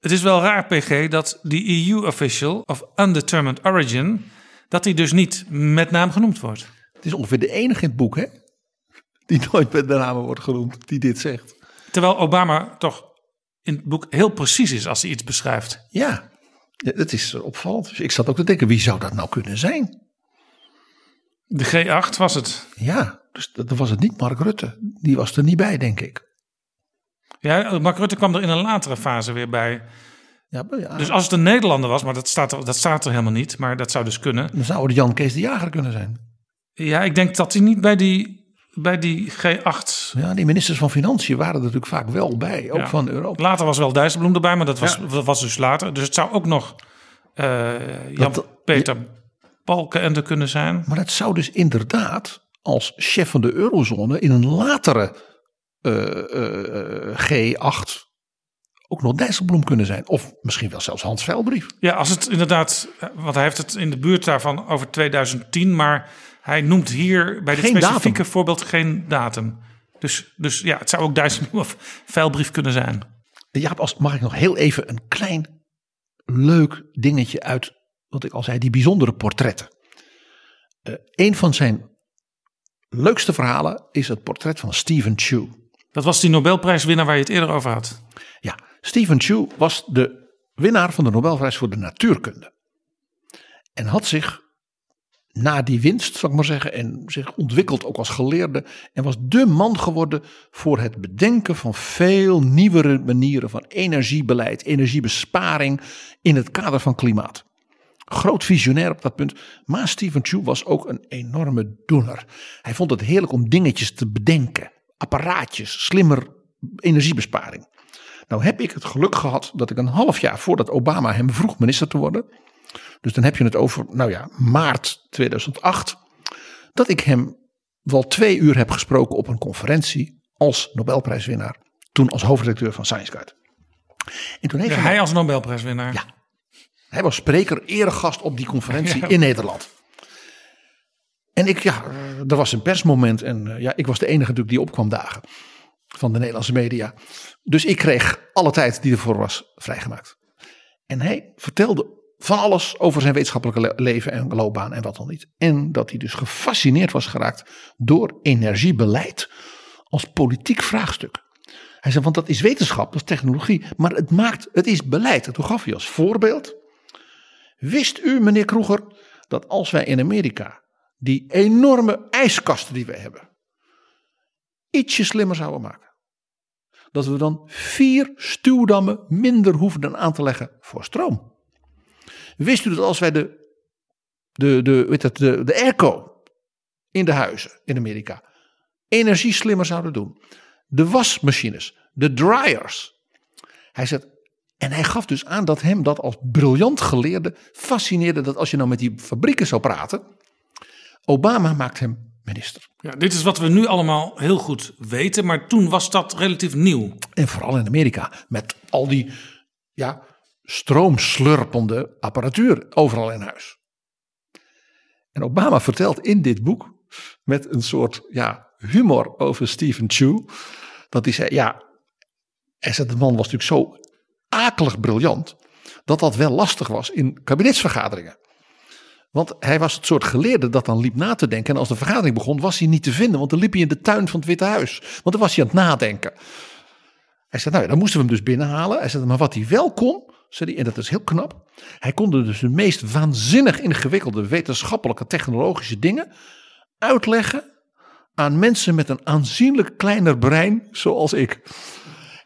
Het is wel raar, PG, dat die EU-official of Undetermined Origin, dat die dus niet met naam genoemd wordt. Het is ongeveer de enige in het boek, hè? Die nooit met de naam wordt genoemd, die dit zegt. Terwijl Obama toch in het boek heel precies is als hij iets beschrijft. Ja, ja dat is opvallend. Dus ik zat ook te denken, wie zou dat nou kunnen zijn? De G8 was het. Ja, dus dat was het niet Mark Rutte. Die was er niet bij, denk ik. Ja, Mark Rutte kwam er in een latere fase weer bij. Ja, ja. Dus als het een Nederlander was, maar dat staat, er, dat staat er helemaal niet, maar dat zou dus kunnen. Dan zou het Jan Kees de Jager kunnen zijn. Ja, ik denk dat hij niet bij die, bij die G8. Ja, die ministers van Financiën waren er natuurlijk vaak wel bij, ook van Europa. Later was wel Dijsselbloem erbij, maar dat was, ja. dat was dus later. Dus het zou ook nog uh, Jan-Peter Balkenende kunnen zijn. Maar het zou dus inderdaad als chef van de eurozone in een latere uh, uh, G8 ook nog Dijsselbloem kunnen zijn. Of misschien wel zelfs Hans Veilbrief. Ja, als het inderdaad, want hij heeft het in de buurt daarvan over 2010, maar hij noemt hier bij dit Geen specifieke datum. voorbeeld geen datum. Dus, dus ja, het zou ook Dijsselbloem of Veilbrief kunnen zijn. Ja, als mag ik nog heel even een klein leuk dingetje uit wat ik al zei, die bijzondere portretten. Uh, een van zijn leukste verhalen is het portret van Stephen Chu. Dat was die Nobelprijswinnaar waar je het eerder over had. Ja, Stephen Chu was de winnaar van de Nobelprijs voor de natuurkunde. En had zich na die winst, zal ik maar zeggen, en zich ontwikkeld ook als geleerde. En was de man geworden voor het bedenken van veel nieuwere manieren van energiebeleid, energiebesparing in het kader van klimaat. Groot visionair op dat punt. Maar Stephen Chu was ook een enorme doener. Hij vond het heerlijk om dingetjes te bedenken. Apparaatjes, slimmer energiebesparing. Nou heb ik het geluk gehad dat ik een half jaar voordat Obama hem vroeg minister te worden. Dus dan heb je het over, nou ja, maart 2008. Dat ik hem wel twee uur heb gesproken op een conferentie als Nobelprijswinnaar. toen als hoofdredacteur van Science Guide. En toen heeft Ja, hij, hij als Nobelprijswinnaar. Ja. hij was spreker, eregast op die conferentie Ja. in Nederland. En ik, ja, er was een persmoment en eh, ja, ik was de enige natuurlijk die opkwam dagen van de Nederlandse media. Dus ik kreeg alle tijd die ervoor was vrijgemaakt. En hij vertelde van alles over zijn wetenschappelijke le- leven en loopbaan en wat dan niet. En dat hij dus gefascineerd was geraakt door energiebeleid als politiek vraagstuk. Hij zei, want dat is wetenschap, dat is technologie, maar het, maakt, het is beleid. En toen gaf hij als voorbeeld, wist u meneer Kroeger, dat als wij in Amerika die enorme ijskasten die we hebben, ietsje slimmer zouden maken. Dat we dan vier stuwdammen minder hoefden aan te leggen voor stroom. Wist u dat als wij de, de, de, weet het, de, de airco in de huizen in Amerika energie slimmer zouden doen. De wasmachines, de dryers. Hij zegt, en hij gaf dus aan dat hem dat als briljant geleerde fascineerde dat als je nou met die fabrieken zou praten, Obama maakt hem minister. Ja, dit is wat we nu allemaal heel goed weten, maar toen was dat relatief nieuw. En vooral in Amerika met al die ja, stroomslurpende apparatuur overal in huis. En Obama vertelt in dit boek met een soort ja, humor over Stephen Chu. Dat hij zei, ja, de man was natuurlijk zo akelig briljant. Dat dat wel lastig was in kabinetsvergaderingen. Want hij was het soort geleerde dat dan liep na te denken. En als de vergadering begon, was hij niet te vinden. Want dan liep hij in de tuin van het Witte Huis. Want dan was hij aan het nadenken. Hij zei, nou ja, dan moesten we hem dus binnenhalen. Hij zei, maar wat hij wel kon, zei hij, en dat is heel knap. Hij kon dus de meest waanzinnig ingewikkelde wetenschappelijke technologische dingen uitleggen aan mensen met een aanzienlijk kleiner brein zoals ik.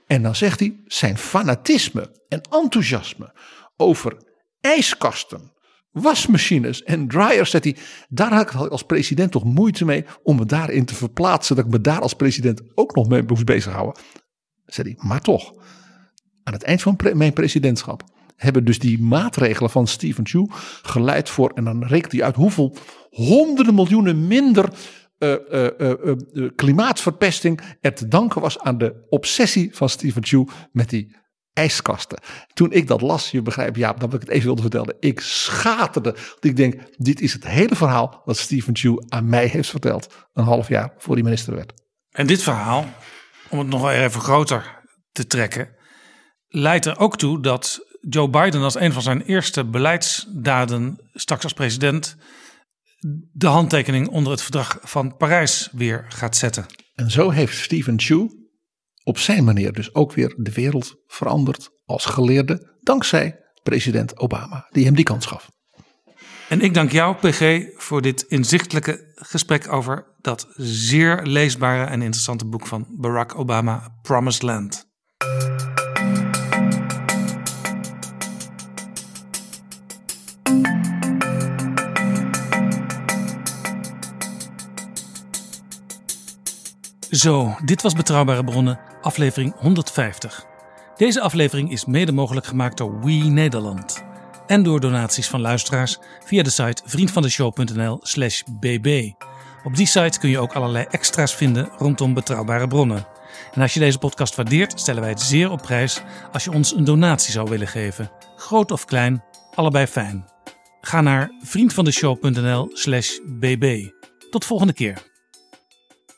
En dan zegt hij, zijn fanatisme en enthousiasme over ijskasten, wasmachines en dryers, zegt hij, daar had ik als president toch moeite mee om me daarin te verplaatsen, dat ik me daar als president ook nog mee moest bezighouden. Zegt hij, maar toch, aan het eind van mijn presidentschap hebben dus die maatregelen van Stephen Chu geleid voor, en dan rekent hij uit hoeveel honderden miljoenen minder eh, klimaatverpesting er te danken was aan de obsessie van Stephen Chu met die ijskasten. Toen ik dat las, je begrijpt, ja, dat ik het even wilde vertellen. Ik schaterde. Ik denk, dit is het hele verhaal wat Stephen Chu aan mij heeft verteld. Een half jaar voor hij minister werd. En dit verhaal, om het nog even groter te trekken, leidt er ook toe dat Joe Biden als een van zijn eerste beleidsdaden straks als president de handtekening onder het verdrag van Parijs weer gaat zetten. En zo heeft Stephen Chu op zijn manier dus ook weer de wereld veranderd als geleerde. Dankzij president Obama, die hem die kans gaf. En ik dank jou, PG, voor dit inzichtelijke gesprek over dat zeer leesbare en interessante boek van Barack Obama, Promised Land. Zo, dit was Betrouwbare Bronnen, aflevering 150. Deze aflevering is mede mogelijk gemaakt door We Nederland. En door donaties van luisteraars via de site vriendvandeshow.nl/slash bb. Op die site kun je ook allerlei extra's vinden rondom betrouwbare bronnen. En als je deze podcast waardeert, stellen wij het zeer op prijs als je ons een donatie zou willen geven. Groot of klein, allebei fijn. Ga naar vriendvandeshow.nl/slash bb. Tot volgende keer.